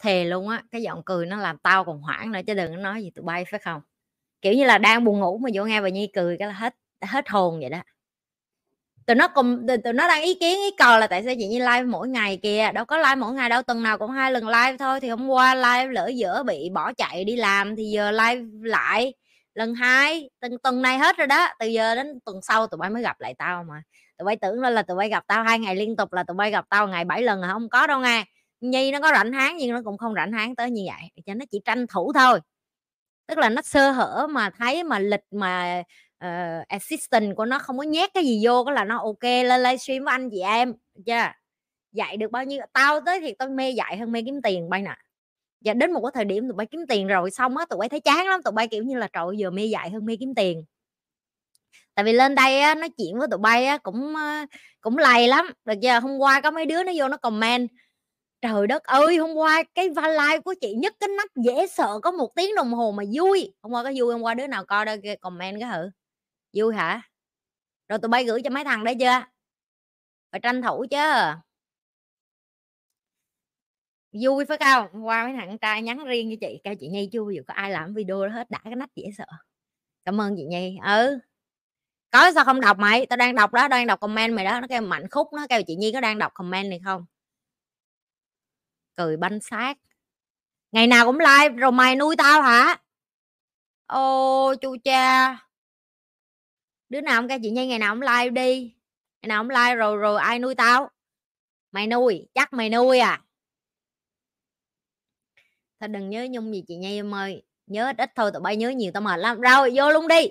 thề luôn á cái giọng cười nó làm tao còn hoảng nữa chứ đừng có nói gì tụi bay phải không? Kiểu như là đang buồn ngủ mà vô nghe bà nhi cười cái là hết hết hồn vậy đó. Tụi nó cùng tụi, nó đang ý kiến ý cầu là tại sao chị nhi live mỗi ngày kìa đâu có live mỗi ngày đâu tuần nào cũng hai lần live thôi thì hôm qua live lỡ giữa bị bỏ chạy đi làm thì giờ live lại lần hai tuần tuần này hết rồi đó từ giờ đến tuần sau tụi bay mới gặp lại tao mà. Tụi bay tưởng là tụi bay gặp tao hai ngày liên tục là tụi bay gặp tao ngày bảy lần là không có đâu nghe nhi nó có rảnh háng nhưng nó cũng không rảnh háng tới như vậy cho nó chỉ tranh thủ thôi. Tức là nó sơ hở mà thấy mà lịch mà uh, assistant của nó không có nhét cái gì vô cái là nó ok lên livestream với anh chị em chưa? Dạy được bao nhiêu tao tới thì tao mê dạy hơn mê kiếm tiền bay nè. Và đến một cái thời điểm tụi bay kiếm tiền rồi xong á tụi bay thấy chán lắm tụi bay kiểu như là trời giờ mê dạy hơn mê kiếm tiền. Tại vì lên đây á, nói chuyện với tụi bay á, cũng ờ, cũng lầy lắm được chưa? Hôm qua có mấy đứa nó vô nó comment trời đất ơi, hôm qua cái va live của chị nhất cái nách, dễ sợ có một tiếng đồng hồ mà vui. Hôm qua có vui, hôm qua đứa nào coi đâu comment cái thử vui hả? Rồi tụi bay gửi cho mấy thằng đấy chưa? Phải tranh thủ chứ. Vui phải không? Hôm qua mấy thằng trai nhắn riêng cho chị, kêu chị nhi chưa dù có ai làm video đó hết, đã cái nách dễ sợ. Cảm ơn chị nhi. Ừ. Có sao không đọc mày? Tao đang đọc đó, đang đọc comment mày đó. Nó kêu mạnh khúc, nó kêu chị nhi có đang đọc comment này không? Cười banh xác. Ngày nào cũng like, rồi mày nuôi tao hả? Ô, chu cha. Đứa nào không ca chị nhi, ngày nào cũng like đi. Ngày nào cũng like rồi rồi ai nuôi tao? Mày nuôi, chắc mày nuôi à? Thôi đừng nhớ nhung gì chị nhi em ơi. Nhớ ít ít thôi, tụi bay nhớ nhiều tao mệt lắm. Rồi, vô luôn đi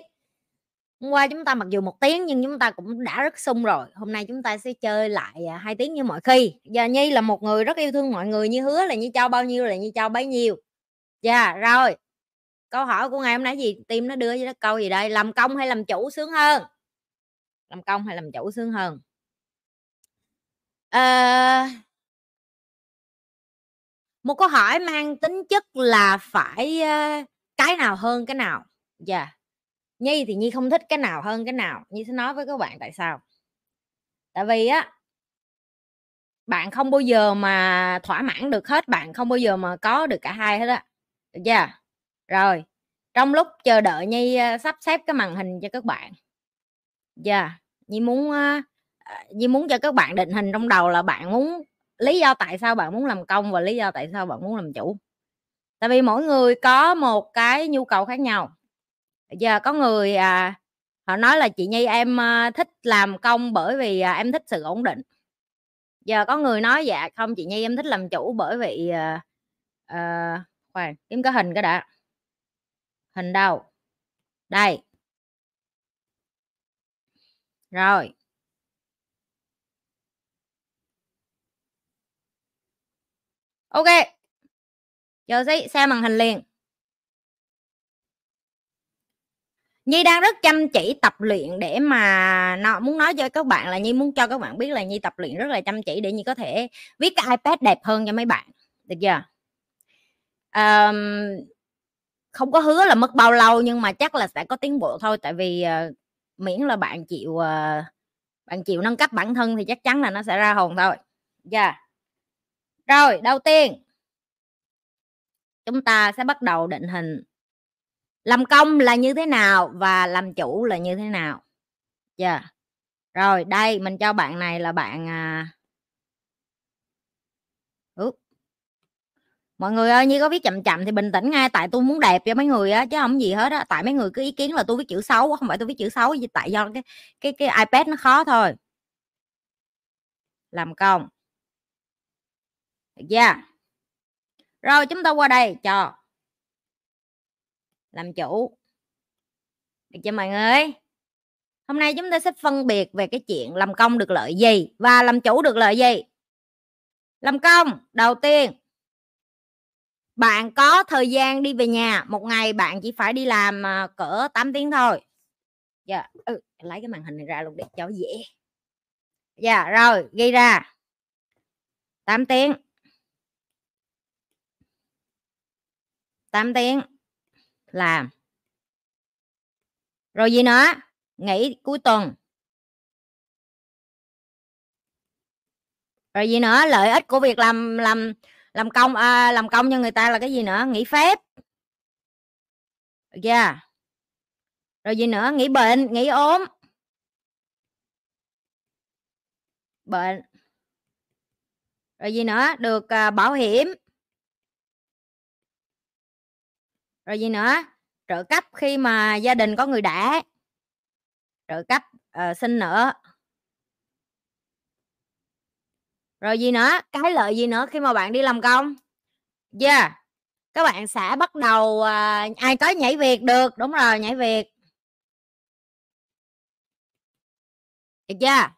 hôm qua chúng ta mặc dù một tiếng nhưng chúng ta cũng đã rất sung rồi. Hôm nay chúng ta sẽ chơi lại à, hai tiếng như mọi khi. Giờ nhi là một người rất yêu thương mọi người như hứa là như cho bao nhiêu là như cho bấy nhiêu. Dạ yeah, rồi. Câu hỏi của ngày hôm nay gì? Tim nó đưa với nó câu gì đây? Làm công hay làm chủ sướng hơn? Làm công hay làm chủ sướng hơn? À, một câu hỏi mang tính chất là phải ờ, cái nào hơn cái nào? Dạ. yeah nhi thì nhi không thích cái nào hơn cái nào, nhi sẽ nói với các bạn tại sao. Tại vì á, bạn không bao giờ mà thỏa mãn được hết, bạn không bao giờ mà có được cả hai hết á, được chưa? Rồi, trong lúc chờ đợi nhi sắp xếp cái màn hình cho các bạn dạ yeah. nhi muốn à, nhi muốn cho các bạn định hình trong đầu là bạn muốn lý do tại sao bạn muốn làm công và lý do tại sao bạn muốn làm chủ. Tại vì mỗi người có một cái nhu cầu khác nhau giờ có người à, họ nói là chị nhi em à, thích làm công bởi vì à, em thích sự ổn định. Giờ có người nói dạ không chị nhi em thích làm chủ bởi vì à, à, khoan kiếm cái hình cái đã. Hình đâu? Đây. Rồi. Ok. Giờ xem màn hình liền. Nhi đang rất chăm chỉ tập luyện để mà nó muốn nói cho các bạn là Nhi muốn cho các bạn biết là Nhi tập luyện rất là chăm chỉ để Nhi có thể viết cái iPad đẹp hơn cho mấy bạn. Được chưa? Um, không có hứa là mất bao lâu nhưng mà chắc là sẽ có tiến bộ thôi. Tại vì uh, miễn là bạn chịu uh, bạn chịu nâng cấp bản thân thì chắc chắn là nó sẽ ra hồn thôi. Yeah. rồi đầu tiên chúng ta sẽ bắt đầu định hình làm công là như thế nào và làm chủ là như thế nào? Dạ. Yeah. rồi, đây, mình cho bạn này là bạn à mọi người ơi, như có viết chậm chậm thì bình tĩnh ngay tại tôi muốn đẹp cho mấy người á, chứ không gì hết á. Tại mấy người cứ ý kiến là tôi viết chữ xấu, không phải tôi viết chữ xấu gì, tại do cái cái cái ipad nó khó thôi. Làm công. Dạ. Yeah. rồi, chúng ta qua đây cho làm chủ. Được chưa mọi người? Hôm nay chúng ta sẽ phân biệt về cái chuyện làm công được lợi gì và làm chủ được lợi gì. Làm công đầu tiên bạn có thời gian đi về nhà. Một ngày bạn chỉ phải đi làm à, cỡ 8 tiếng thôi. Dạ yeah. ừ, lấy cái màn hình này ra luôn để cho dễ. Dạ yeah, rồi ghi ra. 8 tiếng. 8 tiếng làm. Rồi gì nữa? Nghỉ cuối tuần. Rồi gì nữa? Lợi ích của việc làm làm làm công à, làm công cho người ta là cái gì nữa? Nghỉ phép. Được rồi gì nữa? Nghỉ bệnh nghỉ ốm. Bệnh. Rồi gì nữa? Được à, bảo hiểm. Rồi gì nữa? Trợ cấp khi mà gia đình có người đã. Trợ cấp uh, nữa. Rồi gì nữa? Cái lợi gì nữa khi mà bạn đi làm công? Yeah các bạn sẽ bắt đầu uh, ai có nhảy việc được. Đúng rồi nhảy việc. Được chưa?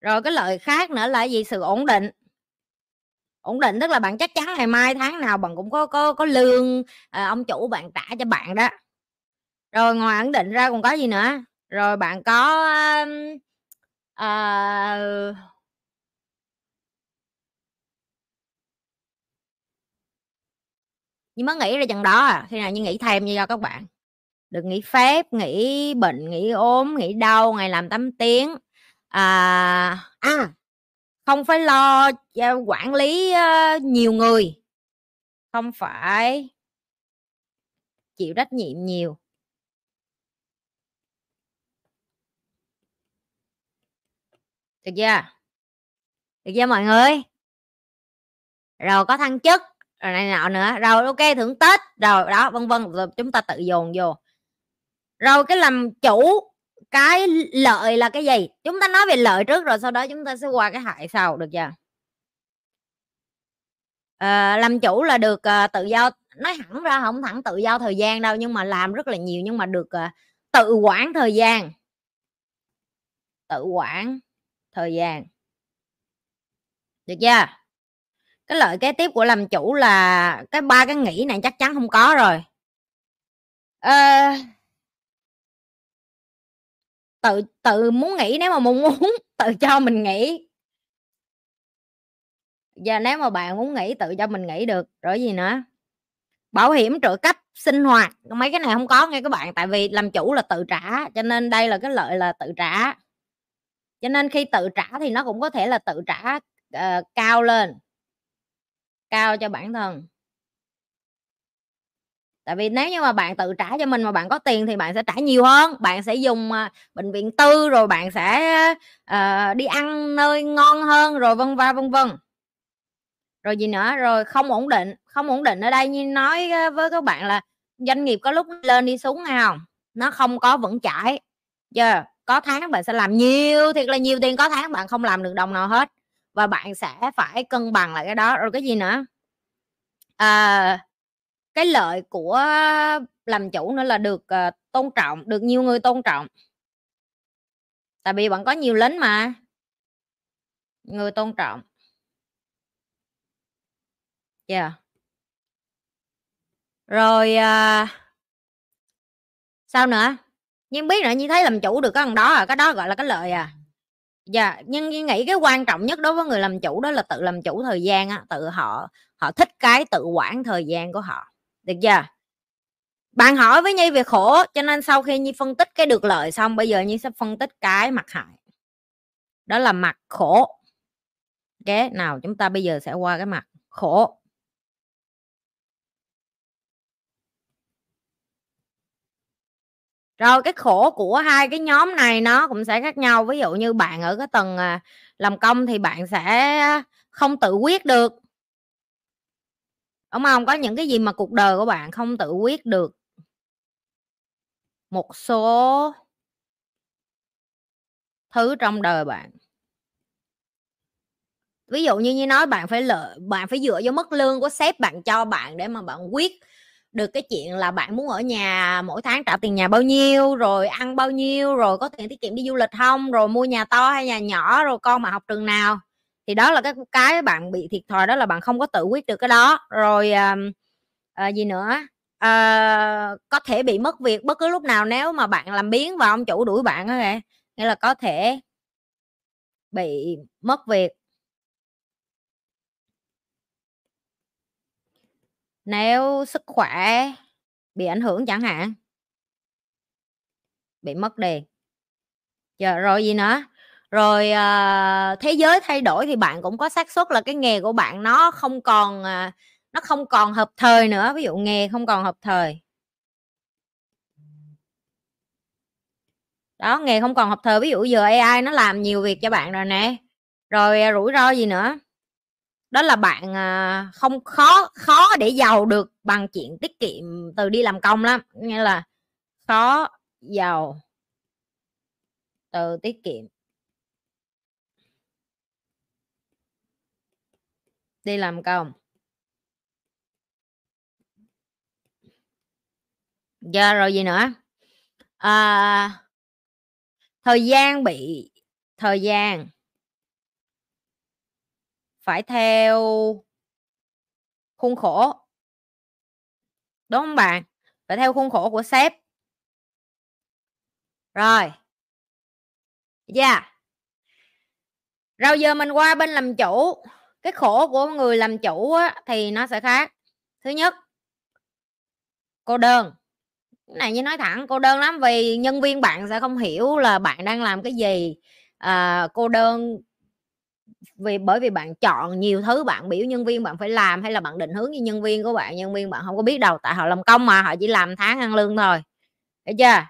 Rồi cái lợi khác nữa là gì? Sự ổn định ổn định tức là bạn chắc chắn ngày mai tháng nào bạn cũng có có có lương à, ông chủ bạn trả cho bạn đó. Rồi ngoài ổn định ra còn có gì nữa? Rồi bạn có uh, ờ, nhưng mới nghĩ ra chừng đó à khi nào như nghĩ thêm cho các bạn. Được nghỉ phép nghỉ bệnh nghỉ ốm nghỉ đau ngày làm 8 tiếng. À à không phải lo ờ, quản lý ờ, nhiều người. Không phải. Chịu trách nhiệm nhiều. Được chưa? Được chưa mọi người? Rồi có thăng chức, rồi này nọ nữa. Rồi, ok, thưởng tết, rồi đó, vân vân. Rồi chúng ta tự dồn vô. Rồi cái làm chủ cái lợi là cái gì? Chúng ta nói về lợi trước rồi sau đó chúng ta sẽ qua cái hại sau được chưa? À, làm chủ là được uh, tự do nói hẳn ra không thẳng tự do thời gian đâu nhưng mà làm rất là nhiều nhưng mà được uh, tự quản thời gian. Tự quản thời gian. Được chưa? Cái lợi kế tiếp của làm chủ là cái ba cái nghĩ này chắc chắn không có rồi. À, tự tự muốn nghỉ nếu mà muốn muốn tự cho mình nghỉ. Giờ nếu mà bạn muốn nghỉ tự cho mình nghỉ được rồi gì nữa? Bảo hiểm trợ cấp sinh hoạt mấy cái này không có nghe các bạn tại vì làm chủ là tự trả cho nên đây là cái lợi là tự trả. Cho nên khi tự trả thì nó cũng có thể là tự trả uh, cao lên cao cho bản thân tại vì nếu như mà bạn tự trả cho mình mà bạn có tiền thì bạn sẽ trả nhiều hơn. Bạn sẽ dùng uh, bệnh viện tư rồi bạn sẽ uh, đi ăn nơi ngon hơn rồi vân va vân vân. Rồi gì nữa? Rồi không ổn định không ổn định ở đây như nói ờ, với các bạn là doanh nghiệp có lúc lên đi xuống nào nó không có vững chãi. Giờ yeah. có tháng bạn sẽ làm nhiều thiệt là nhiều tiền có tháng bạn không làm được đồng nào hết. Và bạn sẽ phải cân bằng lại cái đó. Rồi cái gì nữa? À, cái lợi của làm chủ nữa là được uh, tôn trọng được nhiều người tôn trọng. Tại vì bạn có nhiều lính mà. Người tôn trọng. Yeah rồi uh, sao nữa? Nhưng biết nữa như thấy làm chủ được cái thằng đó à cái đó gọi là cái lợi à. Dạ nhưng như nghĩ cái quan trọng nhất đối với người làm chủ đó là tự làm chủ thời gian á tự họ họ thích cái tự quản thời gian của họ được chưa? Bạn hỏi với nhi về khổ, cho nên sau khi nhi phân tích cái được lợi xong, bây giờ nhi sẽ phân tích cái mặt hại. Đó là mặt khổ. Cái nào chúng ta bây giờ sẽ qua cái mặt khổ. Rồi, cái khổ của hai cái nhóm này nó cũng sẽ khác nhau. Ví dụ như bạn ở cái tầng à, làm công thì bạn sẽ không tự quyết được đúng không có những cái gì mà cuộc đời của bạn không tự quyết được? Một số thứ trong đời bạn. Ví dụ như như nói bạn phải lợi bạn phải dựa vô mức lương của sếp bạn cho bạn để mà bạn quyết được cái chuyện là bạn muốn ở nhà mỗi tháng trả tiền nhà bao nhiêu, rồi ăn bao nhiêu, rồi có tiền tiết kiệm đi du lịch không, rồi mua nhà to hay nhà nhỏ, rồi con mà học trường nào thì đó là cái cái bạn bị thiệt thòi đó là bạn không có tự quyết được cái đó. Rồi à, à, gì nữa? À, có thể bị mất việc bất cứ lúc nào nếu mà bạn làm biến và ông chủ đuổi bạn á nghĩa là có thể bị mất việc. Nếu sức khỏe bị ảnh hưởng chẳng hạn. Bị mất đi. Giờ rồi gì nữa? Rồi à, thế giới thay đổi thì bạn cũng có xác suất là cái nghề của bạn nó không còn à, nó không còn hợp thời nữa ví dụ nghề không còn hợp thời. Đó nghề không còn hợp thời ví dụ giờ AI nó làm nhiều việc cho bạn rồi nè. Rồi à, rủi ro gì nữa? Đó là bạn à, không khó khó để giàu được bằng chuyện tiết kiệm từ đi làm công lắm nghĩa là khó giàu từ tiết kiệm. Đi làm công. Giờ rồi gì nữa? À, thời gian bị thời gian. Phải theo khuôn khổ. Đúng không bạn? Phải theo khuôn khổ của sếp. Rồi. Yeah. Rồi giờ mình qua bên làm chủ cái khổ của người làm chủ á, thì nó sẽ khác. Thứ nhất cô đơn. Cái này như nói thẳng cô đơn lắm vì nhân viên bạn sẽ không hiểu là bạn đang làm cái gì. À, cô đơn vì bởi vì bạn chọn nhiều thứ bạn biểu nhân viên bạn phải làm hay là bạn định hướng với nhân viên của bạn nhân viên bạn không có biết đâu tại họ làm công mà họ chỉ làm tháng ăn lương thôi. Thấy chưa?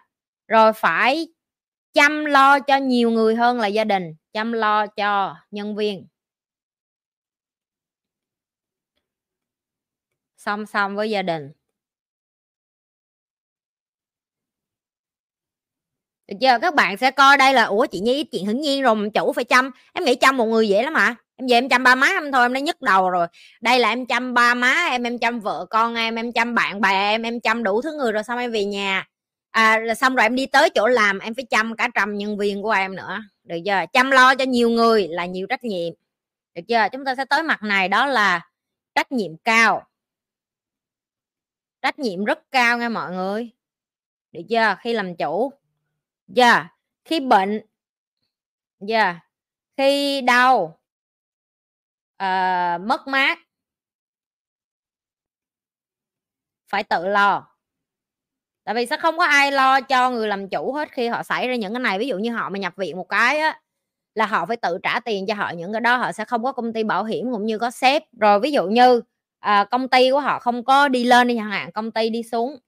Rồi phải chăm lo cho nhiều người hơn là gia đình chăm lo cho nhân viên. Song song với gia đình. Được chưa? Các bạn sẽ coi đây là, ủa, chị nhi, chuyện hứng nhiên rồi chủ phải chăm. Em nghĩ chăm một người dễ lắm mà em về em chăm ba má em thôi, em đã nhức đầu rồi. Đây là em chăm ba má em em chăm vợ con em em chăm bạn bè em em chăm đủ thứ người rồi xong em về nhà. À là xong rồi em đi tới chỗ làm, em phải chăm cả trăm nhân viên của em nữa. Được chưa? Chăm lo cho nhiều người là nhiều trách nhiệm. Được chưa? Chúng ta sẽ tới mặt này, đó là trách nhiệm cao trách nhiệm rất cao nha mọi người. Được chưa? Khi làm chủ. Yeah khi bệnh. Yeah khi đau. Uh, mất mát. Phải tự lo. Tại vì sẽ không có ai lo cho người làm chủ hết khi họ xảy ra những cái này. Ví dụ như họ mà nhập viện một cái á là họ phải tự trả tiền cho họ những cái đó. Họ sẽ không có công ty bảo hiểm cũng như có sếp. Rồi ví dụ như à, công ty của họ không có đi lên đi chẳng hạn công ty đi xuống.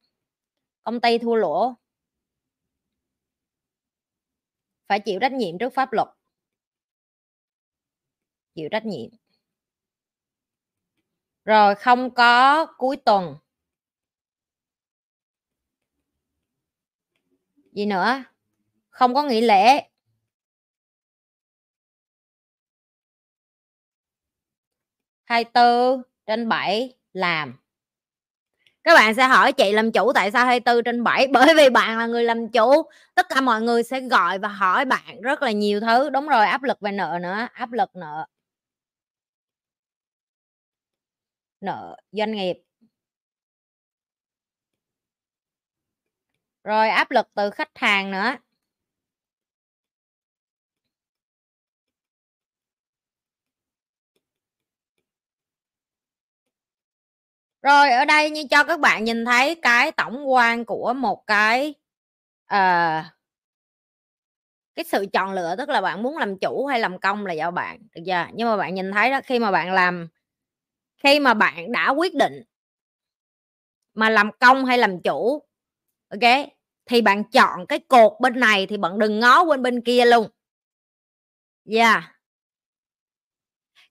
Công ty thua lỗ. Phải chịu trách nhiệm trước pháp luật. Chịu trách nhiệm. Rồi không có cuối tuần. Gì nữa? Không có nghỉ lễ. Hai tư trên 7 làm. Các bạn sẽ hỏi chị làm chủ tại sao 24 trên 7 bởi vì bạn là người làm chủ, tất cả mọi người sẽ gọi và hỏi bạn rất là nhiều thứ. Đúng rồi, áp lực về nợ nữa, áp lực nợ. Nợ doanh nghiệp. Rồi áp lực từ khách hàng nữa. Rồi ở đây như cho các bạn nhìn thấy cái tổng quan của một cái à, cái sự chọn lựa tức là bạn muốn làm chủ hay làm công là do bạn được chưa? Nhưng mà bạn nhìn thấy đó khi mà bạn làm khi mà bạn đã quyết định mà làm công hay làm chủ ok thì bạn chọn cái cột bên này thì bạn đừng ngó bên bên kia luôn. Yeah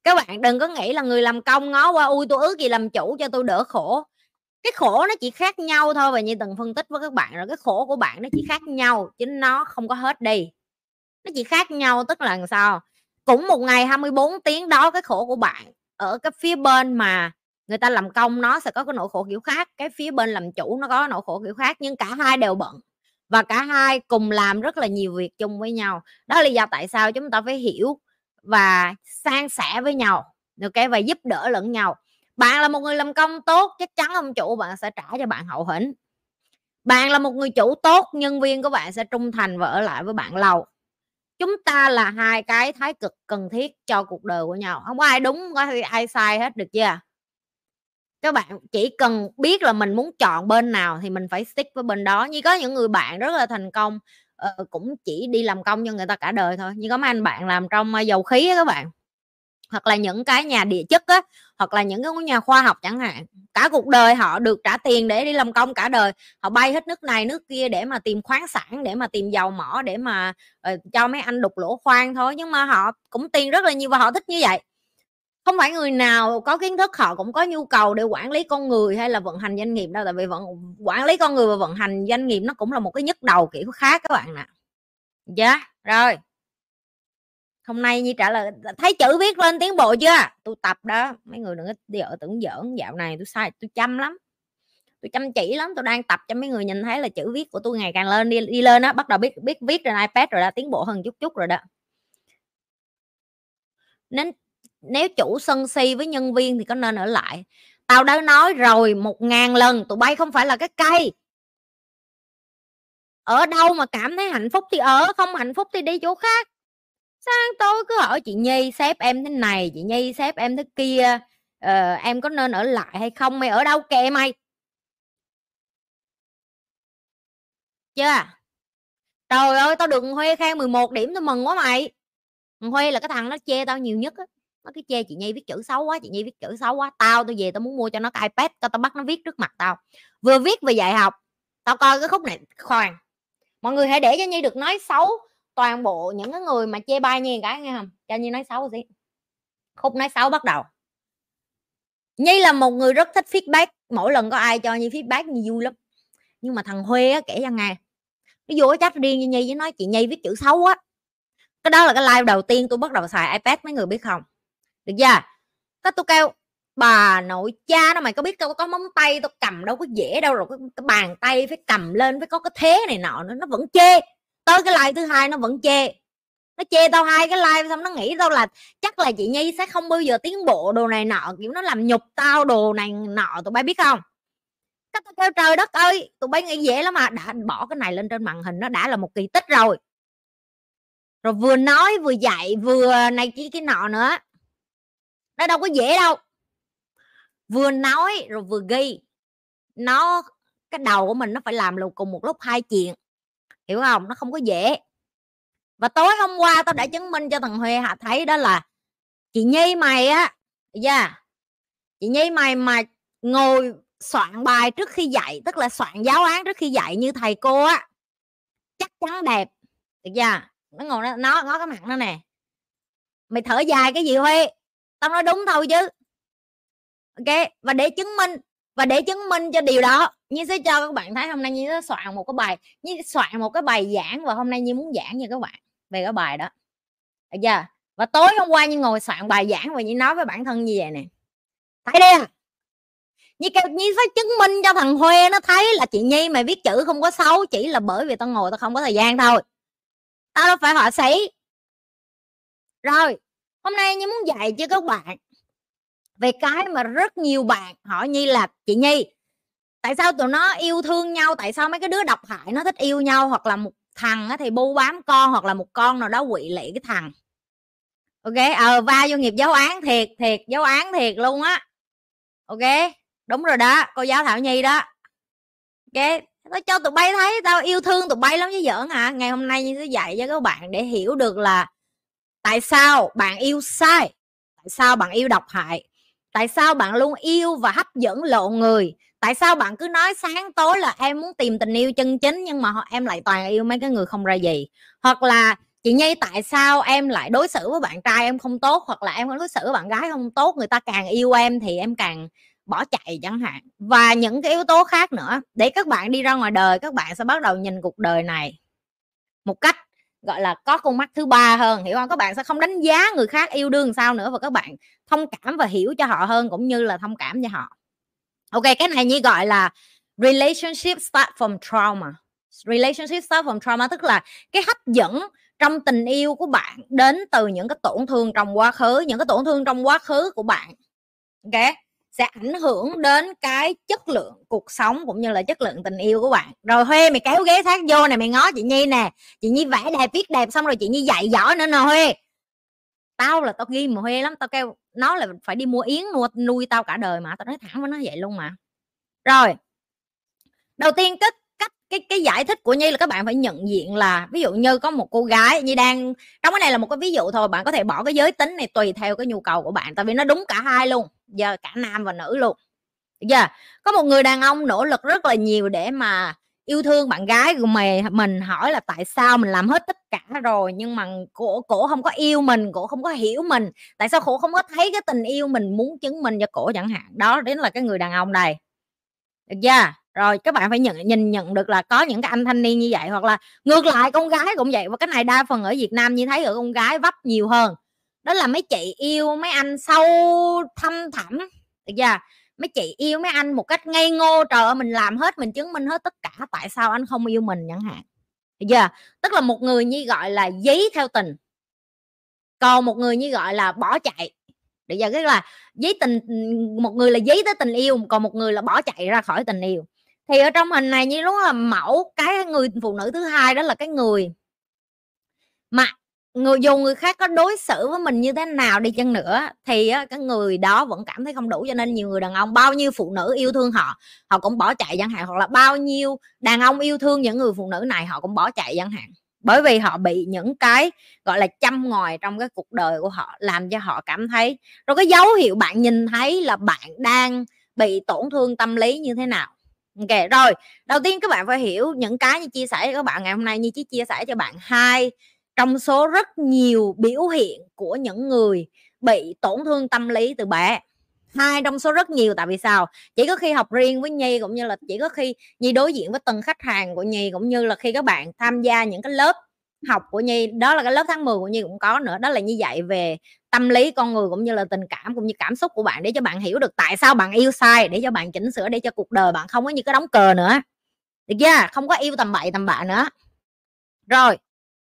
các bạn đừng có nghĩ là người làm công ngó qua, ui, tôi ước gì làm chủ cho tôi đỡ khổ. Cái khổ nó chỉ khác nhau thôi và như từng phân tích với các bạn rồi, cái khổ của bạn nó chỉ khác nhau, chứ nó không có hết đi. Nó chỉ khác nhau, tức là làm sao? Cũng một ngày 24 tiếng đó, cái khổ của bạn ở cái phía bên mà người ta làm công nó sẽ có cái nỗi khổ kiểu khác, cái phía bên làm chủ nó có nỗi khổ kiểu khác, nhưng cả hai đều bận và cả hai cùng làm rất là nhiều việc chung với nhau. Đó là lý do tại sao chúng ta phải hiểu và san sẻ với nhau ok và giúp đỡ lẫn nhau. Bạn là một người làm công tốt, chắc chắn ông chủ bạn sẽ trả cho bạn hậu hĩnh. Bạn là một người chủ tốt, nhân viên của bạn sẽ trung thành và ở lại với bạn lâu. Chúng ta là hai cái thái cực cần thiết cho cuộc đời của nhau. Không có ai đúng, không có ai sai hết, được chưa? Các bạn chỉ cần biết là mình muốn chọn bên nào thì mình phải stick với bên đó. Như có những người bạn rất là thành công uh, cũng chỉ đi làm công cho người ta cả đời thôi như có mấy anh bạn làm trong uh, dầu khí á các bạn. Hoặc là những cái nhà địa chất á hoặc là những cái nhà khoa học chẳng hạn cả cuộc đời họ được trả tiền để đi làm công cả đời. Họ bay hết nước này nước kia để mà tìm khoáng sản để mà tìm dầu mỏ để mà uh, cho mấy anh đục lỗ khoan thôi nhưng mà họ cũng tiền rất là nhiều và họ thích như vậy không phải người nào có kiến thức họ cũng có nhu cầu để quản lý con người hay là vận hành doanh nghiệp đâu. Tại vì vận quản lý con người và vận hành doanh nghiệp nó cũng là một cái nhức đầu kiểu khác các bạn nè dạ yeah, rồi. Hôm nay như trả lời thấy chữ viết lên tiến bộ chưa? Tôi tập đó. Mấy người đừng có đi ở tưởng giỡn. Dạo này tôi sai tôi chăm lắm. Tôi chăm chỉ lắm. Tôi đang tập cho mấy người nhìn thấy là chữ viết của tôi ngày càng lên đi đi lên đó bắt đầu biết biết viết trên ipad rồi đã tiến bộ hơn chút chút rồi đó. Nên nếu chủ sân si với nhân viên thì có nên ở lại? Tao đã nói rồi một ngàn lần tụi bay không phải là cái cây. Ở đâu mà cảm thấy hạnh phúc thì ở không hạnh phúc thì đi chỗ khác. Sáng tối cứ hỏi chị nhi sếp em thế này chị nhi sếp em thế kia ờ, em có nên ở lại hay không? Mày ở đâu kệ mày? Chưa? Trời ơi tao được huê khen 11 điểm tao mừng quá mày. Huê là cái thằng nó chê tao nhiều nhất á nó cái chê chị nhi viết chữ xấu quá, chị nhi viết chữ xấu quá, tao tôi về tao muốn mua cho nó cái ipad, tao tao bắt nó viết trước mặt tao. Vừa viết vừa dạy học. Tao coi cái khúc này, khoan. Mọi người hãy để cho nhi được nói xấu toàn bộ những cái người mà chê bai nhi cái, nghe không cho nhi nói xấu gì khúc nói xấu bắt đầu. Nhi là một người rất thích feedback. Mỗi lần có ai cho nhi feedback, nhi vui lắm. Nhưng mà thằng huê á, kể cho nghe. Nó vô cái chat riêng như nhi với nói, chị nhi viết chữ xấu á cái đó là cái live đầu tiên tôi bắt đầu xài ipad, mấy người biết không? Được chưa? Cái tôi kêu bà nội cha nó mày có biết tao có móng tay tao cầm đâu có dễ đâu rồi cái, cái bàn tay phải cầm lên phải có cái thế này nọ nó vẫn chê. Tới cái like thứ hai nó vẫn chê. Nó chê tao hai cái like xong nó nghĩ tao là chắc là chị nhi sẽ không bao giờ tiến bộ đồ này nọ kiểu nó làm nhục tao đồ này nọ tụi bay biết không? Cái tao kêu trời đất ơi tụi bay nghĩ dễ lắm mà đã bỏ cái này lên trên màn hình nó đã là một kỳ tích rồi. Rồi vừa nói vừa dạy vừa này kia cái nọ nữa nó đâu có dễ đâu. Vừa nói rồi vừa ghi. Nó cái đầu của mình nó phải làm cùng một lúc hai chuyện. Hiểu không? Nó không có dễ. Và tối hôm qua tao đã chứng minh cho thằng huê hạ thấy đó là chị nhi mày á yeah, chị nhi mày mà ngồi soạn bài trước khi dạy tức là soạn giáo án trước khi dạy như thầy cô á chắc chắn đẹp. Được chưa? Nó ngồi nó nó có cái mặt nó nè. Mày thở dài cái gì huê? Tao nói đúng thôi chứ. Ok, và để chứng minh, và để chứng minh cho điều đó như sẽ cho các bạn thấy hôm nay như sẽ soạn một cái bài như soạn một cái bài giảng và hôm nay như muốn giảng cho các bạn, về cái bài đó. Được chưa? Và tối hôm qua như ngồi soạn bài giảng và như nói với bản thân như vậy nè. Thấy đi như kêu như phải chứng minh cho thằng huê nó thấy là chị nhi mày viết chữ không có xấu chỉ là bởi vì tao ngồi tao không có thời gian thôi. Tao đâu phải họa sĩ. Rồi hôm nay như muốn dạy cho các bạn về cái mà rất nhiều bạn hỏi nhi là, chị nhi, tại sao tụi nó yêu thương nhau? Tại sao mấy cái đứa độc hại nó thích yêu nhau? Hoặc là một thằng thì bu bám con, hoặc là một con nào đó quỵ lị cái thằng. Ok? Ờ va vô nghiệp giáo án thiệt thiệt, giáo án thiệt luôn á. Ok? Đúng rồi đó, cô giáo thảo nhi đó. Ok? Nó cho tụi bay thấy tao yêu thương tụi bay lắm chứ giỡn hả? Ngày hôm nay như sẽ dạy cho các bạn để hiểu được là tại sao bạn yêu sai? Tại sao bạn yêu độc hại? Tại sao bạn luôn yêu và hấp dẫn lộ người? Tại sao bạn cứ nói sáng tối là em muốn tìm tình yêu chân chính nhưng mà em lại toàn yêu mấy cái người không ra gì? Hoặc là, chị nhi, tại sao em lại đối xử với bạn trai em không tốt? Hoặc là em đối xử với bạn gái không tốt? Người ta càng yêu em thì em càng bỏ chạy chẳng hạn. Và những cái yếu tố khác nữa. Để các bạn đi ra ngoài đời, các bạn sẽ bắt đầu nhìn cuộc đời này một cách gọi là có con mắt thứ ba hơn, hiểu không? Các bạn sẽ không đánh giá người khác yêu đương sao nữa và các bạn thông cảm và hiểu cho họ hơn cũng như là thông cảm cho họ. Ok, cái này như gọi là relationship start from trauma. Relationship start from trauma tức là cái hấp dẫn trong tình yêu của bạn đến từ những cái tổn thương trong quá khứ, những cái tổn thương trong quá khứ của bạn. Ok? Sẽ ảnh hưởng đến cái chất lượng cuộc sống cũng như là chất lượng tình yêu của bạn. Rồi huê mày kéo ghế sát vô này mày ngó chị nhi nè. Chị nhi vẽ đẹp viết đẹp xong rồi chị nhi dạy giỏi nữa nè huê. Tao là tao ghi mà huê lắm tao kêu nó là phải đi mua yến nuôi, nuôi tao cả đời mà tao nói thẳng với nó vậy luôn mà. Rồi đầu tiên cái cái cái giải thích của nhi là các bạn phải nhận diện là, ví dụ như có một cô gái như đang, trong cái này là một cái ví dụ thôi, bạn có thể bỏ cái giới tính này tùy theo cái nhu cầu của bạn, tại vì nó đúng cả hai luôn, giờ cả nam và nữ luôn. Giờ yeah. có một người đàn ông nỗ lực rất là nhiều để mà yêu thương bạn gái của mày mình, hỏi là tại sao mình làm hết tất cả rồi, nhưng mà cổ cổ không có yêu mình, cổ không có hiểu mình, tại sao cổ không có thấy cái tình yêu mình muốn chứng minh cho cổ chẳng hạn. Đó đến là cái người đàn ông này được chưa? Rồi các bạn phải nhận, nhìn nhận được là có những cái anh thanh niên như vậy, hoặc là ngược lại con gái cũng vậy. Và cái này đa phần ở Việt Nam như thấy ở con gái vấp nhiều hơn. Đó là mấy chị yêu mấy anh sâu thâm thẳm. Được chưa? Mấy chị yêu mấy anh một cách ngây ngô, trời ơi, mình làm hết, mình chứng minh hết tất cả, tại sao anh không yêu mình chẳng hạn? Được chưa? Tức là một người như gọi là giấy theo tình. Còn một người như gọi là bỏ chạy. Được giờ cái là giấy tình, một người là giấy tới tình yêu, còn một người là bỏ chạy ra khỏi tình yêu thì ở trong hình này như đúng là mẫu, cái người phụ nữ thứ hai đó là cái người mà người, dù người khác có đối xử với mình như thế nào đi chăng nữa, thì cái người đó vẫn cảm thấy không đủ cho nên nhiều người đàn ông, bao nhiêu phụ nữ yêu thương họ họ cũng bỏ chạy chẳng hạn, hoặc là bao nhiêu đàn ông yêu thương những người phụ nữ này, họ cũng bỏ chạy chẳng hạn. Bởi vì họ bị những cái, gọi là, châm ngòi trong cái cuộc đời của họ, làm cho họ cảm thấy, rồi cái dấu hiệu bạn nhìn thấy là bạn đang bị tổn thương tâm lý như thế nào ok rồi, đầu tiên các bạn phải hiểu những cái như chia sẻ các bạn ngày hôm nay, như chỉ chia sẻ cho bạn hai trong số rất nhiều biểu hiện của những người bị tổn thương tâm lý từ bé. Hai trong số rất nhiều, tại vì sao? Chỉ có khi học riêng với nhi cũng như là chỉ có khi nhi đối diện với từng khách hàng của nhi cũng như là khi các bạn tham gia những cái lớp học của nhi, đó là cái lớp tháng 10 của nhi cũng có nữa, đó là như vậy về tâm lý con người cũng như là tình cảm cũng như cảm xúc của bạn để cho bạn hiểu được tại sao bạn yêu sai, để cho bạn chỉnh sửa, để cho cuộc đời bạn không có như cái đóng cờ nữa. Được chưa? Không có yêu tầm bậy tầm bạ nữa. Rồi,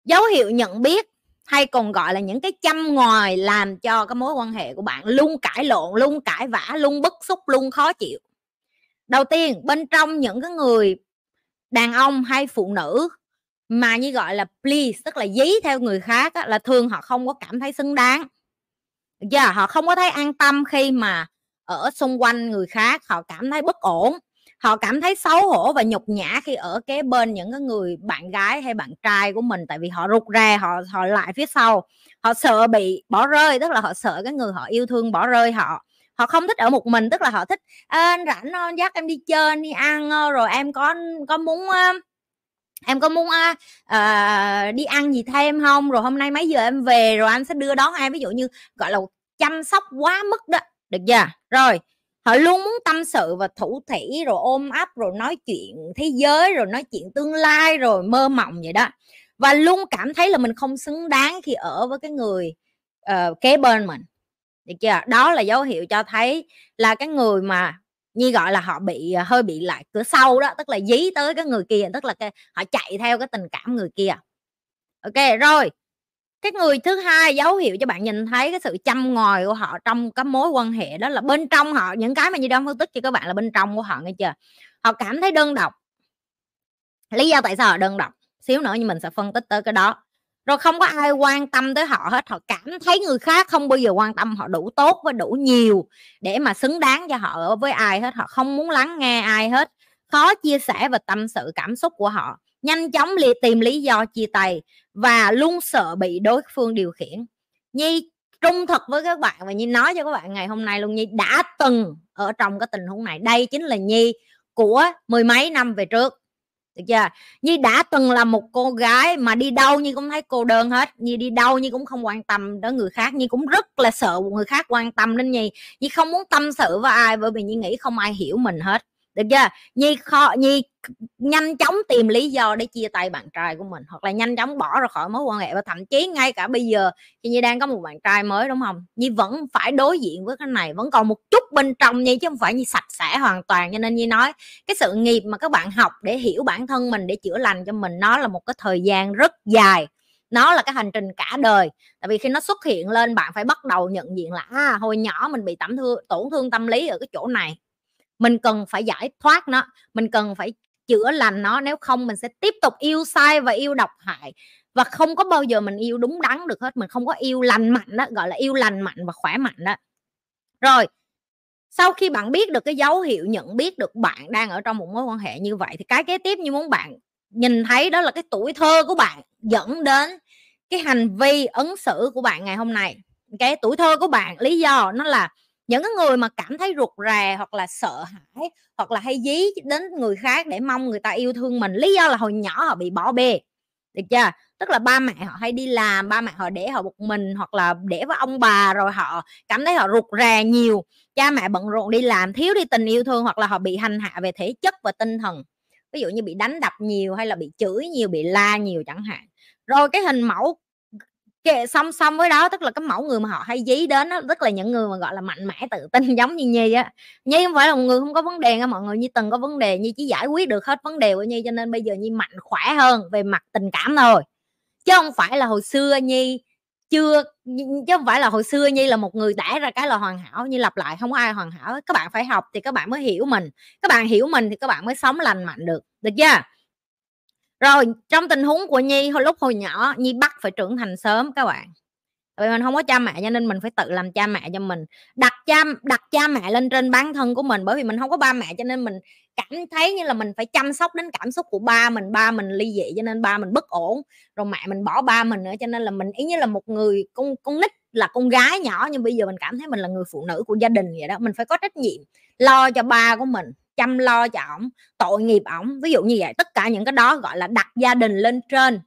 dấu hiệu nhận biết hay còn gọi là những cái châm ngòi làm cho cái mối quan hệ của bạn luôn cãi lộn, luôn cãi vã, luôn bức xúc, luôn khó chịu. Đầu tiên, bên trong những cái người đàn ông hay phụ nữ mà như gọi là please tức là dí theo người khác á, là thường họ không có cảm thấy xứng đáng. Giờ yeah, họ không có thấy an tâm khi mà ở xung quanh người khác họ cảm thấy bất ổn. Họ cảm thấy xấu hổ và nhục nhã khi ở kế bên những cái người bạn gái hay bạn trai của mình tại vì họ rụt ra họ họ lại phía sau. Họ sợ bị bỏ rơi tức là họ sợ cái người họ yêu thương bỏ rơi họ. Họ không thích ở một mình tức là họ thích anh rảnh không? Dắt em đi chơi đi ăn rồi em có có muốn em có muốn uh, đi ăn gì thêm không? Rồi hôm nay mấy giờ em về rồi anh sẽ đưa đón em ví dụ như gọi là chăm sóc quá mức đó. Được chưa? Rồi họ luôn muốn tâm sự và thủ thỉ rồi ôm ấp rồi nói chuyện thế giới rồi nói chuyện tương lai rồi mơ mộng vậy đó. Và luôn cảm thấy là mình không xứng đáng khi ở với cái người uh, kế bên mình. Được chưa? Đó là dấu hiệu cho thấy là cái người mà như gọi là họ bị ờ, hơi bị lại cửa sau đó tức là dí tới cái người kia tức là cái, họ chạy theo cái tình cảm người kia. Ok rồi. Cái người thứ hai dấu hiệu cho bạn nhìn thấy cái sự chăm ngòi của họ trong cái mối quan hệ đó là bên trong họ những cái mà như đang phân tích cho các bạn là bên trong của họ nghe chưa? Họ cảm thấy đơn độc. Lý do tại sao họ đơn độc xíu nữa nhưng mình sẽ phân tích tới cái đó rồi không có ai quan tâm tới họ hết, họ cảm thấy người khác không bao giờ quan tâm, họ đủ tốt và đủ nhiều để mà xứng đáng cho họ ở với ai hết. Họ không muốn lắng nghe ai hết. Khó chia sẻ và tâm sự, cảm xúc của họ. Nhanh chóng li, tìm lý do chia tay và luôn sợ bị đối phương điều khiển. Nhi, trung thực với các bạn và nhi nói cho các bạn ngày hôm nay luôn, nhi đã từng ở trong cái tình huống này. Đây chính là nhi của mười mấy năm về trước được chưa nhi đã từng là một cô gái mà đi đâu nhi cũng thấy cô đơn hết. Nhi đi đâu nhi cũng không quan tâm đến người khác. Nhi cũng rất là sợ người khác quan tâm đến nhi. Nhi không muốn tâm sự với ai bởi vì nhi nghĩ không ai hiểu mình hết được chưa? Nhi khó nhi nhanh chóng tìm lý do để chia tay bạn trai của mình hoặc là nhanh chóng bỏ ra khỏi mối quan hệ. Và thậm chí ngay cả bây giờ khi nhi đang có một bạn trai mới đúng không? Nhi vẫn phải đối diện với cái này vẫn còn một chút bên trong nhi chứ không phải như sạch sẽ hoàn toàn. Cho nên nhi nói cái sự nghiệp mà các bạn học để hiểu bản thân mình để chữa lành cho mình nó là một cái thời gian rất dài. Nó là cái hành trình cả đời. Tại vì khi nó xuất hiện lên bạn phải bắt đầu nhận diện là à, hồi nhỏ mình bị tổn thương tổn thương tâm lý ở cái chỗ này mình cần phải giải thoát nó, mình cần phải chữa lành nó, nếu không mình sẽ tiếp tục yêu sai và yêu độc hại. Và không có bao giờ mình yêu đúng đắn được hết, mình không có yêu lành mạnh đó gọi là yêu lành mạnh và khỏe mạnh đó rồi, sau khi bạn biết được cái dấu hiệu, nhận biết được bạn đang ở trong một mối quan hệ như vậy, thì cái kế tiếp như muốn bạn nhìn thấy đó là cái tuổi thơ của bạn dẫn đến cái hành vi ứng xử của bạn ngày hôm nay. Cái tuổi thơ của bạn, lý do nó là những cái người mà cảm thấy ruột rà hoặc là sợ hãi hoặc là hay dí đến người khác để mong người ta yêu thương mình, lý do là hồi nhỏ họ bị bỏ bê, được chưa? Tức là ba mẹ họ hay đi làm, ba mẹ họ để họ một mình hoặc là để với ông bà rồi họ cảm thấy họ ruột rà nhiều. Cha mẹ bận rộn đi làm, thiếu đi tình yêu thương hoặc là họ bị hành hạ về thể chất và tinh thần. Ví dụ như bị đánh đập nhiều hay là bị chửi nhiều, bị la nhiều chẳng hạn. Rồi cái hình mẫu kệ, song song với đó, tức là cái mẫu người mà họ hay dí đến đó tức là những người mà, gọi là, mạnh mẽ, tự tin giống như nhi á. Nhi không phải là một người không có vấn đề nha mọi người như từng có vấn đề, nhi chỉ giải quyết được hết vấn đề của nhi cho nên bây giờ nhi mạnh khỏe hơn về mặt tình cảm thôi. Chứ không phải là hồi xưa nhi chưa chứ không phải là hồi xưa nhi là một người đã ra cái là hoàn hảo như lặp lại không có ai hoàn hảo các bạn phải học thì các bạn mới hiểu mình, các bạn hiểu mình thì các bạn mới sống lành mạnh được được chưa? Rồi, trong tình huống của nhi, hồi, lúc hồi nhỏ, nhi bắt phải trưởng thành sớm các bạn. Vì mình không có cha mẹ cho nên mình phải tự làm cha mẹ cho mình. Đặt cha đặt cha mẹ lên trên bản thân của mình, bởi vì mình không có ba mẹ cho nên mình cảm thấy như là mình phải chăm sóc đến cảm xúc của ba mình ba mình ly dị cho nên ba mình bất ổn. Rồi mẹ mình bỏ ba mình nữa cho nên là mình, ý như là một người con con nít là con gái nhỏ nhưng bây giờ mình cảm thấy mình là người phụ nữ của gia đình vậy đó, mình phải có trách nhiệm lo cho ba của mình chăm lo cho ổng, tội nghiệp ổng. Ví dụ như vậy, tất cả những cái đó, gọi là, đặt gia đình lên trên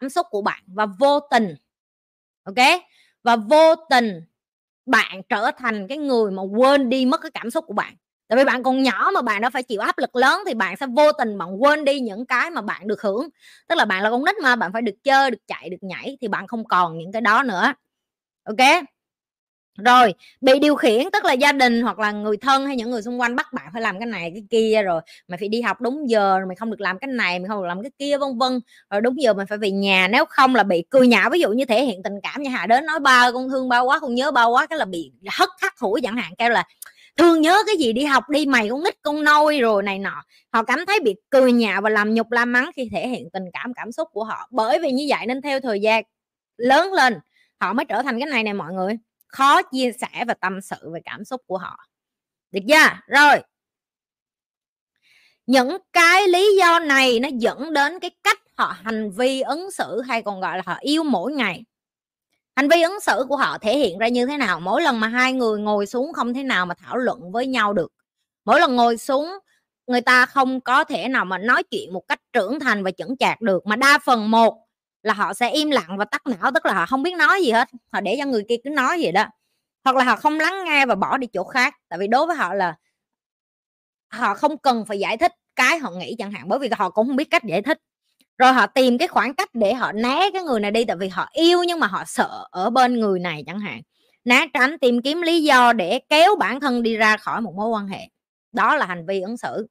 cảm xúc của bạn và vô tình, ok? Và vô tình bạn trở thành cái người mà quên đi mất cái cảm xúc của bạn. Tại vì bạn còn nhỏ mà bạn đã phải chịu áp lực lớn thì bạn sẽ vô tình bạn quên đi những cái mà bạn được hưởng. Tức là bạn là con nít mà, bạn phải được chơi, được chạy, được nhảy thì bạn không còn những cái đó nữa, ok? Rồi, bị điều khiển tức là gia đình hoặc là người thân hay những người xung quanh bắt bạn phải làm cái này, cái kia rồi mày phải đi học đúng giờ rồi mày không được làm cái này, mày không được làm cái kia, vân vân. Rồi đúng giờ mày phải về nhà, nếu không là bị cười nhạo, ví dụ như thể hiện tình cảm như hà, đến nói ba con thương ba quá, con nhớ ba quá, cái là bị hất hắt hủi chẳng hạn, kêu là thương nhớ cái gì đi học đi, mày con nít con nôi rồi này nọ. Họ cảm thấy bị cười nhạo và làm nhục, la mắng khi thể hiện tình cảm cảm xúc của họ. Bởi vì như vậy nên theo thời gian lớn lên, họ mới trở thành cái này này mọi người khó chia sẻ và tâm sự về cảm xúc của họ. Được chưa? Rồi. Những cái lý do này nó dẫn đến cái cách họ hành vi ứng xử hay còn gọi là họ yêu mỗi ngày. Hành vi ứng xử của họ thể hiện ra như thế nào? Mỗi lần mà hai người ngồi xuống không thể nào mà thảo luận với nhau được. Mỗi lần ngồi xuống, người ta không có thể nào mà nói chuyện một cách trưởng thành và chững chạc được, mà đa phần một là họ sẽ im lặng và tắt não, tức là họ không biết nói gì hết, họ để cho người kia cứ nói vậy đó. Hoặc là họ không lắng nghe và bỏ đi chỗ khác, tại vì đối với họ là họ không cần phải giải thích cái họ nghĩ chẳng hạn, bởi vì họ cũng không biết cách giải thích. Rồi họ tìm cái khoảng cách để họ né cái người này đi, tại vì họ yêu nhưng mà họ sợ ở bên người này chẳng hạn. Né tránh, tìm kiếm lý do để kéo bản thân đi ra khỏi một mối quan hệ. Đó là hành vi ứng xử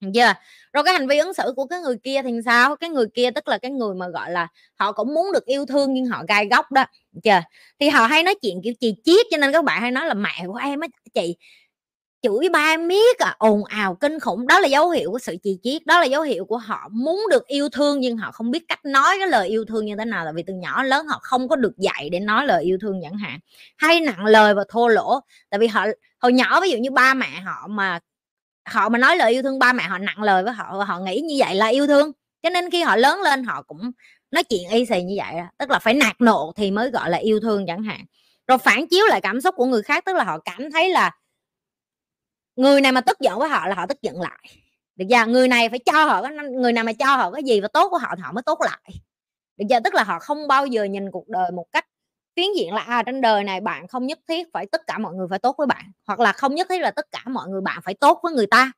được chưa rồi cái hành vi ứng xử của cái người kia thì sao? Cái người kia tức là cái người mà, gọi là, họ cũng muốn được yêu thương nhưng họ gai góc đó được chưa thì họ hay nói chuyện, kiểu, chì chiết, cho nên các bạn hay nói là mẹ của em á, chị, chửi ba miết à ồn ào kinh khủng. Đó là dấu hiệu của sự chì chiết, đó là dấu hiệu của họ muốn được yêu thương nhưng họ không biết cách nói cái lời yêu thương như thế nào là vì từ nhỏ lớn họ không có được dạy để nói lời yêu thương chẳng hạn. Hay nặng lời và thô lỗ, tại vì họ, hồi nhỏ ví dụ như ba mẹ họ mà họ mà nói lời yêu thương, ba mẹ họ nặng lời với họ họ nghĩ như vậy là yêu thương. Cho nên khi họ lớn lên, họ cũng nói chuyện y xì như vậy tức là phải nạt nộ thì mới gọi là yêu thương chẳng hạn. Rồi phản chiếu lại cảm xúc của người khác, tức là họ cảm thấy là người này mà tức giận với họ là họ tức giận lại. Được chưa? Người này phải cho họ cái người nào mà cho họ cái gì và tốt của họ thì họ mới tốt lại. Được chưa? Tức là họ không bao giờ nhìn cuộc đời một cách phiến diện là à trên đời này bạn không nhất thiết phải tất cả mọi người phải tốt với bạn hoặc là không nhất thiết là tất cả mọi người bạn phải tốt với người ta.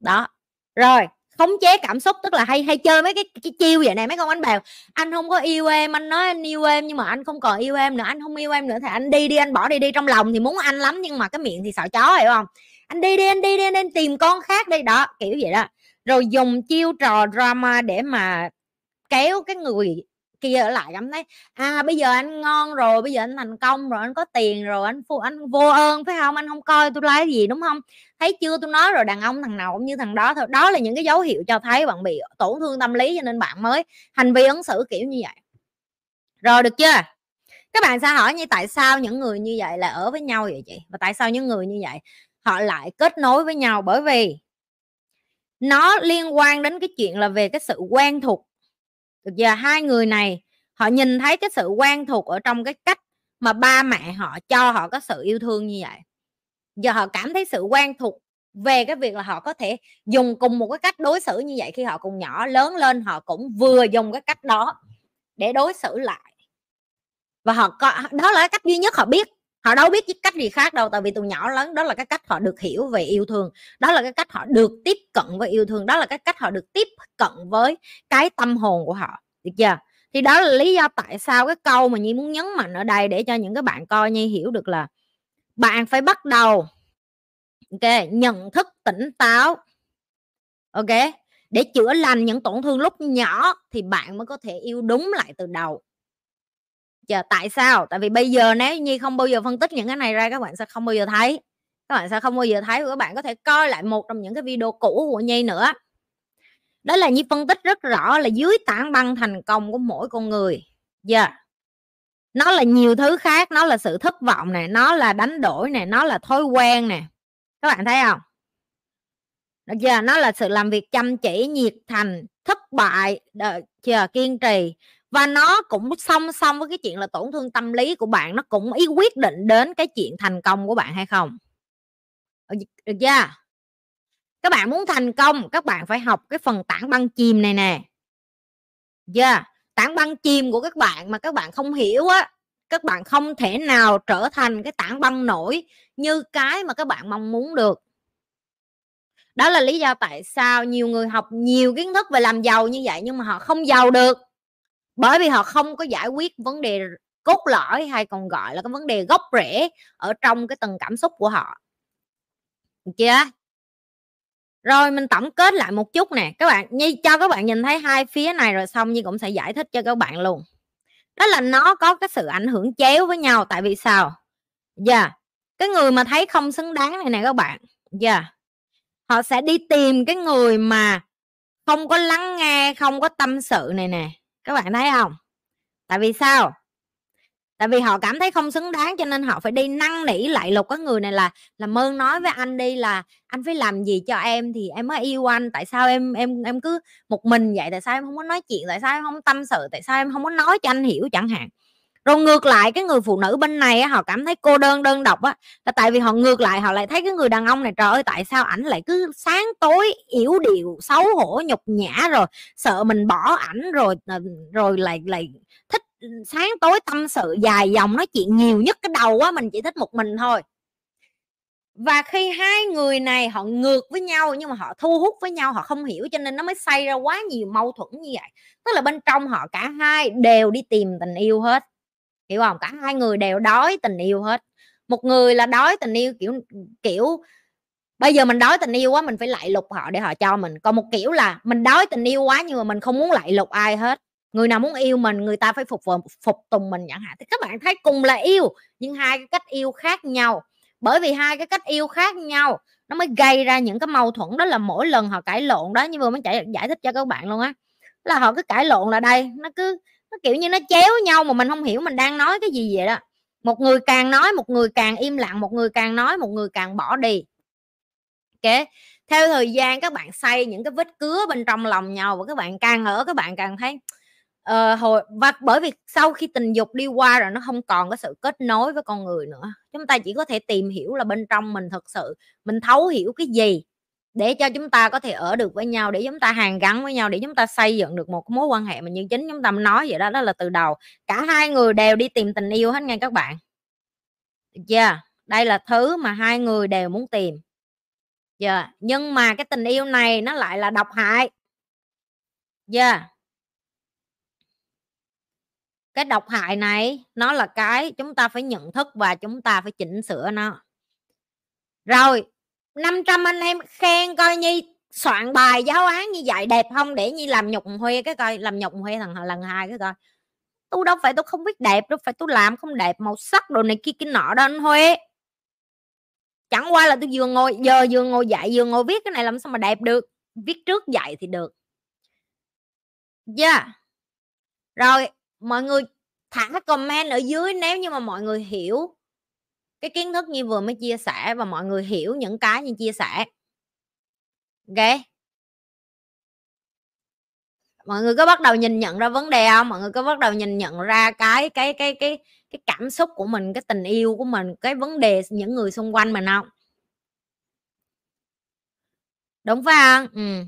Đó. Rồi khống chế cảm xúc tức là hay hay chơi mấy cái, cái chiêu vậy này mấy con anh bèo. Anh không có yêu em anh nói anh yêu em nhưng mà anh không còn yêu em nữa anh không yêu em nữa thì anh đi đi anh bỏ đi đi trong lòng thì muốn anh lắm nhưng mà cái miệng thì sợ chó hiểu không? Anh đi đi anh đi đi anh, đi, tìm con khác đi. Đó kiểu vậy đó. Rồi dùng chiêu trò drama để mà kéo cái người kia ở lại, cảm thấy à bây giờ anh ngon rồi, bây giờ anh thành công rồi, anh có tiền rồi, anh phụ anh vô ơn phải không? Anh không coi tôi lấy gì đúng không? Thấy chưa? Tôi nói rồi, đàn ông thằng nào cũng như thằng đó thôi. Đó là những cái dấu hiệu cho thấy bạn bị tổn thương tâm lý cho nên bạn mới hành vi ứng xử kiểu như vậy. Rồi, được chưa? Các bạn sẽ hỏi như, tại sao những người như vậy là ở với nhau vậy chị? Và tại sao những người như vậy họ lại kết nối với nhau? Bởi vì nó liên quan đến cái chuyện là về cái sự quen thuộc được giờ hai người này, họ nhìn thấy cái sự quen thuộc ở trong cái cách mà ba mẹ họ cho họ có sự yêu thương như vậy. Giờ họ cảm thấy sự quen thuộc về cái việc là họ có thể dùng cùng một cái cách đối xử như vậy khi họ còn nhỏ, lớn lên họ cũng vừa dùng cái cách đó để đối xử lại. Và họ có, đó là cái cách duy nhất họ biết họ đâu biết cách gì khác đâu, tại vì từ nhỏ lớn, đó là cái cách họ được hiểu về yêu thương. Đó là cái cách họ được tiếp cận với yêu thương. Đó là cái cách họ được tiếp cận với cái tâm hồn của họ, được chưa? Thì đó là lý do tại sao cái câu mà nhi muốn nhấn mạnh ở đây để cho những cái bạn coi nhi hiểu được là bạn phải bắt đầu, ok, nhận thức, tỉnh táo, ok? Để chữa lành những tổn thương lúc nhỏ thì bạn mới có thể yêu đúng lại từ đầu giờ tại sao? Tại vì bây giờ nếu như không bao giờ phân tích những cái này ra, các bạn sẽ không bao giờ thấy. Các bạn sẽ không bao giờ thấy các bạn có thể coi lại một trong những cái video cũ của nhi nữa. Đó là như phân tích rất rõ là dưới tảng băng thành công của mỗi con người. Giờ yeah. nó là nhiều thứ khác, nó là sự thất vọng này nó là đánh đổi này nó là thói quen nè. Các bạn thấy không? Được chưa? Nó là sự làm việc chăm chỉ, nhiệt thành, thất bại chờ chưa, kiên trì và nó cũng song song với cái chuyện là tổn thương tâm lý của bạn, nó cũng ý quyết định đến cái chuyện thành công của bạn hay không. Ờ, được chưa? Các bạn muốn thành công, các bạn phải học cái phần tảng băng chìm này nè. Yeah. tảng băng chìm của các bạn mà các bạn không hiểu á, các bạn không thể nào trở thành cái tảng băng nổi như cái mà các bạn mong muốn được. Đó là lý do tại sao nhiều người học nhiều kiến thức về làm giàu như vậy nhưng mà họ không giàu được bởi vì họ không có giải quyết vấn đề cốt lõi hay còn gọi là cái vấn đề gốc rễ ở trong cái tầng cảm xúc của họ. Được chưa? Rồi mình tổng kết lại một chút nè, các bạn, như cho các bạn nhìn thấy hai phía này rồi xong như cũng sẽ giải thích cho các bạn luôn. Đó là nó có cái sự ảnh hưởng chéo với nhau, tại vì sao? Dạ yeah. cái người mà thấy không xứng đáng này nè các bạn dạ yeah. họ sẽ đi tìm cái người mà không có lắng nghe, không có tâm sự này nè các bạn thấy không? Tại vì sao? Tại vì họ cảm thấy không xứng đáng cho nên họ phải đi năn nỉ lại lục cái người này là làm ơn nói với anh đi là, anh phải làm gì cho em thì em mới yêu anh, tại sao em em em cứ một mình vậy? Tại sao em không có nói chuyện? Tại sao em không tâm sự? Tại sao em không có nói cho anh hiểu? Chẳng hạn rồi ngược lại cái người phụ nữ bên này á, họ cảm thấy cô đơn đơn độc á là tại vì họ ngược lại họ lại thấy cái người đàn ông này trời ơi tại sao ảnh lại cứ sáng tối yếu điệu xấu hổ nhục nhã rồi sợ mình bỏ ảnh rồi ờ, rồi lại lại thích ừ, sáng tối tâm sự dài dòng nói chuyện nhiều nhất cái đầu á mình chỉ thích một mình thôi. Và khi hai người này họ ngược với nhau nhưng mà họ thu hút với nhau họ không hiểu cho nên nó mới xây ra quá nhiều mâu thuẫn như vậy. Tức là bên trong họ cả hai đều đi tìm tình yêu hết hiểu không? Cả hai người đều đói tình yêu hết. Một người là đói tình yêu kiểu kiểu bây giờ mình đói tình yêu quá mình phải lại lục họ để họ cho mình. Còn một kiểu là mình đói tình yêu quá nhưng mà mình không muốn lại lục ai hết. Người nào muốn yêu mình người ta phải phục vụ phục tùng mình chẳng hạn. Thì các bạn thấy cùng là yêu nhưng hai cái cách yêu khác nhau. Bởi vì hai cái cách yêu khác nhau nó mới gây ra những cái mâu thuẫn đó là mỗi lần họ cãi lộn đó. Như vừa mới giải, giải thích cho các bạn luôn á. Là họ cứ cãi lộn là đây nó cứ nó kiểu như nó chéo nhau mà mình không hiểu mình đang nói cái gì vậy đó. Một người càng nói một người càng im lặng một người càng nói một người càng bỏ đi. Ok theo thời gian các bạn xây những cái vết cứa bên trong lòng nhau và các bạn càng ở các bạn càng thấy uh, hồi và bởi vì sau khi tình dục đi qua rồi nó không còn có sự kết nối với con người nữa. Chúng ta chỉ có thể tìm hiểu là bên trong mình thật sự mình thấu hiểu cái gì để cho chúng ta có thể ở được với nhau, để chúng ta hàn gắn với nhau, để chúng ta xây dựng được một mối quan hệ mà như chính chúng ta nói vậy đó đó là từ đầu cả hai người đều đi tìm tình yêu hết ngay các bạn được chưa đây là thứ mà hai người đều muốn tìm yeah. nhưng mà cái tình yêu này nó lại là độc hại yeah. cái độc hại này nó là cái chúng ta phải nhận thức và chúng ta phải chỉnh sửa nó rồi 500 anh em khen coi nhi soạn bài giáo án như vậy, đẹp không? Để nhi làm nhục huê cái coi, làm nhục huê thằng lần hai cái coi. Tôi đâu phải tôi không biết đẹp, đâu phải tôi làm không đẹp, màu sắc đồ này kia, cái nọ đó anh huê chẳng qua là tôi vừa ngồi, giờ vừa ngồi dạy, vừa ngồi viết cái này làm sao mà đẹp được? Viết trước dạy thì được. Yeah. Rồi, mọi người thả comment ở dưới nếu như mà mọi người hiểu cái kiến thức như vừa mới chia sẻ và mọi người hiểu những cái như chia sẻ. Ok? Mọi người có bắt đầu nhìn nhận ra vấn đề không? Mọi người có bắt đầu nhìn nhận ra cái cái cái cái cái cảm xúc của mình, cái tình yêu của mình, cái vấn đề những người xung quanh mình không? Đúng phải không? Ừ.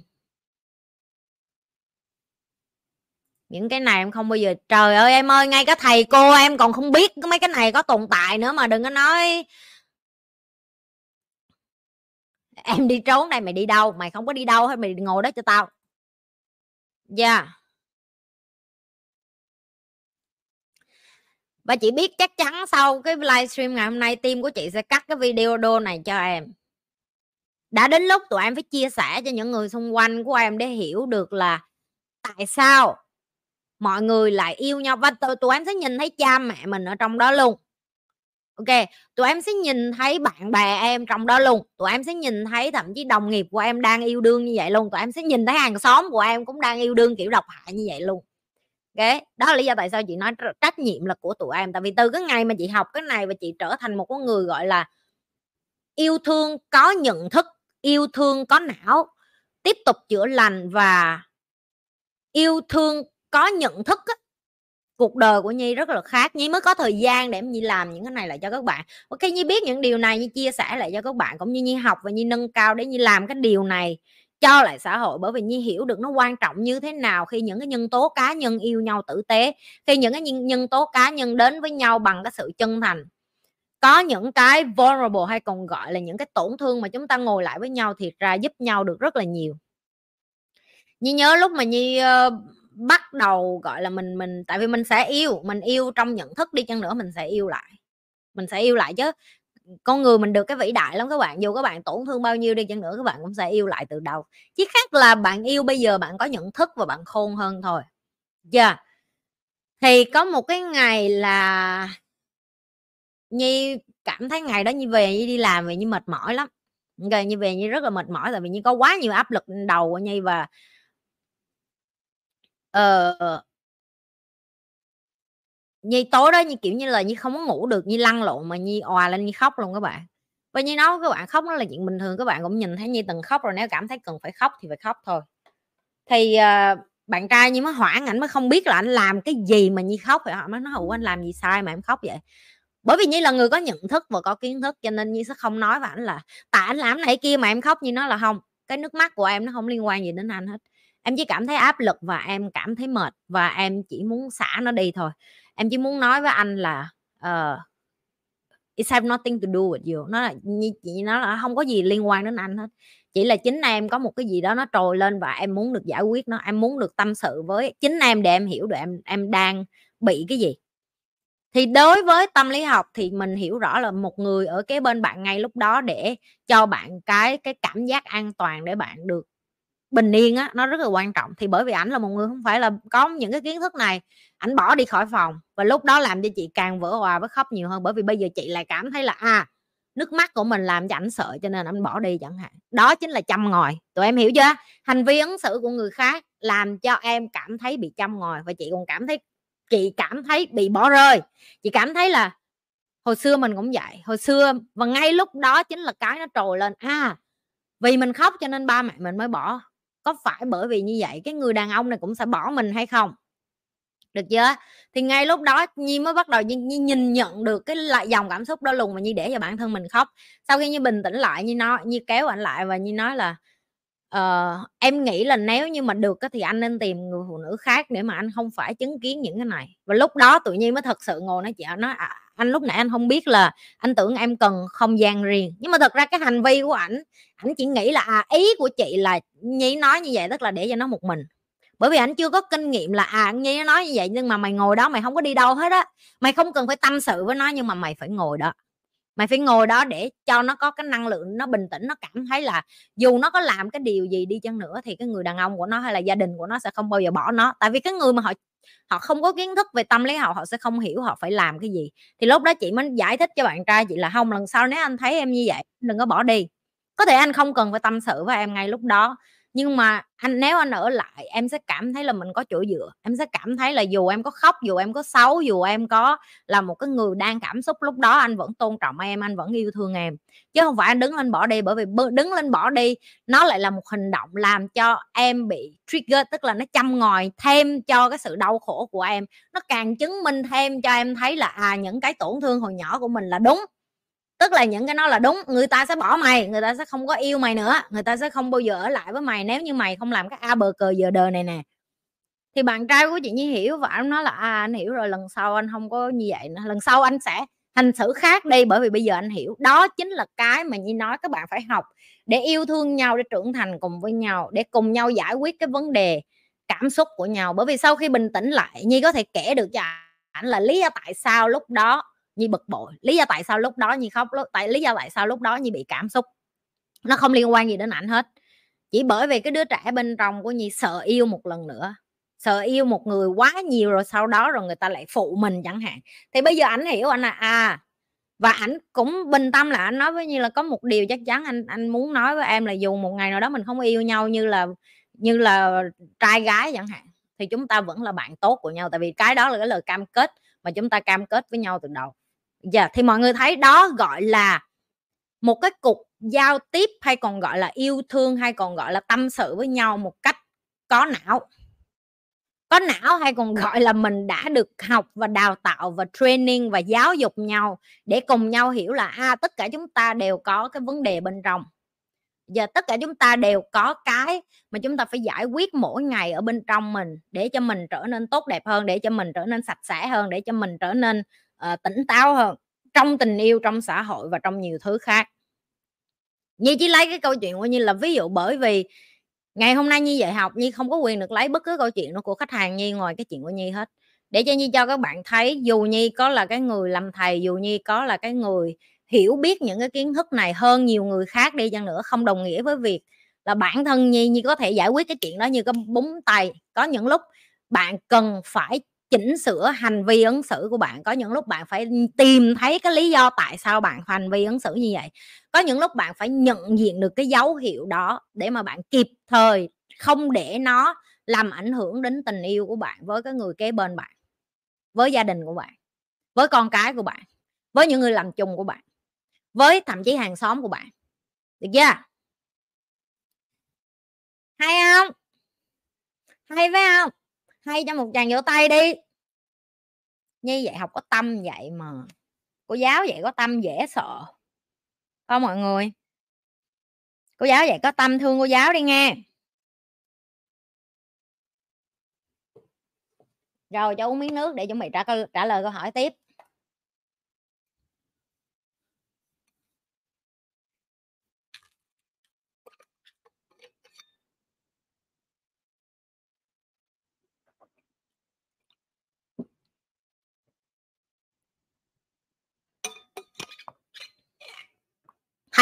những cái này em không bao giờ, trời ơi, em ơi, ngay cả thầy cô em còn không biết mấy cái này có tồn tại nữa mà đừng có nói. Em đi trốn đây, mày đi đâu? Mày không có đi đâu hay mày ngồi đó cho tao. Dạ. Yeah. và chị biết chắc chắn sau cái livestream ngày hôm nay team của chị sẽ cắt cái video đô này cho em. Đã đến lúc tụi em phải chia sẻ cho những người xung quanh của em để hiểu được là tại sao mọi người lại yêu nhau. Và tụi, tụi em sẽ nhìn thấy cha mẹ mình ở trong đó luôn. Ok tụi em sẽ nhìn thấy bạn bè em trong đó luôn. Tụi em sẽ nhìn thấy thậm chí đồng nghiệp của em đang yêu đương như vậy luôn. Tụi em sẽ nhìn thấy hàng xóm của em cũng đang yêu đương kiểu độc hại như vậy luôn. Ok đó là lý do tại sao chị nói trách nhiệm là của tụi em. Tại vì từ cái ngày mà chị học cái này và chị trở thành một con người gọi là yêu thương có nhận thức yêu thương có não tiếp tục chữa lành và yêu thương có nhận thức á, cuộc đời của nhi rất là khác. Nhi mới có thời gian để nhi làm những cái này lại cho các bạn. Ok nhi biết những điều này nhi chia sẻ lại cho các bạn cũng như nhi học và nhi nâng cao để nhi làm cái điều này cho lại xã hội. Bởi vì nhi hiểu được nó quan trọng như thế nào khi những cái nhân tố cá nhân yêu nhau tử tế khi những cái nhân, nhân tố cá nhân đến với nhau bằng cái sự chân thành. Có những cái vulnerable hay còn gọi là những cái tổn thương mà chúng ta ngồi lại với nhau thì ra giúp nhau được rất là nhiều. Nhi nhớ lúc mà nhi uh, bắt đầu, gọi là, mình mình, tại vì mình sẽ yêu, mình yêu trong nhận thức đi chăng nữa mình sẽ yêu lại, mình sẽ yêu lại chứ. Con người mình được cái vĩ đại lắm các bạn, dù các bạn tổn thương bao nhiêu đi chăng nữa các bạn cũng sẽ yêu lại từ đầu. Chỉ khác là bạn yêu bây giờ bạn có nhận thức và bạn khôn hơn thôi. Giờ yeah. thì có một cái ngày là nhi cảm thấy ngày đó như về như đi làm về như mệt mỏi lắm. Gần như về như rất là mệt mỏi tại vì như có quá nhiều áp lực đầu của nhi và Ờ. ờ. Nhi tối đó Nhi, kiểu như là, Nhi không có ngủ được, Nhi lăn lộn mà Nhi òa lên Nhi khóc luôn các bạn. Và Nhi nói các bạn khóc nó là chuyện bình thường, các bạn cũng nhìn thấy Nhi từng khóc rồi, nếu cảm thấy cần phải khóc thì phải khóc thôi. Thì, ờ, bạn trai Nhi mới hoảng, ảnh mới không biết là anh làm cái gì mà Nhi khóc, vậy họ mới nói: "Ủa, anh làm gì sai mà em khóc vậy?" Bởi vì Nhi là người có nhận thức và có kiến thức cho nên Nhi sẽ không nói với ảnh là "Tại anh làm này kia mà em khóc." Nhi nói là "Hông, cái nước mắt của em nó không liên quan gì đến anh hết." Em chỉ cảm thấy áp lực và em cảm thấy mệt và em chỉ muốn xả nó đi thôi. Em chỉ muốn nói với anh là uh, it's have nothing to do with you. Nó là như chị nó là không có gì liên quan đến anh hết. Chỉ là chính em có một cái gì đó nó trồi lên và em muốn được giải quyết nó em muốn được tâm sự với chính em để em hiểu được em em đang bị cái gì. Thì đối với tâm lý học thì mình hiểu rõ là một người ở kế bên bạn ngay lúc đó để cho bạn cái cái cảm giác an toàn để bạn được bình yên á, nó rất là quan trọng. Thì bởi vì ảnh là một người không phải là có những cái kiến thức này, ảnh bỏ đi khỏi phòng và lúc đó làm cho chị càng vỡ hòa với khóc nhiều hơn. Bởi vì bây giờ chị lại cảm thấy là à nước mắt của mình làm cho ảnh sợ cho nên ảnh bỏ đi chẳng hạn. Đó chính là chăm ngòi. Tụi em hiểu chưa? Hành vi ứng xử của người khác làm cho em cảm thấy bị chăm ngòi và chị còn cảm thấy, chị cảm thấy bị bỏ rơi. Chị cảm thấy là hồi xưa mình cũng vậy. Hồi xưa và ngay lúc đó chính là cái nó trồi lên à vì mình khóc cho nên ba mẹ mình mới bỏ có phải bởi vì như vậy cái người đàn ông này cũng sẽ bỏ mình hay không? Được chưa? Thì ngay lúc đó nhi mới bắt đầu nhi, nhi nhìn nhận được cái lại dòng cảm xúc đó luôn mà nhi để cho bản thân mình khóc. Sau khi nhi bình tĩnh lại nhi nói nhi kéo anh lại và nhi nói là uh, em nghĩ là nếu như mà được thì anh nên tìm người phụ nữ khác để mà anh không phải chứng kiến những cái này. Và lúc đó tự nhiên mới thật sự ngồi nói chị nói à, anh lúc nãy anh không biết là anh tưởng em cần không gian riêng. Nhưng mà thật ra cái hành vi của ảnh ảnh chỉ nghĩ là à ý của chị là nhi nói như vậy tức là để cho nó một mình. Bởi vì ảnh chưa có kinh nghiệm là à nhi nó nói như vậy nhưng mà mày ngồi đó mày không có đi đâu hết á. Mày không cần phải tâm sự với nó nhưng mà mày phải ngồi đó mày phải ngồi đó để cho nó có cái năng lượng, nó bình tĩnh, nó cảm thấy là dù nó có làm cái điều gì đi chăng nữa thì cái người đàn ông của nó hay là gia đình của nó sẽ không bao giờ bỏ nó. Tại vì cái người mà họ họ không có kiến thức về tâm lý học họ sẽ không hiểu họ phải làm cái gì. Thì lúc đó chị mới giải thích cho bạn trai chị là không, lần sau nếu anh thấy em như vậy, đừng có bỏ đi. Có thể anh không cần phải tâm sự với em ngay lúc đó nhưng mà anh, nếu anh ở lại, em sẽ cảm thấy là mình có chỗ dựa. Em sẽ cảm thấy là dù em có khóc, dù em có xấu, dù em có là một cái người đang cảm xúc, lúc đó anh vẫn tôn trọng em, anh vẫn yêu thương em. Chứ không phải anh đứng lên bỏ đi, bởi vì đứng lên bỏ đi, nó lại là một hành động làm cho em bị trigger tức là nó châm ngòi thêm cho cái sự đau khổ của em. Nó càng chứng minh thêm cho em thấy là à những cái tổn thương hồi nhỏ của mình là đúng tức là những cái nó là đúng, người ta sẽ bỏ mày, người ta sẽ không có yêu mày nữa. Người ta sẽ không bao giờ ở lại với mày nếu như mày không làm cái a bờ cờ giờ đời này nè. Thì bạn trai của chị nhi hiểu và anh nói là à anh hiểu rồi, lần sau anh không có như vậy nữa. Lần sau anh sẽ hành xử khác đi, bởi vì bây giờ anh hiểu. Đó chính là cái mà nhi nói, các bạn phải học để yêu thương nhau, để trưởng thành cùng với nhau, để cùng nhau giải quyết cái vấn đề cảm xúc của nhau. Bởi vì sau khi bình tĩnh lại, nhi có thể kể được cho anh là lý do tại sao lúc đó nhi bực bội. Lý do tại sao lúc đó nhi khóc, lúc, tại lý do tại sao lúc đó nhi bị cảm xúc, nó không liên quan gì đến ảnh hết. Chỉ bởi vì cái đứa trẻ bên trong của nhi sợ yêu một lần nữa, sợ yêu một người quá nhiều rồi sau đó rồi người ta lại phụ mình chẳng hạn. Thì bây giờ ảnh hiểu anh là à và ảnh cũng bình tâm là anh nói với như là có một điều chắc chắn anh anh muốn nói với em là dù một ngày nào đó mình không yêu nhau như là như là trai gái chẳng hạn, thì chúng ta vẫn là bạn tốt của nhau. Tại vì cái đó là cái lời cam kết mà chúng ta cam kết với nhau từ đầu dạ yeah, thì mọi người thấy đó gọi là một cái cục giao tiếp hay còn gọi là yêu thương hay còn gọi là tâm sự với nhau một cách có não. Có não hay còn gọi là mình đã được học và đào tạo và training và giáo dục nhau để cùng nhau hiểu là a à, tất cả chúng ta đều có cái vấn đề bên trong. Giờ tất cả chúng ta đều có cái mà chúng ta phải giải quyết mỗi ngày ở bên trong mình để cho mình trở nên tốt đẹp hơn để cho mình trở nên sạch sẽ hơn để cho mình trở nên uh, tỉnh táo hơn trong tình yêu trong xã hội và trong nhiều thứ khác. Như chỉ lấy cái câu chuyện của như là ví dụ bởi vì ngày hôm nay nhi dạy học nhi không có quyền được lấy bất cứ câu chuyện nó của khách hàng nhi ngoài cái chuyện của nhi hết. Để cho nhi cho các bạn thấy dù nhi có là cái người làm thầy dù nhi có là cái người hiểu biết những cái kiến thức này hơn nhiều người khác đi chăng nữa không đồng nghĩa với việc là bản thân nhi nhi có thể giải quyết cái chuyện đó như cái búng tay. Có những lúc bạn cần phải chỉnh sửa hành vi ứng xử của bạn. Có những lúc bạn phải tìm thấy cái lý do tại sao bạn hành vi ứng xử như vậy. Có những lúc bạn phải nhận diện được cái dấu hiệu đó để mà bạn kịp thời, không để nó làm ảnh hưởng đến tình yêu của bạn với cái người kế bên bạn, với gia đình của bạn, với con cái của bạn, với những người làm chung của bạn, với thậm chí hàng xóm của bạn. Được chưa? Hay không? Hay phải không? Hay cho một chàng vỗ tay đi như vậy học có tâm vậy mà. Cô giáo vậy có tâm dễ sợ. Không mọi người? Cô giáo vậy có tâm thương cô giáo đi nghe. Rồi cho uống miếng nước để chuẩn bị trả trả lời câu hỏi tiếp.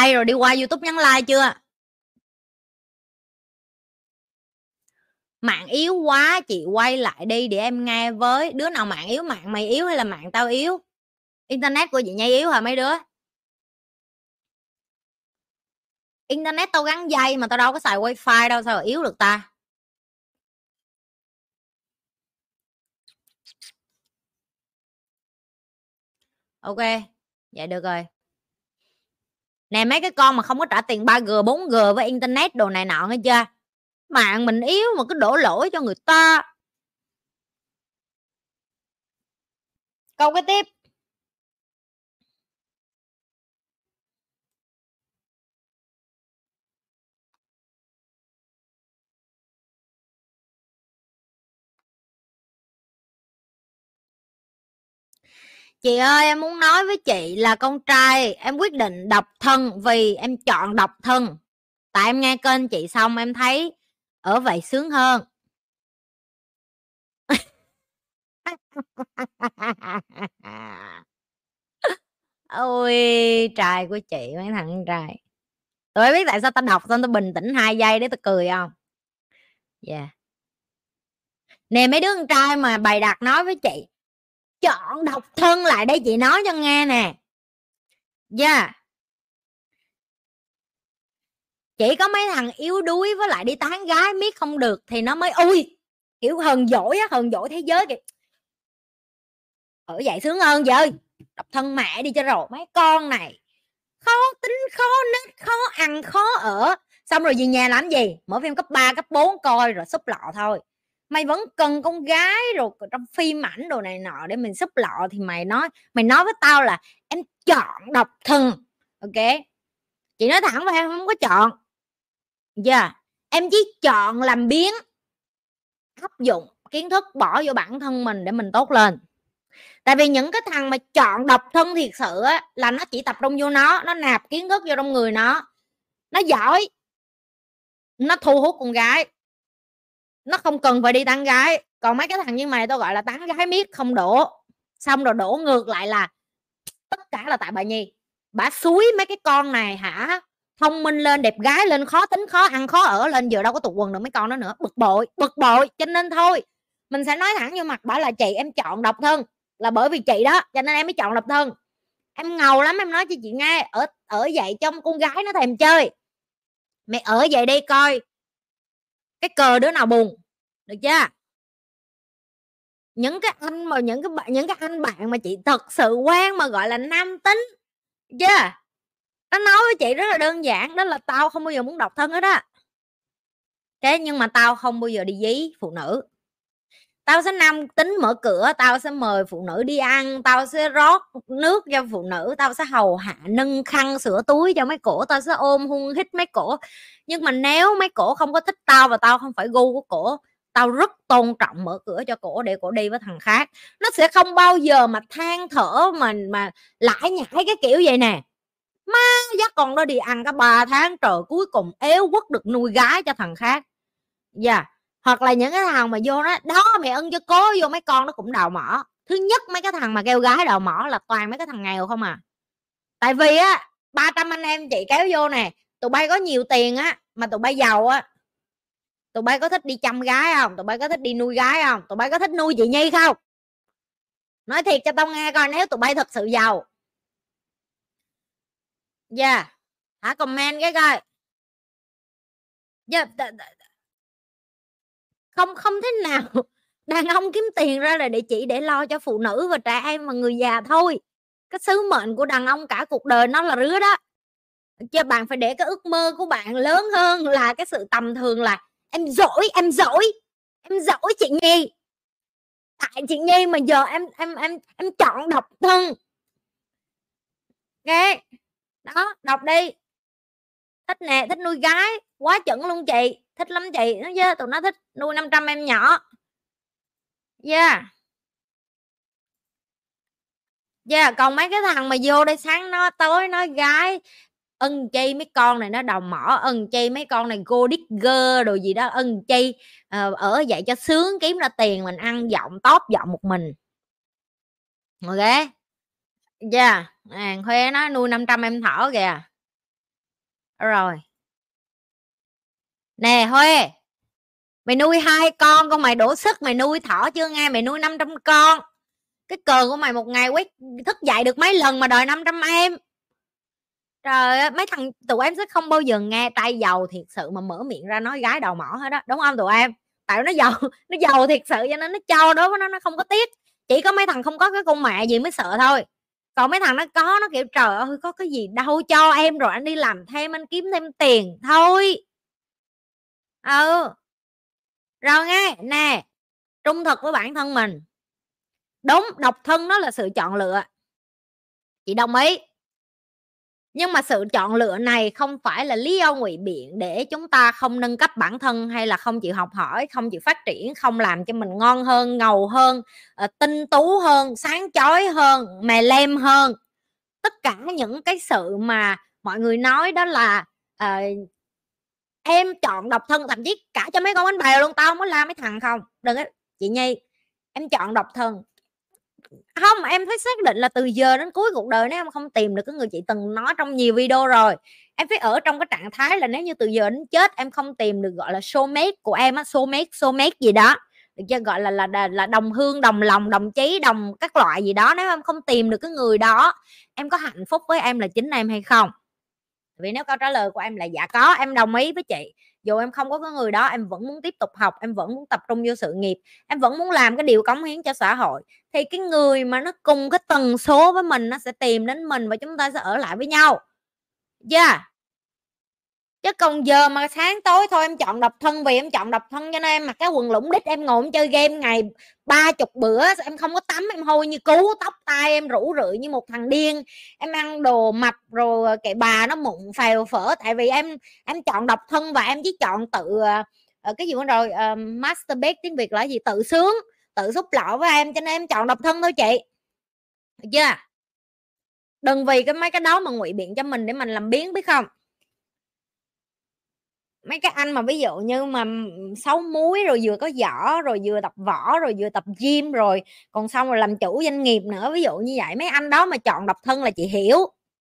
Hay rồi, đi qua youtube nhắn like chưa? Mạng yếu quá, chị quay lại đi để em nghe với. Đứa nào mạng yếu, mạng mày yếu hay là mạng tao yếu? Internet của chị nhây yếu hả mấy đứa? Internet tao gắn dây mà tao đâu có xài wifi đâu, sao yếu được ta? Ok, vậy được rồi nè, mấy cái con mà không có trả tiền 3G 4G với internet đồ này nọ nghe chưa? Mạng mình yếu mà cứ đổ lỗi cho người ta. Câu cái tiếp. Chị ơi, em muốn nói với chị là con trai, em quyết định độc thân vì em chọn độc thân. Tại em nghe kênh chị xong em thấy ở vậy sướng hơn. Ôi, trai của chị, mấy thằng trai. Tôi biết tại sao tao đọc xong tao bình tĩnh hai giây để tao cười không? Dạ. Yeah. nè, mấy đứa con trai mà bày đặt nói với chị chọn độc thân lại đây chị nói cho nghe nè. Dạ. Yeah. chỉ có mấy thằng yếu đuối với lại đi tán gái miết không được thì nó mới ui kiểu hờn dỗi á hờn dỗi thế giới kìa. Ở vậy sướng hơn vợ, độc thân mẹ đi cho rồi mấy con này. Khó tính khó nết khó ăn khó ở. Xong rồi về nhà làm gì? Mở phim cấp 3, cấp 4 coi rồi xúc lọ thôi mày vẫn cần con gái rồi trong phim ảnh đồ này nọ để mình xúc lọ thì mày nói mày nói với tao là em chọn độc thân, ok? Chị nói thẳng với em không có chọn. Dạ yeah. em chỉ chọn làm biến, áp dụng kiến thức bỏ vô bản thân mình để mình tốt lên. Tại vì những cái thằng mà chọn độc thân thiệt sự á, là nó chỉ tập trung vô nó nó nạp kiến thức vô trong người nó nó giỏi, nó thu hút con gái nó không cần phải đi tán gái. Còn mấy cái thằng như mày tao gọi là tán gái miết không đổ. Xong rồi đổ ngược lại là tất cả là tại bà nhi. Bà suối mấy cái con này hả? Thông minh lên, đẹp gái lên, khó tính, khó ăn, khó ở lên, giờ đâu có tụt quần được mấy con đó nữa. Bực bội bực bội, cho nên thôi. Mình sẽ nói thẳng vô mặt bảo là chị em chọn độc thân, là bởi vì chị đó, cho nên em mới chọn độc thân. Em ngầu lắm, em nói cho chị nghe, ở ở vậy trong con gái nó thèm chơi. Mày ở vậy đi coi cái cờ đứa nào buồn được chưa? Những cái anh mà, những cái bạn, những cái anh bạn mà chị thật sự quen mà, gọi là, nam tính chưa? Nó nói với chị rất là đơn giản, đó là tao không bao giờ muốn độc thân hết á. Thế nhưng mà tao không bao giờ đi dí phụ nữ tao sẽ nam tính mở cửa, tao sẽ mời phụ nữ đi ăn, tao sẽ rót nước cho phụ nữ, tao sẽ hầu hạ, nâng khăn, sửa túi cho mấy cổ, tao sẽ ôm hung hít mấy cổ. Nhưng mà nếu mấy cổ không có thích tao và tao không phải gu của cổ, tao rất tôn trọng mở cửa cho cổ để cổ đi với thằng khác. Nó sẽ không bao giờ mà than thở mà mà lãi nhãi cái kiểu vậy nè. Má, dắt con đó đi ăn cả ba tháng, trời, cuối cùng éo quất được nuôi gái cho thằng khác. Dạ. yeah hoặc là những cái thằng mà vô đó, đó mày ân cho cố vô mấy con nó cũng đào mỏ. Thứ nhất mấy cái thằng mà kêu gái đào mỏ là toàn mấy cái thằng nghèo không à. Tại vì á 300 anh em chị kéo vô nè tụi bay có nhiều tiền á mà tụi bay giàu á. Tụi bay có thích đi chăm gái không? Tụi bay có thích đi nuôi gái không? Tụi bay có thích nuôi chị nhi không? Nói thiệt cho tao nghe coi nếu tụi bay thật sự giàu. Dạ yeah. hả comment cái coi. Yeah không không thế nào. Đàn ông kiếm tiền ra là để chỉ để lo cho phụ nữ và trẻ em và người già thôi. Cái sứ mệnh của đàn ông cả cuộc đời nó là rứa đó. Cho bạn phải để cái ước mơ của bạn lớn hơn là cái sự tầm thường là, em giỏi em giỏi em giỏi chị nhi. Tại chị nhi mà giờ em em em em chọn độc thân. Ok đó, đọc đi. Thích nè, thích nuôi gái. Quá chuẩn luôn chị thích lắm chị nó yeah, tụi nó thích nuôi 500 em nhỏ. Yeah. Yeah còn mấy cái thằng mà vô đây sáng nó tối nói gái ân chi mấy con này nó đồng mỏ ân chi mấy con này go digger đồ gì đó ân chi ờ, ở vậy cho sướng kiếm ra tiền mình ăn giọng tóp giọng một mình. Ok? Yeah à, khoe nó nuôi 500 em thỏ kìa. Rồi nè Huê mày nuôi hai con con mày đổ sức mày nuôi thỏ chưa nghe? Mày nuôi 500 con. Cái cờ của mày một ngày quét thức dậy được mấy lần mà đòi 500 em? Trời ơi, mấy thằng tụi em sẽ không bao giờ nghe tay giàu thiệt sự mà mở miệng ra nói gái đầu mỏ hết đó đúng không tụi em? Tại nó giàu nó giàu thiệt sự cho nên nó cho đối với nó nó không có tiếc. Chỉ có mấy thằng không có cái con mẹ gì mới sợ thôi. Còn mấy thằng nó có nó kiểu trời ơi có cái gì đâu cho em rồi anh đi làm thêm anh kiếm thêm tiền. Thôi ừ. Rồi nghe nè trung thực với bản thân mình. Đúng độc thân nó là sự chọn lựa. Chị đồng ý. Nhưng mà sự chọn lựa này không phải là lý do ngụy biện để chúng ta không nâng cấp bản thân hay là không chịu học hỏi không chịu phát triển không làm cho mình ngon hơn ngầu hơn ờ, tinh tú hơn sáng chói hơn mè lem hơn. Tất cả những cái sự mà mọi người nói đó là uh, em chọn độc thân thậm chí cả cho mấy con bánh bèo luôn tao không có la mấy thằng không. Đừng á chị nhi em chọn độc thân. Không em phải xác định là từ giờ đến cuối cuộc đời nếu em không tìm được cái người chị từng nói trong nhiều video rồi. Em phải ở trong cái trạng thái là nếu như từ giờ đến chết em không tìm được gọi là soulmate của em á soulmate soulmate gì đó được chưa? Gọi là là là, là đồng hương đồng lòng đồng chí đồng các loại gì đó nếu em không tìm được cái người đó em có hạnh phúc với em là chính em hay không? Vì nếu câu trả lời của em là dạ có, em đồng ý với chị. Dù em không có cái người đó, em vẫn muốn tiếp tục học, em vẫn muốn tập trung vô sự nghiệp, em vẫn muốn làm cái điều cống hiến cho xã hội, thì cái người mà nó cùng cái tần số với mình nó sẽ tìm đến mình và chúng ta sẽ ở lại với nhau. Yeah chứ còn giờ mà sáng tối thôi em chọn độc thân vì em chọn độc thân cho nên em mặc cái quần lũng đít em ngồi em chơi game ngày ba chục bữa em không có tắm em hôi như cú tóc tai em rủ rượi như một thằng điên. Em ăn đồ mập rồi kệ bà nó mụn phèo phở tại vì em em chọn độc thân và em chỉ chọn tự uh, cái gì nữa rồi ờ, uh, masturbate tiếng việt là gì? Tự sướng tự xúc lọ với em cho nên em chọn độc thân thôi chị. Được chưa? Đừng vì cái mấy cái đó mà ngụy biện cho mình để mình làm biến biết không? Mấy cái anh mà ví dụ như mà xấu muối rồi vừa có võ rồi vừa tập võ, rồi vừa tập gym, rồi còn xong rồi làm chủ doanh nghiệp nữa, ví dụ như vậy. Mấy anh đó mà chọn độc thân là chị hiểu.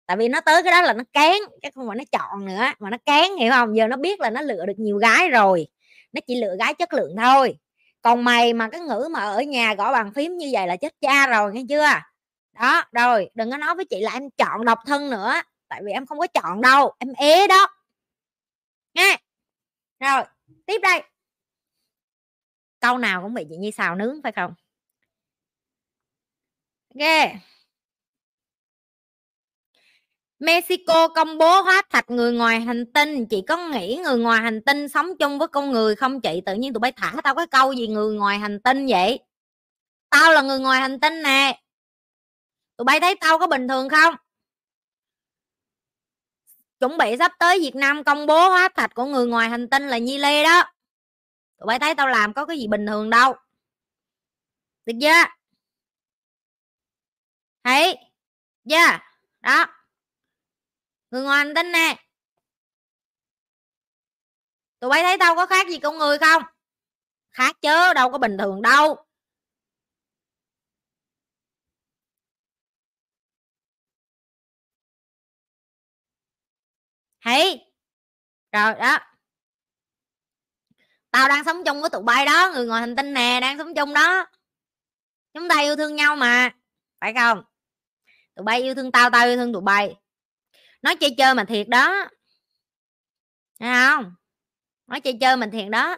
Tại vì nó tới cái đó là nó kén chứ không phải nó chọn nữa, mà nó kén hiểu không? Giờ nó biết là nó lựa được nhiều gái rồi. Nó chỉ lựa gái chất lượng thôi. Còn mày mà cái ngữ mà ở nhà gõ bàn phím như vậy là chết cha rồi, nghe chưa? Đó, rồi đừng có nói với chị là em chọn độc thân nữa, tại vì em không có chọn đâu, em ế đó nghe. Rồi, tiếp đây. Câu nào cũng bị chị nhi xào nướng, phải không? Ghê Mexico công bố hóa thạch người ngoài hành tinh. Chị có nghĩ người ngoài hành tinh sống chung với con người không chị? Tự nhiên tụi bay thả tao cái câu gì người ngoài hành tinh vậy? Tao là người ngoài hành tinh nè. Tụi bay thấy tao có bình thường không? Chuẩn bị sắp tới Việt Nam công bố hóa thạch của người ngoài hành tinh là Nhi Lê đó. Tụi bay thấy tao làm có cái gì bình thường đâu. Được chưa? Thấy? Chưa? Đó. Người ngoài hành tinh nè. Tụi bay thấy tao có khác gì con người không? Khác chứ, đâu có bình thường đâu. Thấy rồi, đó. Tao đang sống chung với tụi bay đó, người ngoài hành tinh nè, đang sống chung đó. Chúng ta yêu thương nhau mà, phải không? Tụi bay yêu thương tao tao yêu thương tụi bay. Nói chơi chơi mà thiệt đó. Thấy không? Nói chơi chơi mình thiệt đó.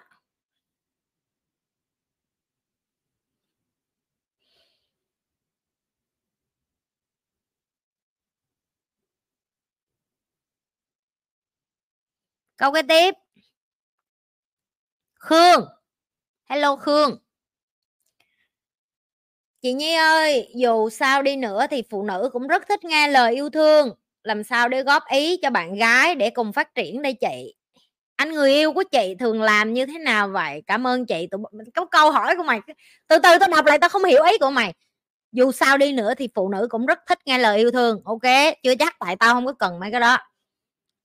Câu kế tiếp. Khương. Hello, khương. Chị nhi ơi, dù sao đi nữa thì phụ nữ cũng rất thích nghe lời yêu thương. Làm sao để góp ý cho bạn gái để cùng phát triển đây chị? Anh người yêu của chị thường làm như thế nào vậy? Cảm ơn chị. Tụi có câu hỏi của mày. Từ từ, tao đọc lại, tao không hiểu ý của mày. Dù sao đi nữa thì phụ nữ cũng rất thích nghe lời yêu thương, ok? Chưa chắc tại tao không có cần mấy cái đó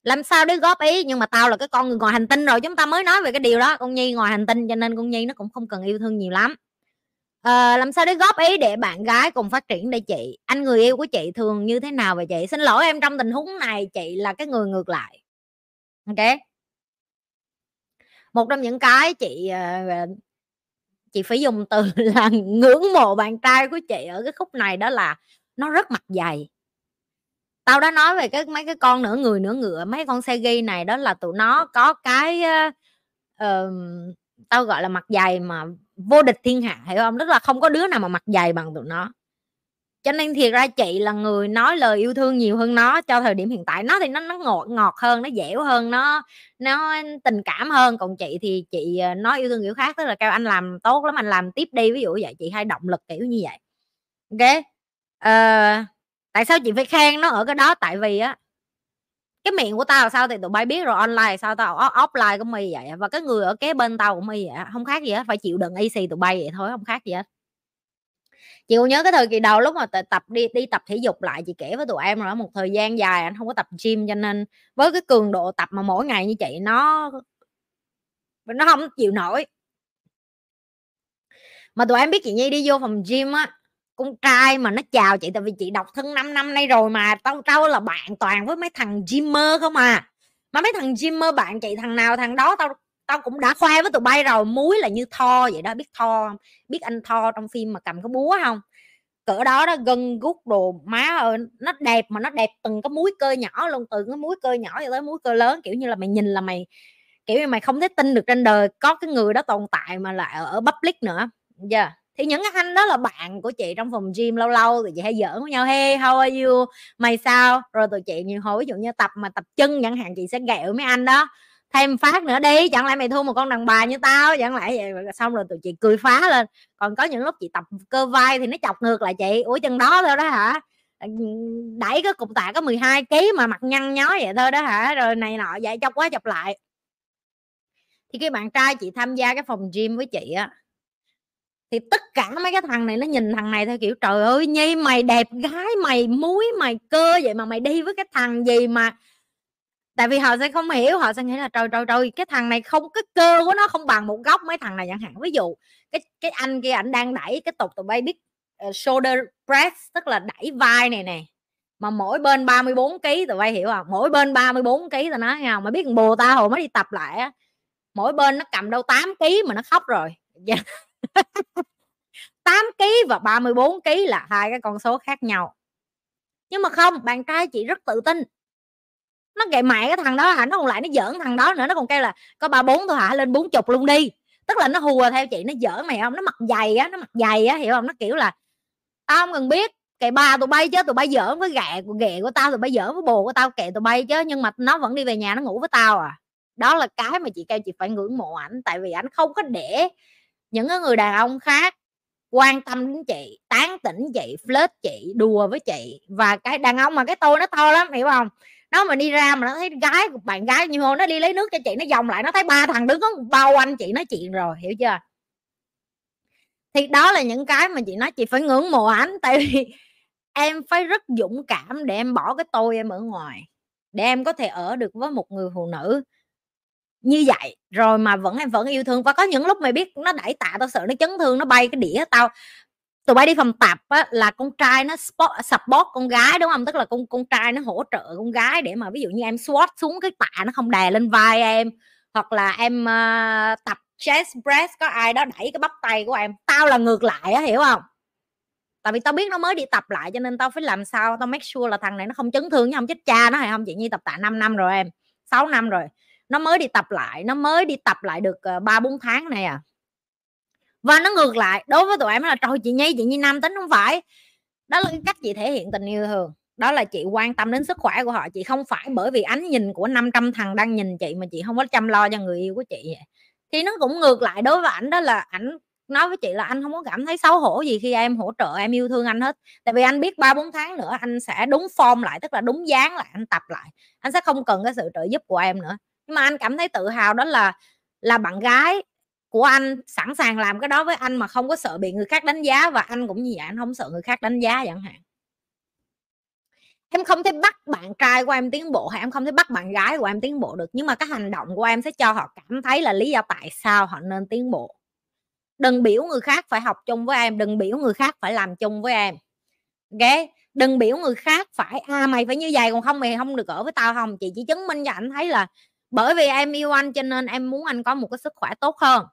làm sao để góp ý? Nhưng mà tao là cái con người ngoài hành tinh rồi chúng ta mới nói về cái điều đó. Con nhi ngoài hành tinh cho nên con nhi nó cũng không cần yêu thương nhiều lắm. À, làm sao để góp ý để bạn gái cùng phát triển đây chị? Anh người yêu của chị thường như thế nào vậy chị? Xin lỗi em trong tình huống này chị là cái người ngược lại. Ok. Một trong những cái chị ờ, ờ, chị phải dùng từ là ngưỡng mộ bạn trai của chị ở cái khúc này đó là nó rất mặt dày tao đã nói về cái mấy cái con nửa người nửa ngựa mấy con xe ghi này đó là tụi nó có cái uh, tao gọi là mặt dày mà vô địch thiên hạ hiểu không? Tức là không có đứa nào mà mặt dày bằng tụi nó. Cho nên thiệt ra chị là người nói lời yêu thương nhiều hơn nó cho thời điểm hiện tại nó thì nó nó ngọt ngọt hơn nó dẻo hơn nó nó tình cảm hơn. Còn chị thì chị ờ, nói yêu thương kiểu khác tức là kêu anh làm tốt lắm anh làm tiếp đi ví dụ vậy chị hay động lực kiểu như vậy. Ok? Uh, tại sao chị phải khen nó ở cái đó? Tại vì á, cái miệng của tao là sao thì tụi bay biết rồi, online sao tao offline cũng y vậy và cái người ở kế bên tao cũng y vậy không khác gì hết phải chịu đựng AC tụi bay vậy thôi, không khác gì hết chị còn nhớ cái thời kỳ đầu lúc mà tập đi đi tập thể dục lại, chị kể với tụi em rồi một thời gian dài anh không có tập gym cho nên với cái cường độ tập mà mỗi ngày như chị nó nó không chịu nổi. Mà tụi em biết chị Nhi đi vô phòng gym á con trai mà nó chào chị tại vì chị đọc thân 5 năm nay rồi mà tao tao là bạn toàn với mấy thằng gymmer không à. Mà mấy thằng gymmer bạn chị thằng nào thằng đó tao tao cũng đã khoe với tụi bay rồi muối là như tho vậy đó biết tho không? Biết anh tho trong phim mà cầm cái búa không? Cỡ đó đó gân gút đồ má ơi nó đẹp mà nó đẹp từng cái múi cơ nhỏ luôn từ cái múi cơ nhỏ cho tới múi cơ lớn kiểu như là mày nhìn là mày kiểu như mày không thể tin được trên đời có cái người đó tồn tại mà lại ở, ở public nữa. Giờ yeah thì những anh đó là bạn của chị trong phòng gym lâu lâu thì chị hay giỡn với nhau, hey, how are you? Mày sao? Rồi tụi chị nhiều hồi, ví dụ như tập mà tập chân chẳng hạn, chị sẽ ghẹo mấy anh đó, thêm phát nữa đi, chẳng lẽ mày thua một con đàn bà như tao? Chẳng lẽ vậy xong rồi tụi chị cười phá lên. Còn có những lúc chị tập cơ vai thì nó chọc ngược lại chị, ủa, chân đó thôi đó hả? Ờ, ừ, đẩy cái cục tạ có 12 kg mà mặt nhăn nhó vậy thôi đó hả? Rồi này nọ, vậy chọc quá chọc lại. Thì cái bạn trai chị tham gia cái phòng gym với chị á thì tất cả mấy cái thằng này nó nhìn thằng này theo kiểu trời ơi nhi mày đẹp gái mày muối mày cơ vậy mà mày đi với cái thằng gì mà tại vì họ sẽ không hiểu họ sẽ nghĩ là trời trời trời cái thằng này không cái cơ của nó không bằng một góc mấy thằng này chẳng hạn. Ví dụ cái cái anh kia ảnh đang đẩy cái tục tụi bay biết uh, shoulder press tức là đẩy vai này nè mà mỗi bên 34 kg tụi bay hiểu không? Mỗi bên 34 kg tụi nó nghe không? Mà biết bồ ta hồi mới đi tập lại á mỗi bên nó cầm đâu 8 kg mà nó khóc rồi. Dạ. 8 kg và 34 kg là hai cái con số khác nhau. Nhưng mà không, bạn trai chị rất tự tin. Nó gậy mẹ cái thằng đó hả? Nó còn lại nó giỡn thằng đó nữa, nó còn kêu là có ba bốn thôi hả? Lên bốn chục luôn đi. Tức là nó hùa theo chị, nó giỡn mày không? Nó mặc dày á, nó mặc dày á, hiểu không? Nó kiểu là tao không cần biết, kệ ba tụi bay chứ, tụi bay giỡn với gẹ của ghẹ của tao, tụi bay giỡn với bồ của tao, kệ tụi bay chứ, nhưng mà nó vẫn đi về nhà nó ngủ với tao à. Đó là cái mà chị kêu chị phải ngưỡng mộ ảnh, tại vì ảnh không có để những cái người đàn ông khác quan tâm đến chị, tán tỉnh chị, flirt chị, đùa với chị. Và cái đàn ông mà cái tôi nó to lắm, hiểu không? Nó mà đi ra mà nó thấy gái, bạn gái như hôm nó đi lấy nước cho chị, nó vòng lại, nó thấy ba thằng đứng bao quanh chị nói chuyện rồi, hiểu chưa? Thì đó là những cái mà chị nói chị phải ngưỡng mộ ảnh, tại vì em phải rất dũng cảm để em bỏ cái tôi em ở ngoài, để em có thể ở được với một người phụ nữ như vậy rồi mà vẫn em vẫn yêu thương. Và có những lúc mày biết nó đẩy tạ tao sợ nó chấn thương nó bay cái đĩa tao. Tụi bay đi phòng tập á, là con trai nó support, support con gái đúng không? Tức là con con trai nó hỗ trợ con gái để mà ví dụ như em squat xuống cái tạ nó không đè lên vai em. Hoặc là em uh, tập chest press có ai đó đẩy cái bắp tay của em. Tao là ngược lại á hiểu không? Tại vì tao biết nó mới đi tập lại cho nên tao phải làm sao tao make sure là thằng này nó không chấn thương chứ không chết cha nó hay không chị nhi tập tạ 5 năm rồi em 6 năm rồi nó mới đi tập lại, nó mới đi tập lại được ờ, ba bốn tháng này à. Và nó ngược lại, đối với tụi em là, trời, chị nhi chị nhi nam tính không phải. Đó là cái cách chị thể hiện tình yêu thương đó là chị quan tâm đến sức khỏe của họ, chị không phải bởi vì ánh nhìn của 500 thằng đang nhìn chị mà chị không có chăm lo cho người yêu của chị vậy. thì nó cũng ngược lại đối với ảnh đó là ảnh nói với chị là, anh không có cảm thấy xấu hổ gì khi em hỗ trợ, em yêu thương anh hết. Tại vì anh biết ba bốn tháng nữa anh sẽ đúng form lại, tức là đúng dáng lại, anh tập lại. Anh sẽ không cần cái sự trợ giúp của em nữa mà anh cảm thấy tự hào đó là là bạn gái của anh sẵn sàng làm cái đó với anh mà không có sợ bị người khác đánh giá và anh cũng như vậy anh không sợ người khác đánh giá chẳng hạn. Em không thể bắt bạn trai của em tiến bộ hay em không thể bắt bạn gái của em tiến bộ được, nhưng mà cái hành động của em sẽ cho họ cảm thấy là lý do tại sao họ nên tiến bộ. Đừng biểu người khác phải học chung với em, đừng biểu người khác phải làm chung với em ok đừng biểu người khác phải à mày phải như vậy còn không mày không được ở với tao không? Chị chỉ chứng minh cho anh thấy là bởi vì em yêu anh cho nên em muốn anh có một cái sức khỏe tốt hơn.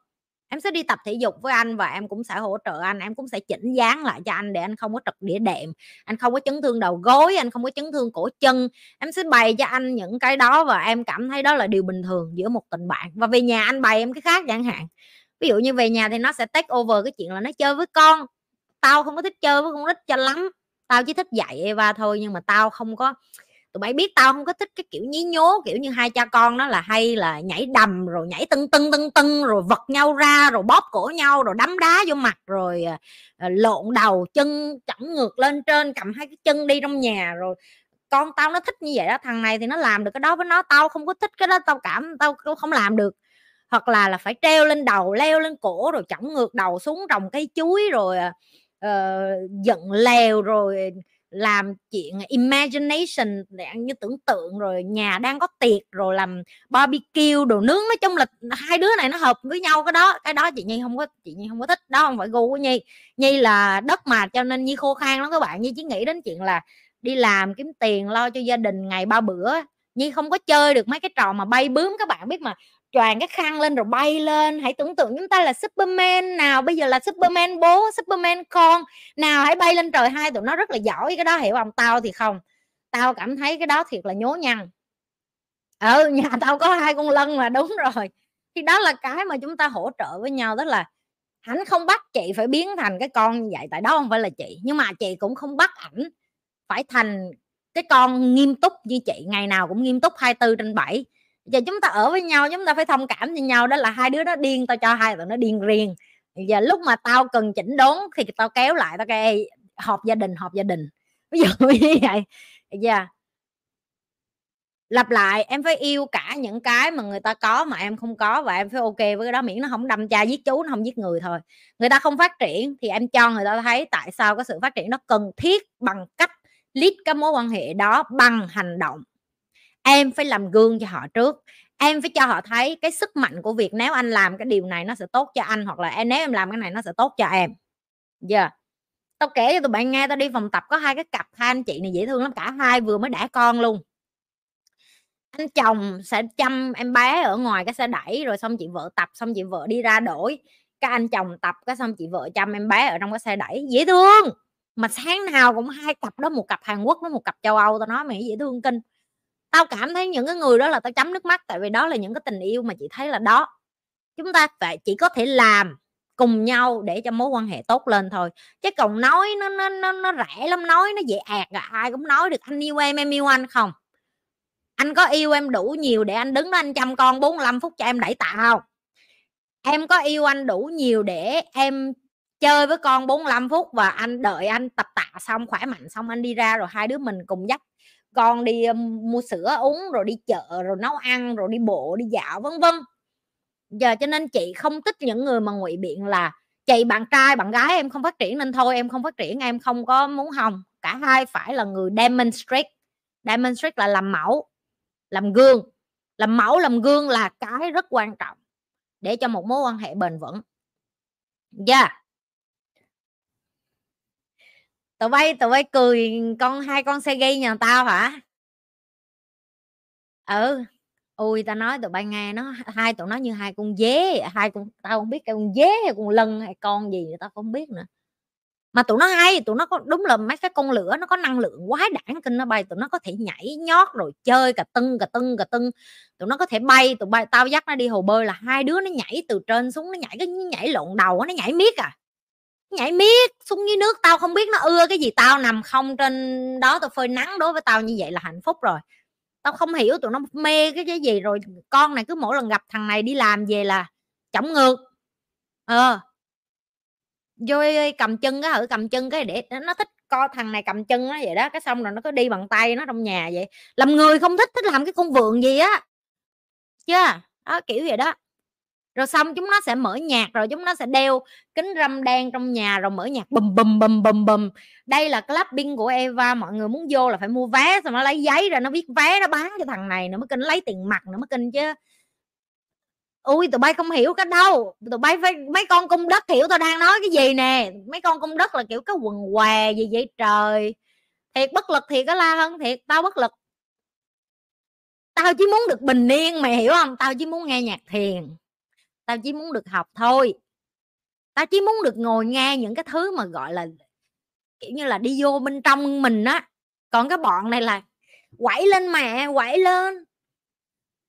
Em sẽ đi tập thể dục với anh và em cũng sẽ hỗ trợ anh, em cũng sẽ chỉnh dáng lại cho anh để anh không có trật đĩa đệm, anh không có chấn thương đầu gối, anh không có chấn thương cổ chân. Em sẽ bày cho anh những cái đó và em cảm thấy đó là điều bình thường giữa một tình bạn. Và về nhà anh bày em cái khác chẳng hạn. Ví dụ như về nhà thì nó sẽ take over cái chuyện là nó chơi với con. Tao không có thích chơi với con nít cho lắm. Tao chỉ thích dạy Eva thôi nhưng mà tao không có tụi bay biết tao không có thích cái kiểu nhí nhố kiểu như hai cha con đó là hay là nhảy đầm rồi nhảy tưng tưng tưng tưng rồi vật nhau ra rồi bóp cổ nhau rồi đấm đá vô mặt rồi à, à, lộn đầu chân chỏng ngược lên trên cầm hai cái chân đi trong nhà rồi con tao nó thích như vậy đó thằng này thì nó làm được cái đó với nó tao không có thích cái đó tao cảm tao không làm được. Hoặc là là phải treo lên đầu leo lên cổ rồi chỏng ngược đầu xuống trồng cây chuối rồi uh, giận lèo rồi làm chuyện imagination, để như tưởng tượng rồi nhà đang có tiệc rồi làm barbecue đồ nướng. Nói chung là hai đứa này nó hợp với nhau cái đó cái đó chị nhi không có, chị nhi không có thích, đó không phải gu của nhi. Nhi là đất mà cho nên nhi khô khan lắm các bạn, nhi chỉ nghĩ đến chuyện là đi làm kiếm tiền lo cho gia đình ngày ba bữa. Nhi không có chơi được mấy cái trò mà bay bướm các bạn biết mà choàng cái khăn lên rồi bay lên. Hãy tưởng tượng chúng ta là superman nào, bây giờ là superman bố, superman con. Nào hãy bay lên trời hai tụi nó rất là giỏi, cái đó hiểu không? Tao thì không. Tao cảm thấy cái đó thiệt là nhố nhăn ừ nhà tao có hai con lân mà, đúng rồi. Thì đó là cái mà chúng ta hỗ trợ với nhau đó là ảnh không bắt chị phải biến thành cái con như vậy. Tại đó không phải là chị, nhưng mà chị cũng không bắt ảnh phải thành cái con nghiêm túc như chị. Ngày nào cũng nghiêm túc 24 trên 7 giờ chúng ta ở với nhau, chúng ta phải thông cảm với nhau, đó là hai đứa nó điên, tao cho hai tụi nó điên riêng. Giờ lúc mà tao cần chỉnh đốn thì tao kéo lại, tao kêu họp gia đình, họp gia đình. Ví dụ như vậy. Giờ yeah lặp lại, em phải yêu cả những cái mà người ta có mà em không có và em phải ok với cái đó. Miễn nó không đâm cha giết chú, nó không giết người thôi. Người ta không phát triển thì em cho người ta thấy tại sao cái sự phát triển nó cần thiết bằng cách lít cái mối quan hệ đó bằng hành động em phải làm gương cho họ trước. Em phải cho họ thấy cái sức mạnh của việc nếu anh làm cái điều này nó sẽ tốt cho anh, hoặc là em, nếu em làm cái này nó sẽ tốt cho em. Giờ yeah. tao kể cho tụi bạn nghe, tao đi phòng tập có hai cái cặp, hai anh chị này dễ thương lắm, cả hai vừa mới đẻ con luôn. Anh chồng sẽ chăm em bé ở ngoài cái xe đẩy, rồi xong chị vợ tập, xong chị vợ đi ra đổi. Cái anh chồng tập, cái xong chị vợ chăm em bé ở trong cái xe đẩy. Dễ thương! Mà sáng nào cũng hai cặp đó, một cặp Hàn Quốc với một cặp châu Âu, tao nói mày, dễ thương kinh tao cảm thấy những cái người đó là tao chấm nước mắt tại vì đó là những cái tình yêu mà chị thấy là đó. Chúng ta phải chỉ có thể làm cùng nhau để cho mối quan hệ tốt lên thôi. Chứ còn nói nó nó nó, nó rẻ lắm nói nó dễ ạt à ai cũng nói được anh yêu em em yêu anh không? Anh có yêu em đủ nhiều để anh đứng đó anh chăm con 45 phút cho em đẩy tạ không? Em có yêu anh đủ nhiều để em chơi với con 45 phút và anh đợi anh tập tạ xong khỏe mạnh xong anh đi ra rồi hai đứa mình cùng dắt con đi mua sữa uống, rồi đi chợ, rồi nấu ăn, rồi đi bộ, đi dạo, vân vân. Giờ cho nên chị không thích những người mà ngụy biện là, chị, bạn trai, bạn gái em không phát triển nên thôi, em không phát triển, em không có muốn hồng. Cả hai phải là người demonstrate. Demonstrate là làm mẫu, làm gương. Làm mẫu, làm gương là cái rất quan trọng để cho một mối quan hệ bền vững. Yeah tụi bay tụi bay cười, con, hai con xe ghi nhà tao hả? Ừ ui, tao nói tụi bay nghe nó, hai tụi nó như hai con dế, hai con, tao không biết cái con dế hay con lân hay con gì tao không biết nữa. Mà tụi nó hay, tụi nó có, đúng là mấy cái con lửa nó có năng lượng quá đản kinh nó bay, tụi nó có thể nhảy, nhót rồi chơi cà tưng cà tưng cà tưng. Tụi nó có thể bay, tụi bay, tao dắt nó đi hồ bơi là hai đứa nó nhảy từ trên xuống, nó nhảy cái, nhảy lộn đầu nó nhảy miết à nhảy miết, xuống dưới nước tao không biết nó ưa cái gì, tao nằm không trên đó tao phơi nắng đối với tao như vậy là hạnh phúc rồi. Tao không hiểu tụi nó mê cái cái gì rồi, con này cứ mỗi lần gặp thằng này đi làm về là chổng ngược. Ờ. Vô cầm chân cái thử cầm chân cái để nó thích co thằng này cầm chân nó vậy đó, cái xong rồi nó cứ đi bằng tay nó trong nhà vậy. Làm người không thích thích làm cái con vườn gì á. Chưa? Đó, kiểu vậy đó rồi xong chúng nó sẽ mở nhạc, rồi chúng nó sẽ đeo kính râm đen trong nhà, rồi mở nhạc bùm bùm bùm bùm bùm. Đây là clubbing của Eva, mọi người muốn vô là phải mua vé, xong nó lấy giấy ra, nó viết vé, nó bán cho thằng này, nữa mới kinh lấy tiền mặt, nữa mới kinh chứ. Ui, tụi bay không hiểu cái đâu. Tụi bay phải, mấy con cung đất hiểu tao đang nói cái gì nè. Mấy con cung đất là kiểu cái quần què gì vậy trời. Thiệt bất lực thiệt có la hơn thiệt tao bất lực. Tao chỉ muốn được bình yên, mày hiểu không? Tao chỉ muốn nghe nhạc thiền tao chỉ muốn được học thôi. Tao chỉ muốn được ngồi nghe những cái thứ mà, gọi là, kiểu như là, đi vô bên trong mình á. Còn cái bọn này là quẩy lên mẹ, quẩy lên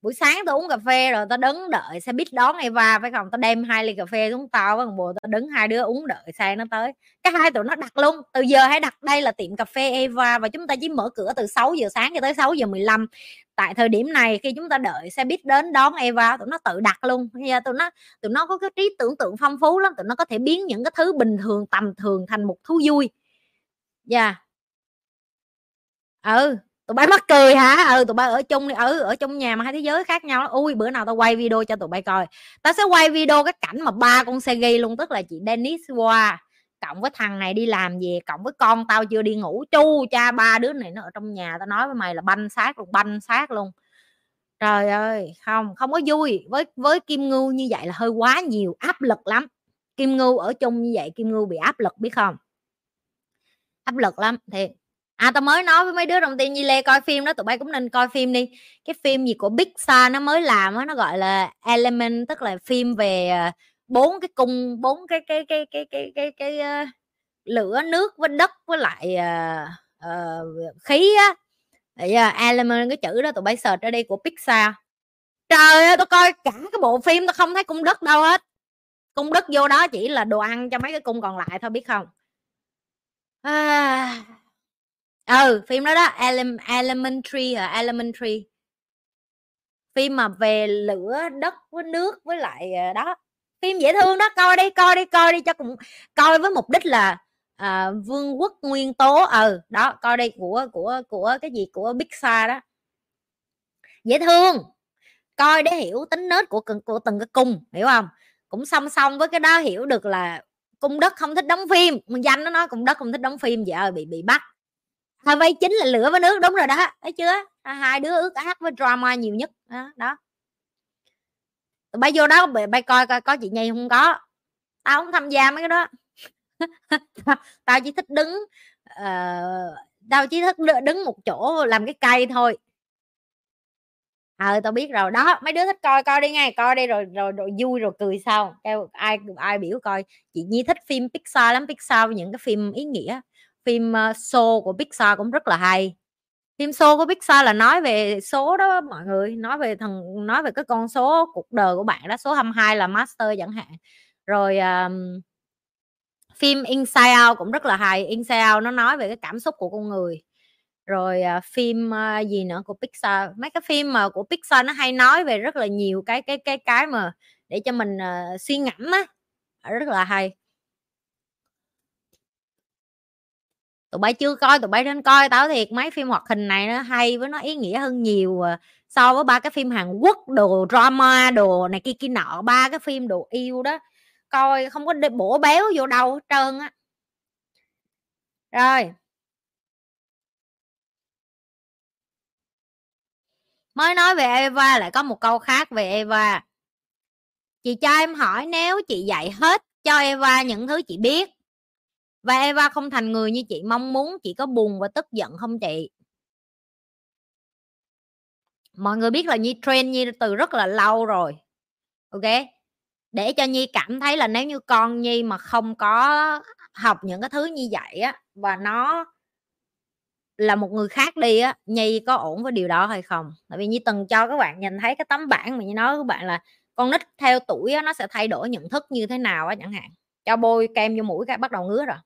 buổi sáng tao uống cà phê rồi tao đứng đợi xe buýt đón Eva, phải không? Tao đem hai ly cà phê xuống tao với thằng bồ tao đứng hai đứa uống đợi xe nó tới. Cái hai tụi nó đặt luôn, từ giờ hãy đặt đây là tiệm cà phê Eva và chúng ta chỉ mở cửa từ 6 giờ sáng cho tới 6 giờ 15 tại thời điểm này khi chúng ta đợi xe buýt đến đón Eva, tụi nó tự đặt luôn. Giờ tụi nó tụi nó có cái trí tưởng tượng phong phú lắm, tụi nó có thể biến những cái thứ bình thường, tầm thường thành một thú vui. Dạ yeah. ừ tụi bay mắc cười hả? Ừ tụi bay ở chung đi, ở ở trong nhà mà hai thế giới khác nhau ui, bữa nào tao quay video cho tụi bay coi. Tao sẽ quay video cái cảnh mà ba con xe ghi luôn, tức là chị Dennis qua cộng với thằng này đi làm về, cộng với con tao chưa đi ngủ. Chu cha, ba đứa này nó ở trong nhà, tao nói với mày là banh xác luôn, banh xác luôn. Trời ơi, không không có vui. Với với kim ngưu như vậy là hơi quá nhiều áp lực lắm. Kim ngưu ở chung như vậy, kim ngưu bị áp lực, biết không? Áp lực lắm thì à tao mới nói với mấy đứa đồng tiên nhi lê coi phim đó tụi bay cũng nên coi phim đi. Cái phim gì của big star nó mới làm á nó gọi là element tức là phim về ờ, bốn cái cung bốn cái cái cái cái cái cái cái, cái uh, lửa nước với đất với lại uh, uh, khí á. Vậy element cái chữ đó tụi bay search ở đây của pixar trời ơi tôi coi cả cái bộ phim tôi không thấy cung đất đâu hết. Cung đất vô đó chỉ là đồ ăn cho mấy cái cung còn lại thôi biết không? À ừ phim đó đó Ele- elementary hả? Elementary. Phim mà về lửa đất với nước với lại ờ, đó. Phim dễ thương đó coi đi coi đi coi đi cho cùng coi với mục đích là à, vương quốc nguyên tố. Ừ đó coi đi của của của cái gì? Của Pixar đó. Dễ thương. Coi để hiểu tính nết của của từng cái cung hiểu không? Cũng song song với cái đó hiểu được là cung đất không thích đóng phim. Danh nó nói cung đất không thích đóng phim. Vậy ơi bị bị bắt hai vây chính là lửa với nước đúng rồi đó thấy chưa? Hai đứa ước ác với drama nhiều nhất. Đó, đó. bay vô đó bay coi coi có chị nhi không có. Tao không tham gia mấy cái đó. Tao chỉ thích đứng uh, tao chỉ thích đứng một chỗ làm cái cây thôi. Ờ tao biết rồi. Đó mấy đứa thích coi coi đi ngay coi đi rồi rồi rồi vui rồi cười sau. Kêu ai ai biểu coi. Chị nhi thích phim pixar lắm pixar những cái phim ý nghĩa phim uh, show của pixar cũng rất là hay. Phim show của pixar là nói về số đó mọi người nói về thằng nói về cái con số cuộc đời của bạn đó số 22 là master chẳng hạn. Rồi um, phim Inside Out cũng rất là hay Inside Out nó nói về cái cảm xúc của con người. Rồi uh, phim uh, gì nữa của Pixar mấy cái phim mà của Pixar nó hay nói về rất là nhiều cái cái cái cái mà để cho mình uh, suy ngẫm á rất là hay. Tụi bay chưa coi, tụi bay nên coi tao thiệt. Mấy phim hoạt hình này nó hay với, nó ý nghĩa hơn nhiều à, so với ba cái phim Hàn Quốc đồ drama đồ này kia kia nọ. Ba cái phim đồ yêu đó, coi không có bổ béo vô đâu hết trơn á. Rồi. Mới nói về Eva, lại có một câu khác về Eva. Chị cho em hỏi, nếu chị dạy hết cho Eva những thứ chị biết và Eva không thành người như chị mong muốn chị có buồn và tức giận không chị? Mọi người biết là Nhi train Nhi từ rất là lâu rồi ok? Để cho Nhi cảm thấy là nếu như con Nhi mà không có học những cái thứ như vậy á và nó là một người khác đi á Nhi có ổn với điều đó hay không? Tại vì Nhi từng cho các bạn nhìn thấy cái tấm bảng mà Nhi nói các bạn là con nít theo tuổi á, nó sẽ thay đổi nhận thức như thế nào á chẳng hạn. Cho bôi kem vô mũi cái bắt đầu ngứa rồi.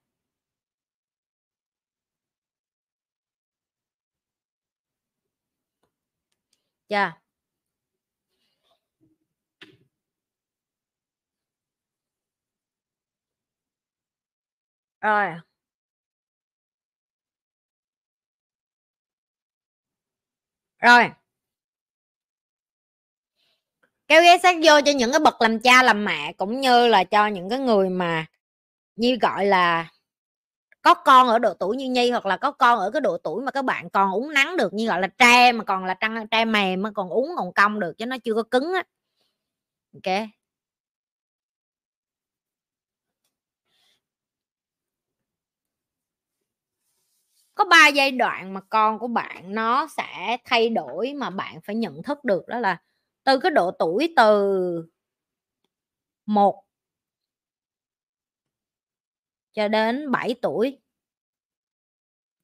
Yeah rồi. Rồi. Kéo ghé sát vô cho những cái bậc làm cha làm mẹ cũng như là cho những cái người mà như gọi là có con ở độ tuổi như nhi hoặc là có con ở cái độ tuổi mà các bạn còn uống nắng được như gọi là tre mà còn là trăng, tre mềm mà còn uống còn cong được chứ nó chưa có cứng á. Ok. Có ba giai đoạn mà con của bạn nó sẽ thay đổi mà bạn phải nhận thức được đó là từ cái độ tuổi từ một cho đến 7 tuổi.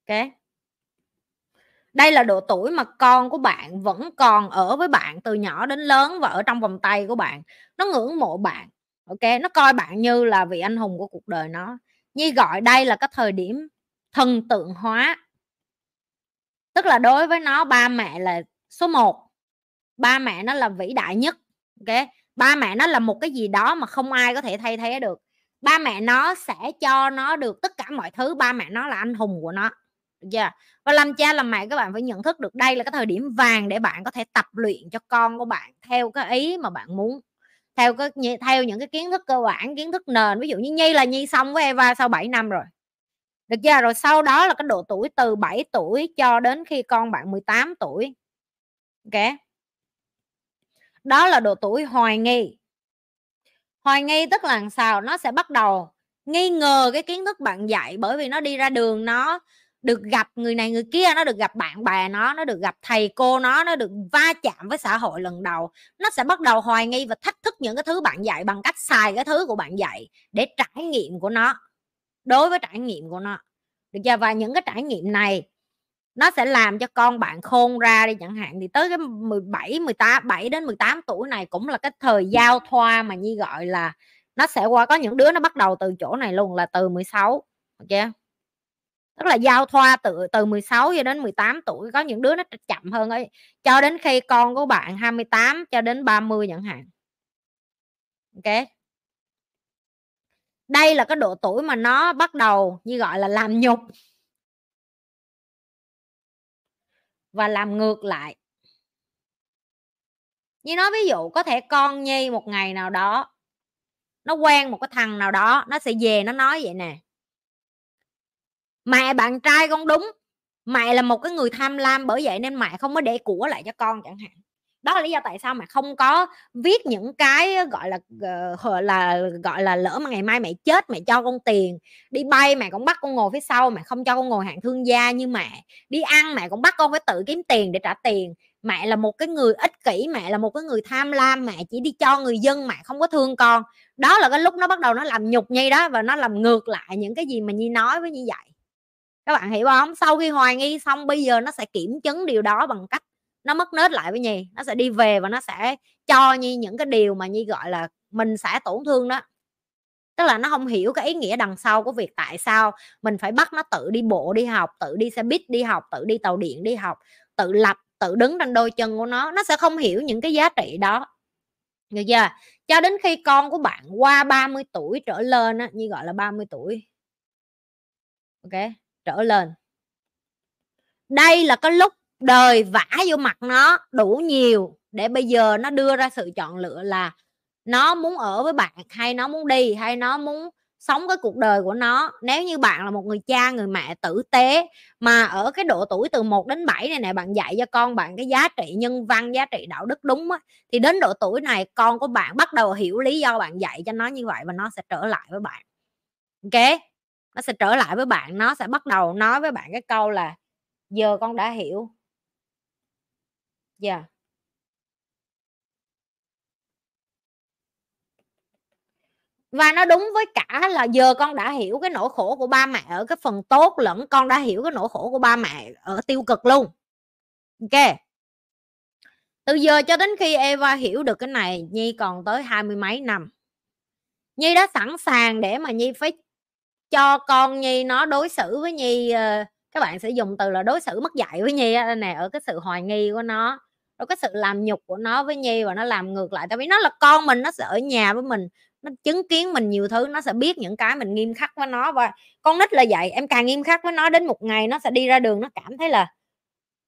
Ok. Đây là độ tuổi mà con của bạn vẫn còn ở với bạn từ nhỏ đến lớn và ở trong vòng tay của bạn. Nó ngưỡng mộ bạn, ok? Nó coi bạn như là vị anh hùng của cuộc đời nó. Như gọi đây là cái thời điểm thần tượng hóa. Tức là đối với nó, ba mẹ là số 1 ba mẹ nó là vĩ đại nhất, ok? Ba mẹ nó là một cái gì đó mà không ai có thể thay thế được ba mẹ nó sẽ cho nó được tất cả mọi thứ, ba mẹ nó là anh hùng của nó. Được chưa và làm cha làm mẹ các bạn phải nhận thức được đây là cái thời điểm vàng để bạn có thể tập luyện cho con của bạn theo cái ý mà bạn muốn, theo cái theo những cái kiến thức cơ bản, kiến thức nền. Ví dụ như nhi là nhi xong với eva sau 7 năm rồi. Được chưa? Rồi sau đó là cái độ tuổi từ 7 tuổi cho đến khi con bạn 18 tuổi. Ok? Đó là độ tuổi hoài nghi hoài nghi tức là sao? Nó sẽ bắt đầu nghi ngờ cái kiến thức bạn dạy bởi vì nó đi ra đường, nó được gặp người này người kia, nó được gặp bạn bè nó nó được gặp thầy cô nó nó được va chạm với xã hội lần đầu. Nó sẽ bắt đầu hoài nghi và thách thức những cái thứ bạn dạy bằng cách xài cái thứ của bạn dạy để trải nghiệm của nó, đối với trải nghiệm của nó. Được chưa? Và những cái trải nghiệm này nó sẽ làm cho con bạn khôn ra đi chẳng hạn. Thì tới cái 17 18 7 đến 18 tuổi này cũng là cái thời giao thoa mà như gọi là nó sẽ qua, có những đứa nó bắt đầu từ chỗ này luôn là từ 16 ok? Tức là giao thoa từ từ 16 cho đến 18 tuổi, có những đứa nó chậm hơn ấy. Cho đến khi con của bạn 28 cho đến 30 chẳng hạn. Ok? Đây là cái độ tuổi mà nó bắt đầu như gọi là làm nhục. Và làm ngược lại. Như nói ví dụ, có thể con nhi một ngày nào đó, nó quen một cái thằng nào đó, nó sẽ về nó nói vậy nè. Mẹ bạn trai con đúng, mẹ là một cái người tham lam bởi vậy nên mẹ không có để của lại cho con chẳng hạn đó là lý do tại sao mà không có viết những cái gọi là uh, là gọi là lỡ mà ngày mai mẹ chết mẹ cho con tiền đi bay mẹ cũng bắt con ngồi phía sau mẹ không cho con ngồi hạng thương gia như mẹ đi ăn mẹ cũng bắt con phải tự kiếm tiền để trả tiền. Mẹ là một cái người ích kỷ mẹ là một cái người tham lam mẹ chỉ đi cho người dân mẹ không có thương con. Đó là cái lúc nó bắt đầu nó làm nhục nhi đó và nó làm ngược lại những cái gì mà nhi nói với như vậy các bạn hiểu không? Sau khi hoài nghi xong bây giờ nó sẽ kiểm chứng điều đó bằng cách nó mất nết lại với nhi nó sẽ đi về và nó sẽ cho nhi những cái điều mà nhi gọi là mình sẽ tổn thương đó. Tức là nó không hiểu cái ý nghĩa đằng sau của việc tại sao mình phải bắt nó tự đi bộ đi học tự đi xe buýt đi học tự đi tàu điện đi học tự lập tự đứng trên đôi chân của nó. Nó sẽ không hiểu những cái giá trị đó. Được chưa? Cho đến khi con của bạn qua 30 tuổi trở lên á, như gọi là 30 tuổi. Ok? Trở lên. Đây là cái lúc đời vả vô mặt nó đủ nhiều để bây giờ nó đưa ra sự chọn lựa là nó muốn ở với bạn, hay nó muốn đi, hay nó muốn sống cái cuộc đời của nó. Nếu như bạn là một người cha, người mẹ tử tế mà ở cái độ tuổi từ 1 đến 7 này nè, bạn dạy cho con bạn cái giá trị nhân văn, giá trị đạo đức đúng á, thì đến độ tuổi này con của bạn bắt đầu hiểu lý do bạn dạy cho nó như vậy và nó sẽ trở lại với bạn. Ok? Nó sẽ trở lại với bạn, nó sẽ bắt đầu nói với bạn cái câu là, giờ con đã hiểu yeah. và nó đúng với cả là giờ con đã hiểu cái nỗi khổ của ba mẹ ở cái phần tốt lẫn con đã hiểu cái nỗi khổ của ba mẹ ở tiêu cực luôn. Ok. Từ giờ cho đến khi Eva hiểu được cái này, Nhi còn tới hai mươi mấy năm. Nhi đã sẵn sàng để mà Nhi phải cho con Nhi nó đối xử với Nhi ờ, các bạn sẽ dùng từ là đối xử mất dạy với Nhi nè, ở cái sự hoài nghi của nó rồi cái sự làm nhục của nó với Nhi và nó làm ngược lại, tại vì nó là con mình, nó sẽ ở nhà với mình, nó chứng kiến mình nhiều thứ, nó sẽ biết những cái mình nghiêm khắc với nó. Và con nít là vậy, em càng nghiêm khắc với nó, đến một ngày nó sẽ đi ra đường, nó cảm thấy là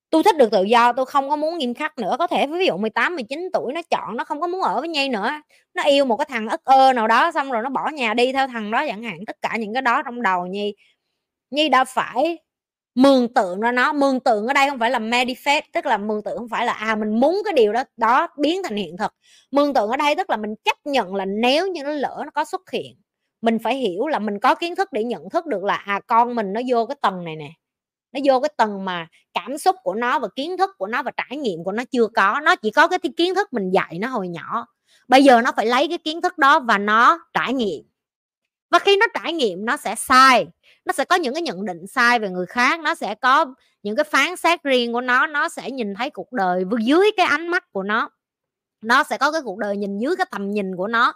tôi thích được tự do, tôi không có muốn nghiêm khắc nữa. Có thể ví dụ 18 19 tuổi nó chọn, nó không có muốn ở với nhi nữa, nó yêu một cái thằng ất ơ nào đó, xong rồi nó bỏ nhà đi theo thằng đó chẳng hạn, tất cả những cái đó trong đầu nhi. Nhi đã phải mường tượng ra nó, mường tượng ở đây không phải là manifest, tức là mường tượng không phải là à mình muốn cái điều đó đó biến thành hiện thực. Mường tượng ở đây tức là mình chấp nhận là nếu như nó lỡ nó có xuất hiện, mình phải hiểu là mình có kiến thức để nhận thức được là à con mình nó vô cái tầng này nè. Nó vô cái tầng mà cảm xúc của nó và kiến thức của nó và trải nghiệm của nó chưa có, nó chỉ có cái kiến thức mình dạy nó hồi nhỏ. Bây giờ nó phải lấy cái kiến thức đó và nó trải nghiệm. Và khi nó trải nghiệm, nó sẽ sai nó sẽ có những cái nhận định sai về người khác, nó sẽ có những cái phán xét riêng của nó nó sẽ nhìn thấy cuộc đời dưới cái ánh mắt của nó. Nó sẽ có cái cuộc đời nhìn dưới cái tầm nhìn của nó.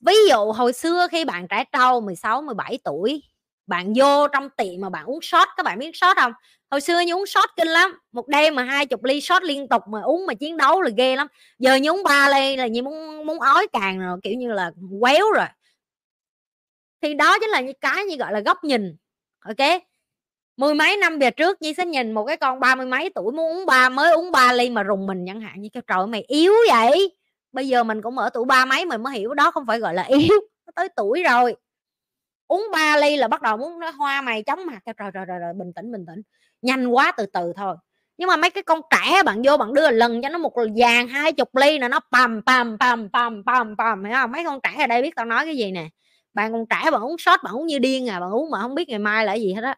Ví dụ hồi xưa khi bạn trẻ trâu 16 17 tuổi, bạn vô trong tiệm mà bạn uống shot, các bạn biết shot không? Hồi xưa như uống shot kinh lắm, một đêm mà hai chục ly shot liên tục mà uống mà chiến đấu là ghê lắm. Giờ như uống ba ly là như muốn muốn ói càng rồi, kiểu như là quéo rồi thì đó chính là những cái như gọi là góc nhìn ok? Mười mấy năm về trước Nhi sẽ nhìn một cái con ba mươi mấy tuổi muốn uống ba mới uống ba ly mà rùng mình chẳng hạn như cái trời mày yếu vậy! Bây giờ mình cũng ở tuổi ba mấy mình mới hiểu đó không phải gọi là yếu nó tới tuổi rồi. Uống ba ly là bắt đầu muốn nó hoa mày chóng mặt! Trời trời trời, trời bình tĩnh bình tĩnh. Nhanh quá từ từ thôi. Nhưng mà mấy cái con trẻ bạn vô bạn đưa lần cho nó một vàng hai chục ly là nó pầm pầm pầm pầm pầm pầm, hiểu không? Mấy con trẻ ở đây biết tao nói cái gì nè? Bạn còn trẻ, bạn uống shot, bạn uống như điên à bạn uống mà không biết ngày mai là gì hết á.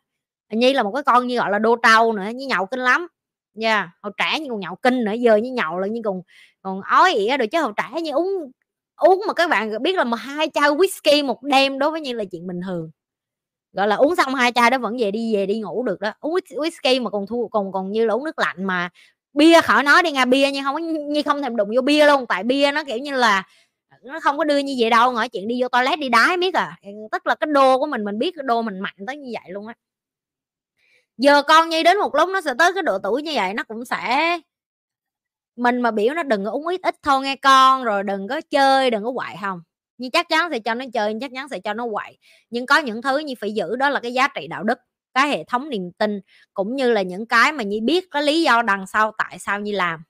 Nhi là một cái con như gọi là đô trâu nữa, như nhậu kinh lắm. Nha yeah. hồi trẻ như còn nhậu kinh nữa, giờ như nhậu là như còn còn ói ỉa rồi, chứ hồi trẻ như uống uống mà các bạn biết là mà hai chai whisky một đêm đối với như là chuyện bình thường. Gọi là uống xong hai chai đó vẫn về đi về đi ngủ được đó. Uống whisky mà còn thu, còn còn như là uống nước lạnh mà bia khỏi nói đi nghe, bia nhưng không như không thèm đụng vô bia luôn. Tại bia nó kiểu như là nó không có đưa như vậy đâu nói chuyện đi vô toilet đi đái biết à. Tức là cái đô của mình mình biết cái đô mình mạnh tới như vậy luôn á. Giờ con nhi đến một lúc nó sẽ tới cái độ tuổi như vậy, nó cũng sẽ mình mà biểu nó đừng có uống ít ít thôi nghe con, rồi đừng có chơi, đừng có quậy không. Nhưng chắc chắn sẽ cho nó chơi, chắc chắn sẽ cho nó quậy. Nhưng có những thứ như phải giữ, đó là cái giá trị đạo đức, cái hệ thống niềm tin, cũng như là những cái mà nhi biết có lý do đằng sau, tại sao nhi làm.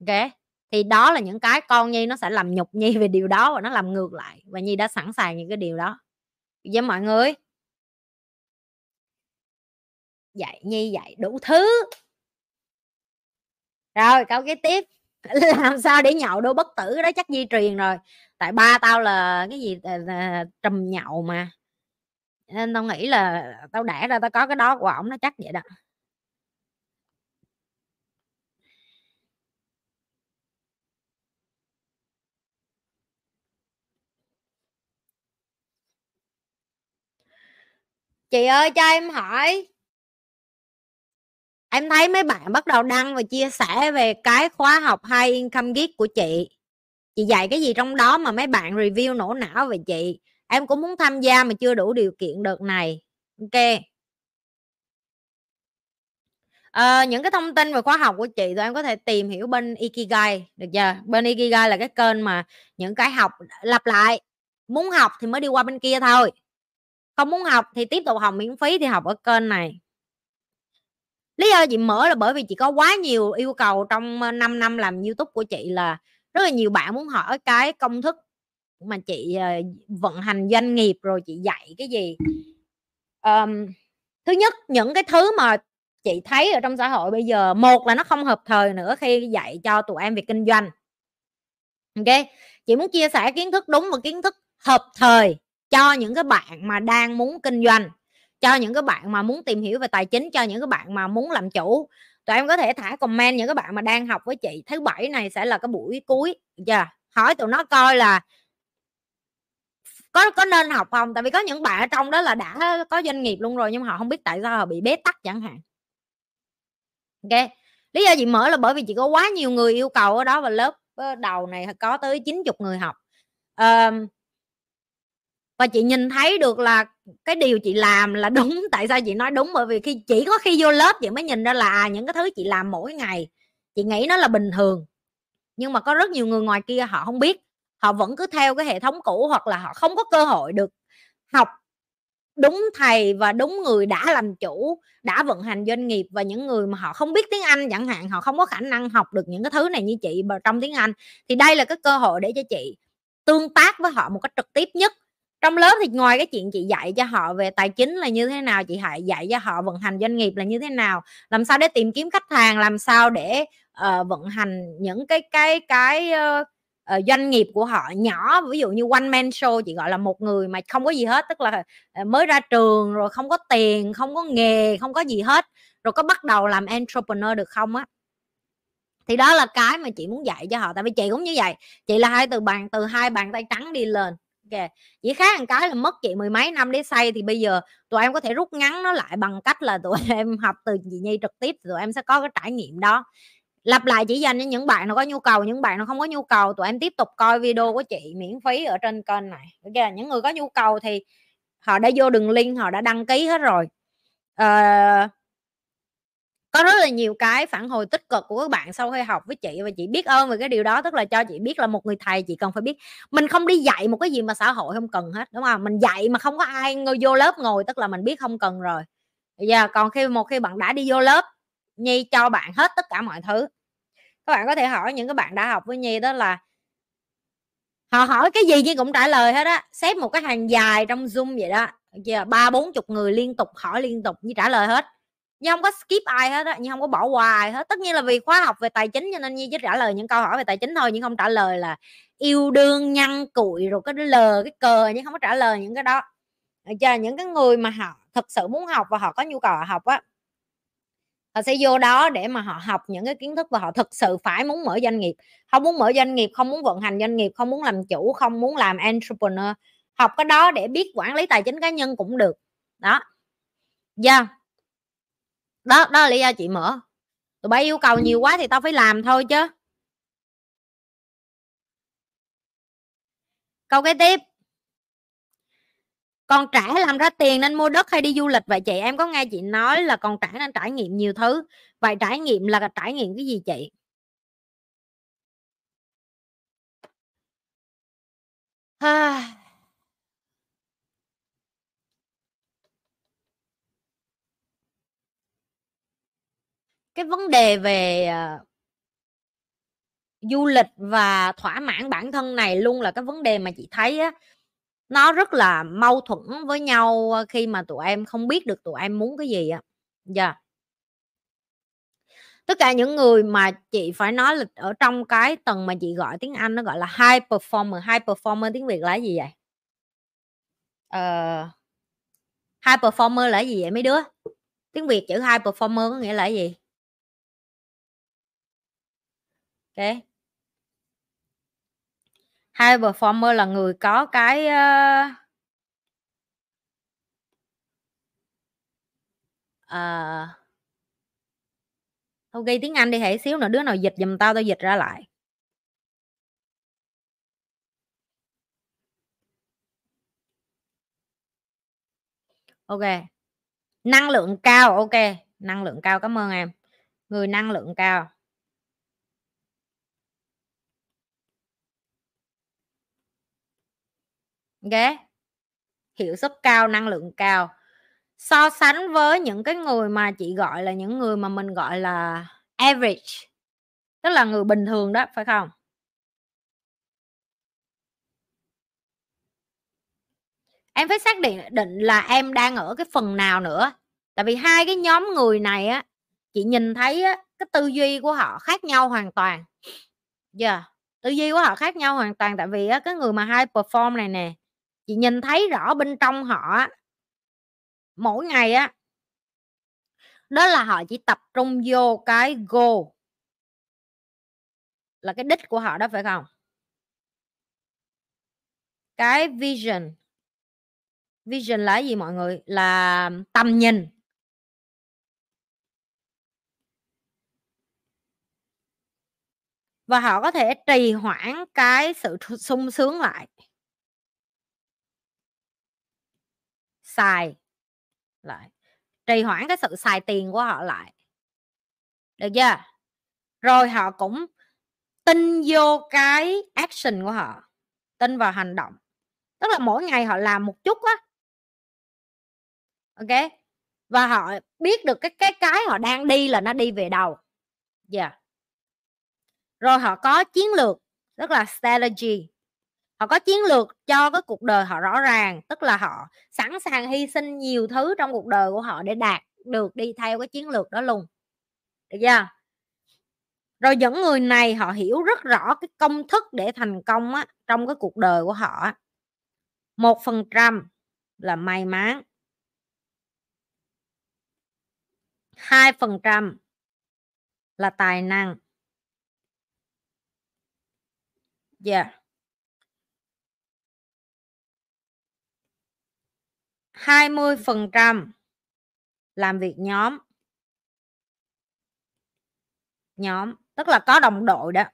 Ok? Thì đó là những cái con nhi nó sẽ làm nhục nhi về điều đó và nó làm ngược lại và nhi đã sẵn sàng những cái điều đó. Với mọi người? Dạy nhi dạy đủ thứ. Rồi, câu kế tiếp. Làm sao để nhậu đô bất tử đó chắc di truyền rồi. Tại ba tao là cái gì? Ờ, ờ, trùm nhậu mà. Nên tao nghĩ là tao đẻ ra tao có cái đó của ổng nó chắc vậy đó. Chị ơi cho em hỏi. Em thấy mấy bạn bắt đầu đăng và chia sẻ về cái khóa học hay income geek của chị. Chị dạy cái gì trong đó mà mấy bạn review nổ não về chị? Em cũng muốn tham gia mà chưa đủ điều kiện đợt này. Ok. À, những cái thông tin về khóa học của chị tụi em có thể tìm hiểu bên Ikigai. Được chưa? Bên Ikigai là cái kênh mà những cái học lặp lại. Muốn học thì mới đi qua bên kia thôi không muốn học thì tiếp tục học miễn phí thì học ở kênh này. Lý do chị mở là bởi vì chị có quá nhiều yêu cầu trong 5 năm làm youtube của chị là rất là nhiều bạn muốn hỏi cái công thức mà chị ờ, vận hành doanh nghiệp rồi chị dạy cái gì. Um, thứ nhất những cái thứ mà chị thấy ở trong xã hội bây giờ một là nó không hợp thời nữa khi dạy cho tụi em về kinh doanh. Ok chị muốn chia sẻ kiến thức đúng và kiến thức hợp thời cho những cái bạn mà đang muốn kinh doanh cho những cái bạn mà muốn tìm hiểu về tài chính cho những cái bạn mà muốn làm chủ. Tụi em có thể thả comment những cái bạn mà đang học với chị thứ bảy này sẽ là cái buổi cuối giờ yeah. hỏi tụi nó coi là có có nên học không? Tại vì có những bạn ở trong đó là đã có doanh nghiệp luôn rồi nhưng mà họ không biết tại sao họ bị bế tắc chẳng hạn. Ok? Lý do chị mở là bởi vì chị có quá nhiều người yêu cầu ở đó và lớp ờ, đầu này có tới 90 người học. Um, và chị nhìn thấy được là cái điều chị làm là đúng. Tại sao chị nói đúng? Bởi vì khi chỉ có khi vô lớp chị mới nhìn ra là à, những cái thứ chị làm mỗi ngày chị nghĩ nó là bình thường. Nhưng mà có rất nhiều người ngoài kia họ không biết. Họ vẫn cứ theo cái hệ thống cũ hoặc là họ không có cơ hội được học đúng thầy và đúng người đã làm chủ đã vận hành doanh nghiệp. Và những người mà họ không biết tiếng Anh chẳng hạn họ không có khả năng học được những cái thứ này như chị trong tiếng Anh. Thì đây là cái cơ hội để cho chị tương tác với họ một cách trực tiếp nhất trong lớp thì ngoài cái chuyện chị dạy cho họ về tài chính là như thế nào chị hãy dạy cho họ vận hành doanh nghiệp là như thế nào làm sao để tìm kiếm khách hàng làm sao để uh, vận hành những cái cái cái uh, uh, doanh nghiệp của họ nhỏ ví dụ như one man show chị gọi là một người mà không có gì hết tức là ờ, mới ra trường rồi không có tiền không có nghề không có gì hết rồi có bắt đầu làm entrepreneur được không á? Thì đó là cái mà chị muốn dạy cho họ tại vì chị cũng như vậy chị là hai từ bàn từ hai bàn tay trắng đi lên ok chỉ khác một cái là mất chị mười mấy năm để xây thì bây giờ tụi em có thể rút ngắn nó lại bằng cách là tụi em học từ chị nhi trực tiếp tụi em sẽ có cái trải nghiệm đó. Lặp lại chỉ dành cho những bạn nào có nhu cầu những bạn nào không có nhu cầu tụi em tiếp tục coi video của chị miễn phí ở trên kênh này. Ok những người có nhu cầu thì họ đã vô đường link họ đã đăng ký hết rồi. Uh, có rất là nhiều cái phản hồi tích cực của các bạn sau khi học với chị và chị biết ơn về cái điều đó, tức là cho chị biết là một người thầy chị cần phải biết. Mình không đi dạy một cái gì mà xã hội không cần hết, đúng không? Mình dạy mà không có ai ngồi vô lớp ngồi, tức là mình biết không cần rồi. Giờ còn khi một khi bạn đã đi vô lớp, nhi cho bạn hết tất cả mọi thứ. Các bạn có thể hỏi những cái bạn đã học với nhi đó là họ hỏi cái gì nhi cũng trả lời hết á. Xếp một cái hàng dài trong zoom vậy đó. Ba bốn chục người liên tục, hỏi liên tục như trả lời hết nhưng không có skip ai hết á nhưng không có bỏ qua ai hết. Tất nhiên là vì khóa học về tài chính cho nên như chỉ trả lời những câu hỏi về tài chính thôi, nhưng không trả lời là yêu đương, nhăn cụi rồi cái lờ cái cờ nhưng không có trả lời những cái đó. Cho những cái người mà họ thực sự muốn học và họ có nhu cầu học á, họ sẽ vô đó để mà họ học những cái kiến thức và họ thực sự phải muốn mở doanh nghiệp. Không muốn mở doanh nghiệp, không muốn vận hành doanh nghiệp, không muốn làm chủ, không muốn làm entrepreneur. Học cái đó để biết quản lý tài chính cá nhân cũng được. Đó. Dạ yeah đó đó là lý do chị mở. Tụi bay yêu cầu nhiều quá thì tao phải làm thôi chứ. Câu kế tiếp. Còn trẻ làm ra tiền nên mua đất hay đi du lịch vậy chị? Em có nghe chị nói là còn trẻ nên trải nghiệm nhiều thứ. Vậy trải nghiệm là trải nghiệm cái gì chị cái vấn đề về uh, du lịch và thỏa mãn bản thân này luôn là cái vấn đề mà chị thấy á nó rất là mâu thuẫn với nhau ờ, khi mà tụi em không biết được tụi em muốn cái gì á. Dạ. Yeah. tất cả những người mà chị phải nói là ở trong cái tầng mà chị gọi tiếng anh nó gọi là high performer high performer tiếng việt là gì vậy? Uh, high performer là gì vậy mấy đứa? Tiếng việt chữ high performer có nghĩa là gì? Ok high performer là người có cái uh, uh, thôi ghi tiếng anh đi hãy xíu nữa đứa nào dịch giùm tao tao dịch ra lại. Ok. Năng lượng cao ok. Năng lượng cao cảm ơn em. Người năng lượng cao. Ok hiệu suất cao, năng lượng cao. So sánh với những cái người mà chị gọi là những người mà mình gọi là average, tức là người bình thường đó, phải không? Em phải xác định định là em đang ở cái phần nào nữa. Tại vì hai cái nhóm người này á, chị nhìn thấy á, cái tư duy của họ khác nhau hoàn toàn. Giờ yeah. tư duy của họ khác nhau hoàn toàn tại vì á, cái người mà high perform này nè chị nhìn thấy rõ bên trong họ mỗi ngày á, đó là họ chỉ tập trung vô cái goal. Là cái đích của họ đó, phải không? Cái vision. Vision là gì mọi người? Là tầm nhìn. Và họ có thể trì hoãn cái sự sung sướng lại. Xài lại, trì hoãn cái sự xài tiền của họ lại. Được chưa? Rồi họ cũng tin vô cái action của họ, tin vào hành động. Tức là mỗi ngày họ làm một chút á. Ok? Và họ biết được cái cái cái họ đang đi là nó đi về đầu dạ. Yeah. rồi họ có chiến lược rất là strategy họ có chiến lược cho cái cuộc đời họ rõ ràng tức là họ sẵn sàng hy sinh nhiều thứ trong cuộc đời của họ để đạt được đi theo cái chiến lược đó luôn. Được chưa? Rồi những người này họ hiểu rất rõ cái công thức để thành công á, trong cái cuộc đời của họ một phần trăm là may mắn. Hai phần trăm là tài năng. Dạ. yeah. 20% làm việc nhóm. Nhóm, tức là có đồng đội đó.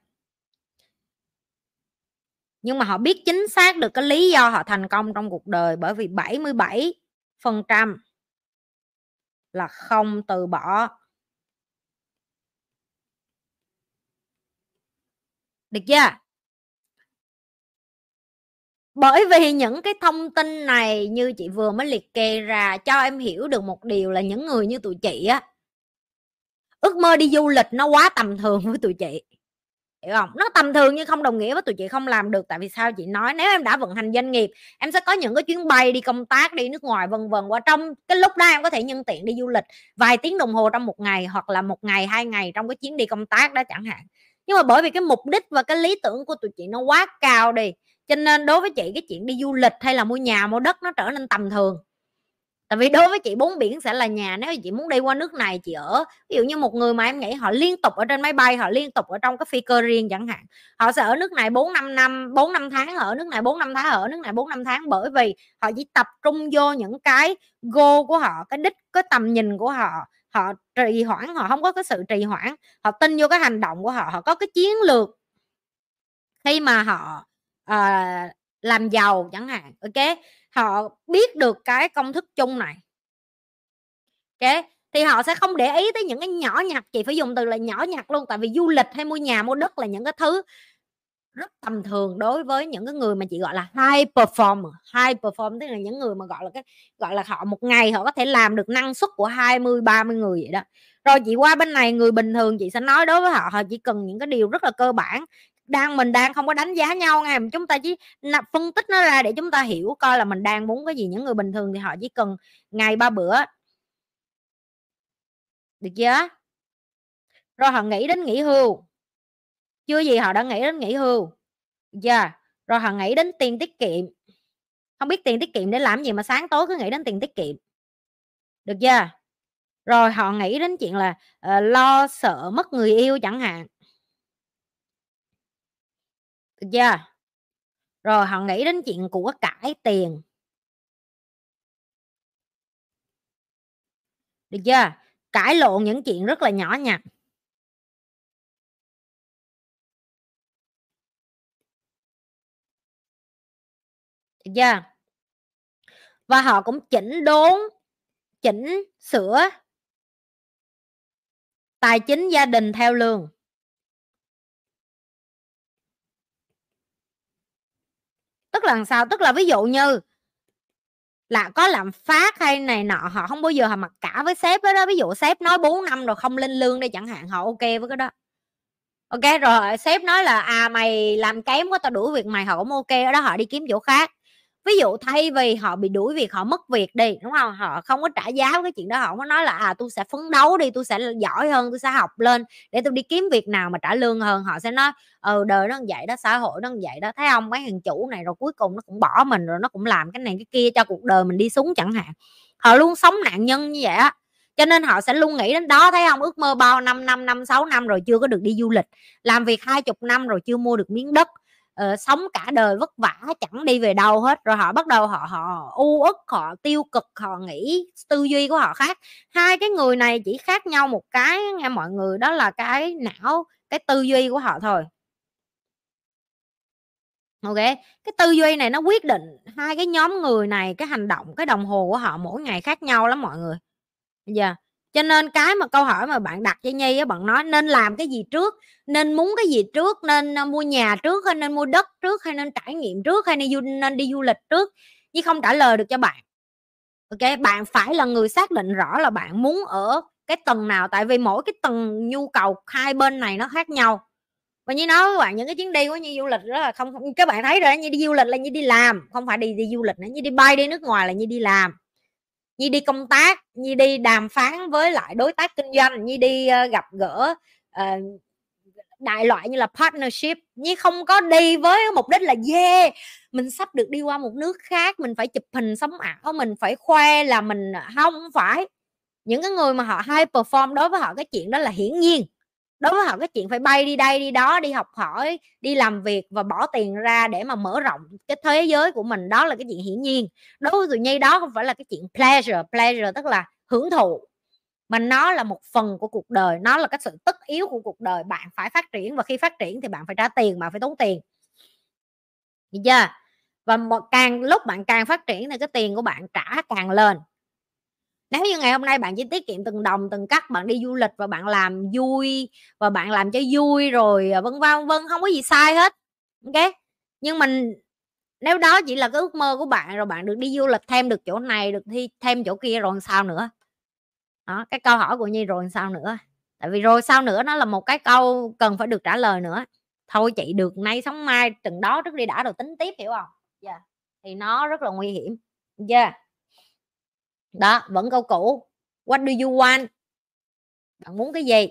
Nhưng mà họ biết chính xác được cái lý do họ thành công trong cuộc đời bởi vì 77 phần trăm là không từ bỏ. Được chưa? Bởi vì những cái thông tin này như chị vừa mới liệt kê ra cho em hiểu được một điều là những người như tụi chị á, ước mơ đi du lịch nó quá tầm thường với tụi chị. Hiểu không? Nó tầm thường nhưng không đồng nghĩa với tụi chị không làm được, tại vì sao chị nói, nếu em đã vận hành doanh nghiệp, em sẽ có những cái chuyến bay đi công tác, đi nước ngoài vân vân, qua trong cái lúc đó em có thể nhân tiện đi du lịch vài tiếng đồng hồ trong một ngày hoặc là một ngày, hai ngày trong cái chuyến đi công tác đó chẳng hạn. Nhưng mà bởi vì cái mục đích và cái lý tưởng của tụi chị nó quá cao đi cho nên đối với chị, cái chuyện đi du lịch hay là mua nhà, mua đất nó trở nên tầm thường. Tại vì đối với chị, bốn biển sẽ là nhà. Nếu chị muốn đi qua nước này, chị ở, ví dụ như một người mà em nghĩ họ liên tục ở trên máy bay, họ liên tục ở trong cái phi cơ riêng chẳng hạn, họ sẽ ở nước này bốn năm năm, bốn năm tháng ở nước này bốn năm tháng ở nước này bốn năm tháng bởi vì họ chỉ tập trung vô những cái go của họ, cái đích, cái tầm nhìn của họ. Họ trì hoãn, họ không có cái sự trì hoãn. Họ tin vô cái hành động của họ họ có cái chiến lược. Khi mà họ uh, làm giàu chẳng hạn ok? Họ biết được cái công thức chung này. Ok? Thì họ sẽ không để ý tới những cái nhỏ nhặt chị phải dùng từ là nhỏ nhặt luôn tại vì du lịch hay mua nhà mua đất là những cái thứ rất tầm thường đối với những cái người mà chị gọi là high perform, high perform tức là những người mà gọi là cái gọi là họ một ngày họ có thể làm được năng suất của 20 30 người vậy đó. Rồi chị qua bên này người bình thường chị sẽ nói đối với họ họ chỉ cần những cái điều rất là cơ bản đang mình đang không có đánh giá nhau ngay chúng ta chỉ phân tích nó ra để chúng ta hiểu coi là mình đang muốn cái gì. Những người bình thường thì họ chỉ cần ngày ba bữa. Được chưa? Rồi họ nghĩ đến nghỉ hưu. Chưa gì họ đã nghĩ đến nghỉ hưu. Giờ yeah. rồi họ nghĩ đến tiền tiết kiệm. Không biết tiền tiết kiệm để làm gì mà sáng tối cứ nghĩ đến tiền tiết kiệm. Được chưa? Rồi họ nghĩ đến chuyện là uh, lo sợ mất người yêu chẳng hạn được chưa rồi, họ nghĩ đến chuyện của cải tiền. Được chưa? Cãi lộn những chuyện rất là nhỏ nhặt. Được chưa? Và họ cũng chỉnh đốn, chỉnh sửa tài chính gia đình theo lương. Tức là sao? Tức là ví dụ như là có làm phát hay này nọ họ không bao giờ họ mặc cả với sếp đó, đó. Ví dụ sếp nói 4 năm rồi không lên lương đây chẳng hạn họ ok với cái đó. Ok rồi sếp nói là à mày làm kém quá tao đuổi việc mày. Họ cũng ok ở đó họ đi kiếm chỗ khác ví dụ thay vì họ bị đuổi việc, họ mất việc đi, đúng không? Họ không có trả giá cái chuyện đó, họ không có nói là à tôi sẽ phấn đấu đi tôi sẽ giỏi hơn tôi sẽ học lên để tôi đi kiếm việc nào mà trả lương hơn. Họ sẽ nói ừ đời nó vậy đó, xã hội nó vậy đó. Thấy không? Mấy thằng chủ này rồi cuối cùng nó cũng bỏ mình rồi, nó cũng làm cái này cái kia cho cuộc đời mình đi xuống chẳng hạn. Họ luôn sống nạn nhân như vậy á. Cho nên họ sẽ luôn nghĩ đến đó, thấy không? Ước mơ bao năm năm năm, sáu năm rồi chưa có được đi du lịch, làm việc hai chục năm rồi chưa mua được miếng đất uh, sống cả đời vất vả chẳng đi về đâu hết. Rồi họ bắt đầu họ họ u ức họ tiêu cực họ nghĩ tư duy của họ khác. Hai cái người này chỉ khác nhau một cái nghe mọi người đó là cái não cái tư duy của họ thôi. Ok cái tư duy này nó quyết định hai cái nhóm người này cái hành động cái đồng hồ của họ mỗi ngày khác nhau lắm mọi người. Giờ yeah cho nên cái mà câu hỏi mà bạn đặt cho nhi á bạn nói nên làm cái gì trước? Nên muốn cái gì trước? Nên à, mua nhà trước hay nên mua đất trước hay nên trải nghiệm trước hay nên, du, nên đi du lịch trước? Chứ không trả lời được cho bạn. Ok bạn phải là người xác định rõ là bạn muốn ở cái tầng nào tại vì mỗi cái tầng nhu cầu hai bên này nó khác nhau. Và như nói với bạn những cái chuyến đi của như du lịch đó là không các bạn thấy rồi như đi du lịch là như đi làm không phải đi đi du lịch nữa như đi bay đi nước ngoài là như đi làm như đi công tác như đi đàm phán với lại đối tác kinh doanh như đi uh, gặp gỡ uh, đại loại như là partnership. Như không có đi với mục đích là yeah mình sắp được đi qua một nước khác mình phải chụp hình sống ảo mình phải khoe là mình à, không phải. Những cái người mà họ hay perform đối với họ cái chuyện đó là hiển nhiên đối với họ cái chuyện phải bay đi đây, đi đó, đi học hỏi, đi làm việc và bỏ tiền ra để mà mở rộng cái thế giới của mình, đó là cái chuyện hiển nhiên. Đối với tụi nhi đó không phải là cái chuyện pleasure pleasure tức là hưởng thụ, mà nó là một phần của cuộc đời, nó là cái sự tất yếu của cuộc đời. Bạn phải phát triển và khi phát triển thì bạn phải trả tiền, bạn phải tốn tiền. Được chưa? Và một, càng lúc bạn càng phát triển thì cái tiền của bạn trả càng lên nếu như ngày hôm nay bạn chỉ tiết kiệm từng đồng, từng cắt, bạn đi du lịch và bạn làm vui và bạn làm cho vui rồi à, vân vân vân, không có gì sai hết, ok? Nhưng mình, nếu đó chỉ là cái ước mơ của bạn rồi bạn được đi du lịch thêm được chỗ này, được thi thêm chỗ kia rồi sao nữa? Đó, cái câu hỏi của nhi, rồi sao nữa? Tại vì rồi sao nữa nó là một cái câu cần phải được trả lời nữa. Thôi chị, được nay sống mai từng đó trước đi đã rồi tính tiếp, hiểu không? Yeah. Dạ. thì nó rất là nguy hiểm. Yeah đó, vẫn câu cũ. What do you want? Bạn muốn cái gì?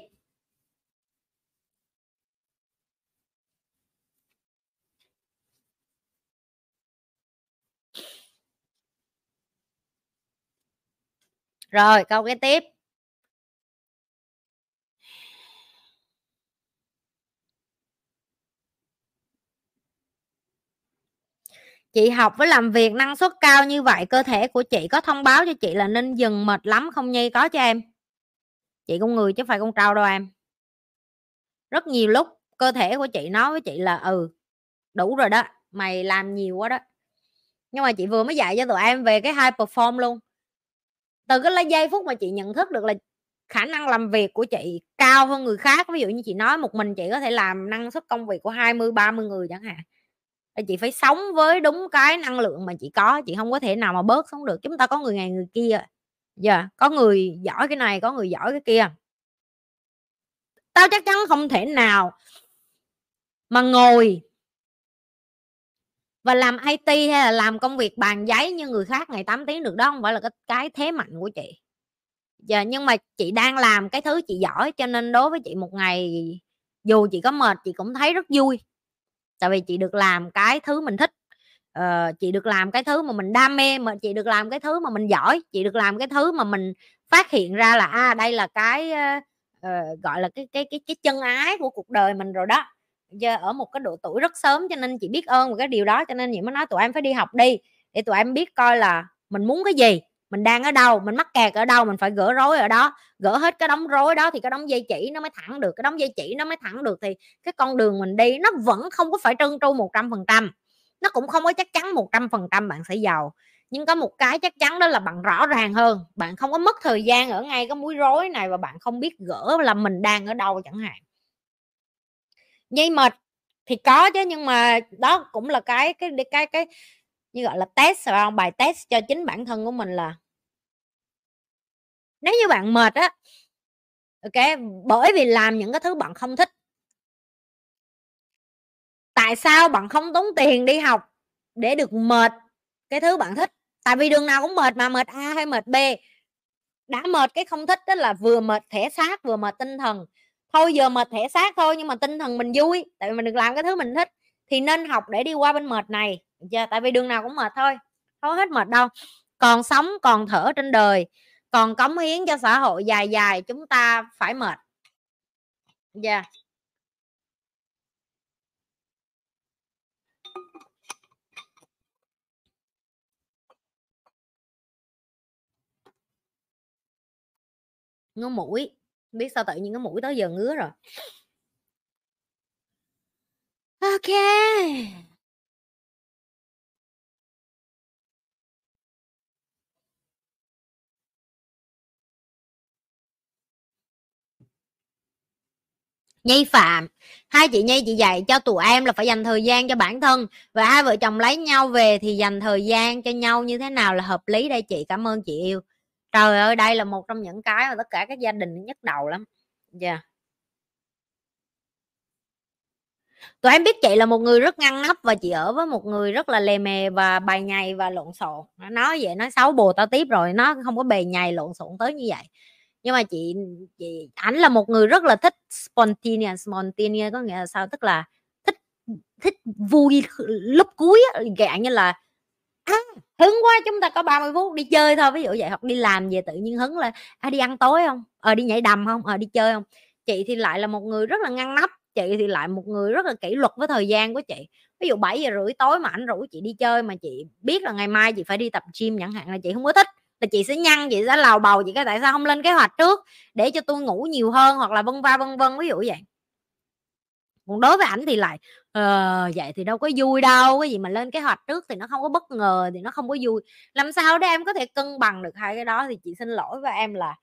Rồi, câu cái tiếp. Chị học với làm việc năng suất cao như vậy, cơ thể của chị có thông báo cho chị là nên dừng mệt lắm, không nhi có cho em. Chị con người chứ phải con trâu đâu em. Rất nhiều lúc cơ thể của chị nói với chị là ừ đủ rồi đó, mày làm nhiều quá đó. Nhưng mà chị vừa mới dạy cho tụi em về cái hai perform luôn. Từ cái giây phút mà chị nhận thức được là khả năng làm việc của chị cao hơn người khác. Ví dụ như chị nói một mình chị có thể làm năng suất công việc của 20 30 người chẳng hạn chị phải sống với đúng cái năng lượng mà chị có, chị không có thể nào mà bớt sống được. Chúng ta có người này người kia. Giờ yeah. có người giỏi cái này, có người giỏi cái kia. Tao chắc chắn không thể nào mà ngồi và làm IT hay là làm công việc bàn giấy như người khác ngày 8 tiếng được đó, không phải là cái cái thế mạnh của chị. Giờ, nhưng mà chị đang làm cái thứ chị giỏi, cho nên đối với chị một ngày dù chị có mệt, chị cũng thấy rất vui tại vì chị được làm cái thứ mình thích. Uh, chị được làm cái thứ mà mình đam mê mà chị được làm cái thứ mà mình giỏi chị được làm cái thứ mà mình phát hiện ra là à đây là cái uh, gọi là cái cái cái cái chân ái của cuộc đời mình rồi đó. Giờ ở một cái độ tuổi rất sớm cho nên chị biết ơn một cái điều đó cho nên chị mới nói tụi em phải đi học đi để tụi em biết coi là mình muốn cái gì mình đang ở đâu mình mắc kẹt ở đâu mình phải gỡ rối ở đó. Gỡ hết cái đống rối đó thì cái đống dây chỉ nó mới thẳng được cái đống dây chỉ nó mới thẳng được thì cái con đường mình đi nó vẫn không có phải trơn tru một trăm phần trăm. Nó cũng không có chắc chắn một trăm phần trăm bạn sẽ giàu. Nhưng có một cái chắc chắn đó là bạn rõ ràng hơn bạn không có mất thời gian ở ngay cái múi rối này và bạn không biết gỡ là mình đang ở đâu chẳng hạn. Dây mệt thì có chứ nhưng mà đó cũng là cái cái cái cái, cái như gọi là test phải không? Bài test cho chính bản thân của mình là nếu như bạn mệt á ok bởi vì làm những cái thứ bạn không thích. Tại sao bạn không tốn tiền đi học để được mệt cái thứ bạn thích? Tại vì đường nào cũng mệt mà, mệt a hay mệt b. Đã mệt cái không thích đó là vừa mệt thể xác, vừa mệt tinh thần. Thôi giờ mệt thể xác thôi, nhưng mà tinh thần mình vui, tại vì mình được làm cái thứ mình thích, thì nên học để đi qua bên mệt này. Chưa tại vì đường nào cũng mệt thôi không hết mệt đâu. Còn sống còn thở trên đời còn cống hiến cho xã hội dài dài, chúng ta phải mệt. Dạ. Yeah. ngứa mũi. Biết sao tự nhiên cái mũi tới giờ ngứa rồi. Ok. Nhi Phạm. Hai chị Nhi chị dạy cho tụi em là phải dành thời gian cho bản thân và hai vợ chồng lấy nhau về thì dành thời gian cho nhau như thế nào là hợp lý đây chị? Cảm ơn chị yêu. Trời ơi, đây là một trong những cái mà tất cả các gia đình nhức đầu lắm. Dạ. Yeah. tụi em biết chị là một người rất ngăn nắp và chị ở với một người rất là lề mề và bài nhầy và lộn xộn. Nó nói vậy nói xấu bồ tao tiếp rồi, nó không có bề nhầy lộn xộn tới như vậy nhưng mà chị chị ảnh là một người rất là thích spontaneous spontaneous có nghĩa là sao? Tức là thích thích vui lúc cuối á dạng như là à, hứng quá chúng ta có 30 phút đi chơi thôi. Ví dụ vậy hoặc đi làm về tự nhiên hứng là à, đi ăn tối không? Ờ đi nhảy đầm không? Ờ đi chơi không? Chị thì lại là một người rất là ngăn nắp chị thì lại một người rất là kỷ luật với thời gian của chị. Ví dụ 7 giờ rưỡi tối mà ảnh rủ chị đi chơi mà chị biết là ngày mai chị phải đi tập gym chẳng hạn là chị không có thích là chị sẽ nhăn chị sẽ lào bầu chị cái tại sao không lên kế hoạch trước để cho tôi ngủ nhiều hơn hoặc là vân va vân vân ví dụ vậy. Còn đối với ảnh thì lại ờ, vậy thì đâu có vui đâu cái gì mà lên kế hoạch trước thì nó không có bất ngờ thì nó không có vui. Làm sao để em có thể cân bằng được hai cái đó thì chị xin lỗi với em là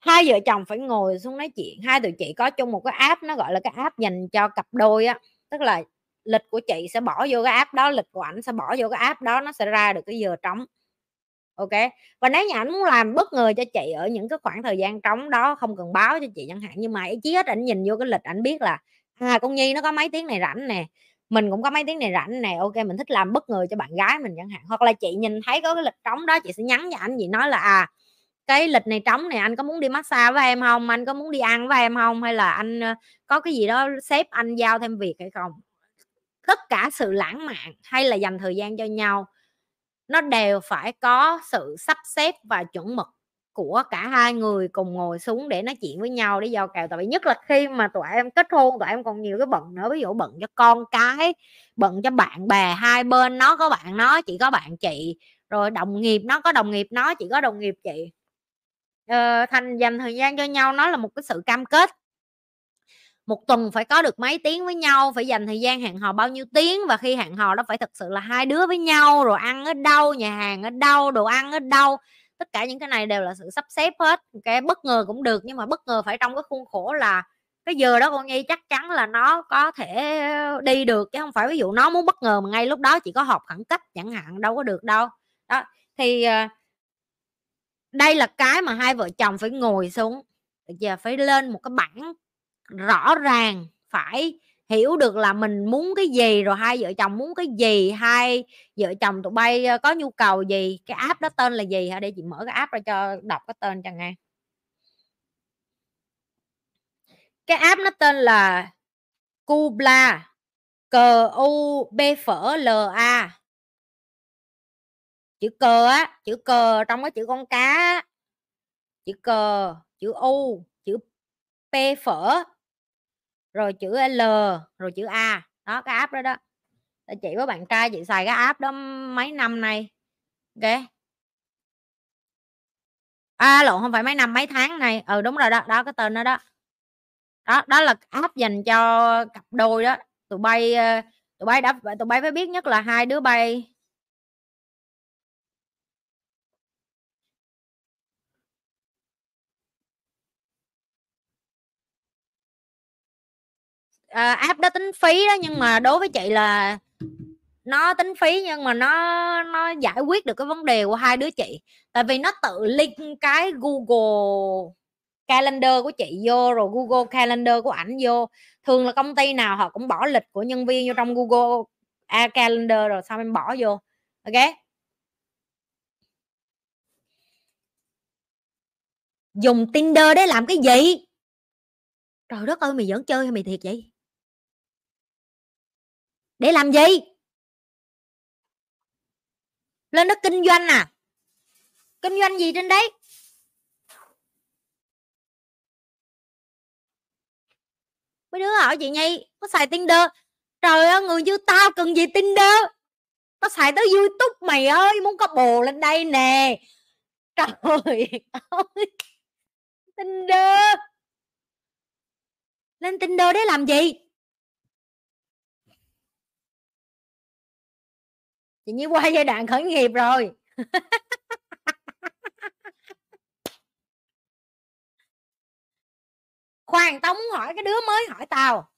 hai vợ chồng phải ngồi xuống nói chuyện. Hai tụi chị có chung một cái app nó gọi là cái app dành cho cặp đôi á tức là lịch của chị sẽ bỏ vô cái app đó lịch của ảnh sẽ bỏ vô cái app đó nó sẽ ra được cái giờ trống ok? Và nếu như ảnh muốn làm bất ngờ cho chị ở những cái khoảng thời gian trống đó, không cần báo cho chị chẳng hạn, nhưng mà ý chí hết ảnh nhìn vô cái lịch ảnh biết là à con nhi nó có mấy tiếng này rảnh nè, mình cũng có mấy tiếng này rảnh nè, ok, mình thích làm bất ngờ cho bạn gái mình chẳng hạn. Hoặc là chị nhìn thấy có cái lịch trống đó, chị sẽ nhắn cho anh chị nói là à cái lịch này trống này anh có muốn đi massage với em không? Anh có muốn đi ăn với em không? Hay là anh ờ, có cái gì đó sếp anh giao thêm việc hay không? Tất cả sự lãng mạn hay là dành thời gian cho nhau nó đều phải có sự sắp xếp và chuẩn mực của cả hai người cùng ngồi xuống để nói chuyện với nhau để giao kèo. Tại vì nhất là khi mà tụi em kết hôn tụi em còn nhiều cái bận nữa ví dụ bận cho con cái bận cho bạn bè hai bên nó có bạn nó chỉ có bạn chị rồi đồng nghiệp nó có đồng nghiệp nó chỉ có đồng nghiệp chị. Ờ, thành dành thời gian cho nhau nó là một cái sự cam kết một tuần phải có được mấy tiếng với nhau, phải dành thời gian hẹn hò bao nhiêu tiếng, và khi hẹn hò đó phải thật sự là hai đứa với nhau, rồi ăn ở đâu, nhà hàng ở đâu, đồ ăn ở đâu. Tất cả những cái này đều là sự sắp xếp hết. Cái bất ngờ cũng được, nhưng mà bất ngờ phải trong cái khuôn khổ là cái giờ đó con nhi chắc chắn là nó có thể đi được, chứ không phải ví dụ nó muốn bất ngờ mà ngay lúc đó chỉ có họp khẩn cấp chẳng hạn, đâu có được đâu. Đó, thì ờ, đây là cái mà hai vợ chồng phải ngồi xuống giờ phải lên một cái bảng rõ ràng phải hiểu được là mình muốn cái gì, rồi hai vợ chồng muốn cái gì, hai vợ chồng tụi bay có nhu cầu gì, cái app đó tên là gì hả? Để chị mở cái app ra cho, đọc cái tên cho nghe. Cái app nó tên là Kubla C U B phở L A chữ cờ á, chữ cờ trong cái chữ con cá chữ cờ, chữ U, chữ P phở rồi chữ L, rồi chữ A. Đó, cái app đó đó. Chị với bạn trai chị xài cái app đó mấy năm nay. Ok. À lộn, không phải mấy năm, mấy tháng này ừ đúng rồi đó đó, cái tên đó đó. Đó đó là app dành cho cặp đôi đó. Tụi bay ờ, tụi bay đã, tụi bay phải biết nhất là hai đứa bay à, app đó tính phí đó nhưng mà đối với chị là nó tính phí nhưng mà nó nó giải quyết được cái vấn đề của hai đứa chị. Tại vì nó tự link cái Google calendar của chị vô rồi Google calendar của ảnh vô. Thường là công ty nào họ cũng bỏ lịch của nhân viên vô trong Google à, calendar rồi xong em bỏ vô. Ok? Dùng Tinder để làm cái gì? Trời đất ơi mày vẫn chơi hay mày thiệt vậy? Để làm gì? Lên đó kinh doanh à? Kinh doanh gì trên đấy? Mấy đứa hỏi chị nhi, có xài tinder? Trời ơi, người như tao cần gì tinder? Tao xài tới youtube, mày ơi, muốn có bồ lên đây nè. Trời ơi, tinder. Lên tinder để làm gì? Chị như qua giai đoạn khởi nghiệp rồi. Khoan tao muốn hỏi cái đứa mới hỏi tao.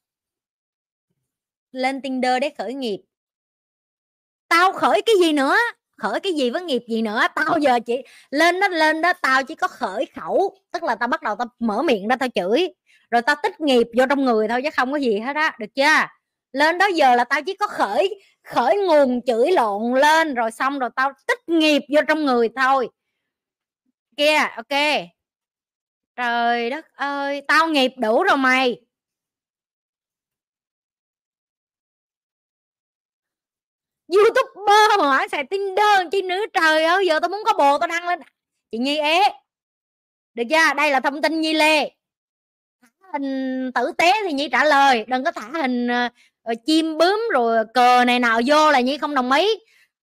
Lên tinder để khởi nghiệp. Tao khởi cái gì nữa? Khởi cái gì với nghiệp gì nữa? Tao giờ chị lên đó lên đó, tao chỉ có khởi khẩu. Tức là tao bắt đầu tao mở miệng ra tao chửi. Rồi tao tích nghiệp vô trong người thôi chứ không có gì hết á, được chưa? Lên đó giờ là tao chỉ có khởi khởi nguồn chửi lộn lên, rồi xong rồi tao tích nghiệp vô trong người thôi. Kia ok. Trời đất ơi, tao nghiệp đủ rồi mày. Youtuber mà hỏi xài tinder chi nữa? Trời ơi, giờ tao muốn có bồ tao đăng lên. Chị nhi ế. Được chưa? Đây là thông tin nhi lê. Thả hình tử tế thì nhi trả lời. Đừng có thả hình ờ, rồi chim bướm rồi cờ này nào vô là nhi không đồng ý.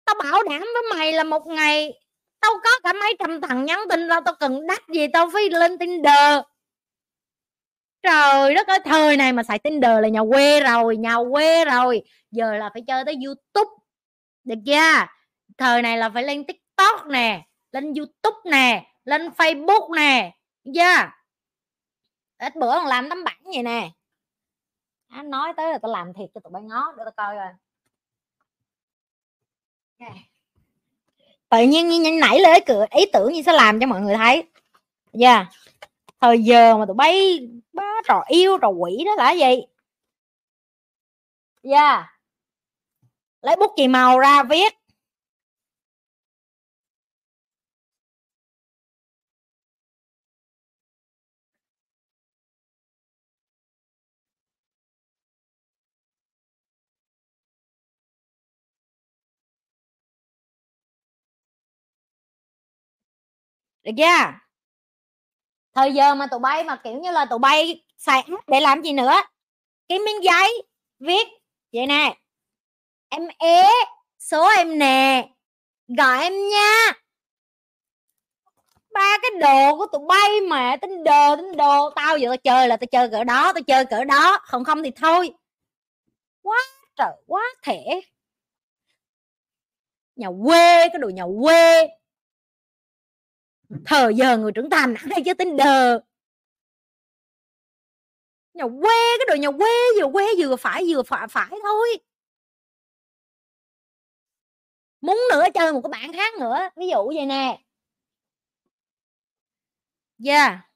Tao bảo đảm với mày là một ngày tao có cả mấy trăm thằng nhắn tin tao tao cần đắt gì tao phải lên tinder. Trời đất ơi, thời này mà xài tinder là nhà quê rồi, nhà quê rồi. Giờ là phải chơi tới youtube. Được chưa? Thời này là phải lên tiktok nè, lên youtube nè, lên facebook nè. Được chưa? Ít bữa còn làm tấm bản vậy nè anh nói tới là tao làm thiệt cho tụi bay ngó để tao coi rồi tự nhiên nảy lên cửa ý tưởng như sẽ làm cho mọi người thấy. Yeah. thời giờ mà tụi bay bá trò yêu trò quỷ đó là gì? Yeah. lấy bút chì màu ra viết được chưa? Thời giờ mà tụi bay mà, kiểu như là, tụi bay xài để làm gì nữa? Cái miếng giấy viết vậy nè. Em ế, số em nè, gọi em nha. Ba cái đồ của tụi bay mà, tính đồ tính đồ, tao giờ tao chơi là tao chơi cỡ đó, tao chơi cỡ đó, không không thì thôi. Quá trời, quá thể nhà quê, cái đồ nhà quê thời giờ người trưởng thành, hay chứ tính đờ nhà quê, cái đồ nhà quê vừa quê vừa phải vừa phải phải thôi. Muốn nữa chơi một cái bạn khác nữa, ví dụ vậy nè. Yeah.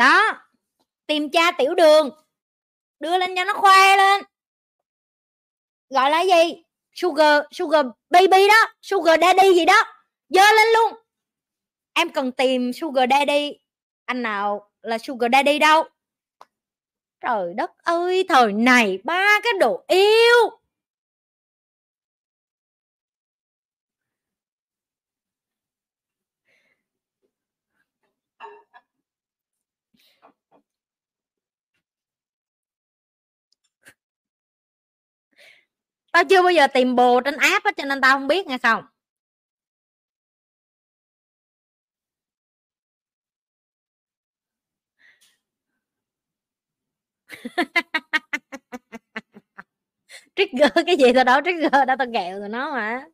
Đó, tìm cha tiểu đường, đưa lên cho nó khoe lên. Gọi là gì? Sugar sugar baby đó, sugar daddy gì đó, dơ lên luôn. Em cần tìm sugar daddy, anh nào là sugar daddy đâu? Trời đất ơi, thời này ba cái đồ yêu tao chưa bao giờ tìm bồ trên app á, cho nên tao không biết nghe không? Trigger cái gì tao đó trigger đã tao kẹo rồi nó mà.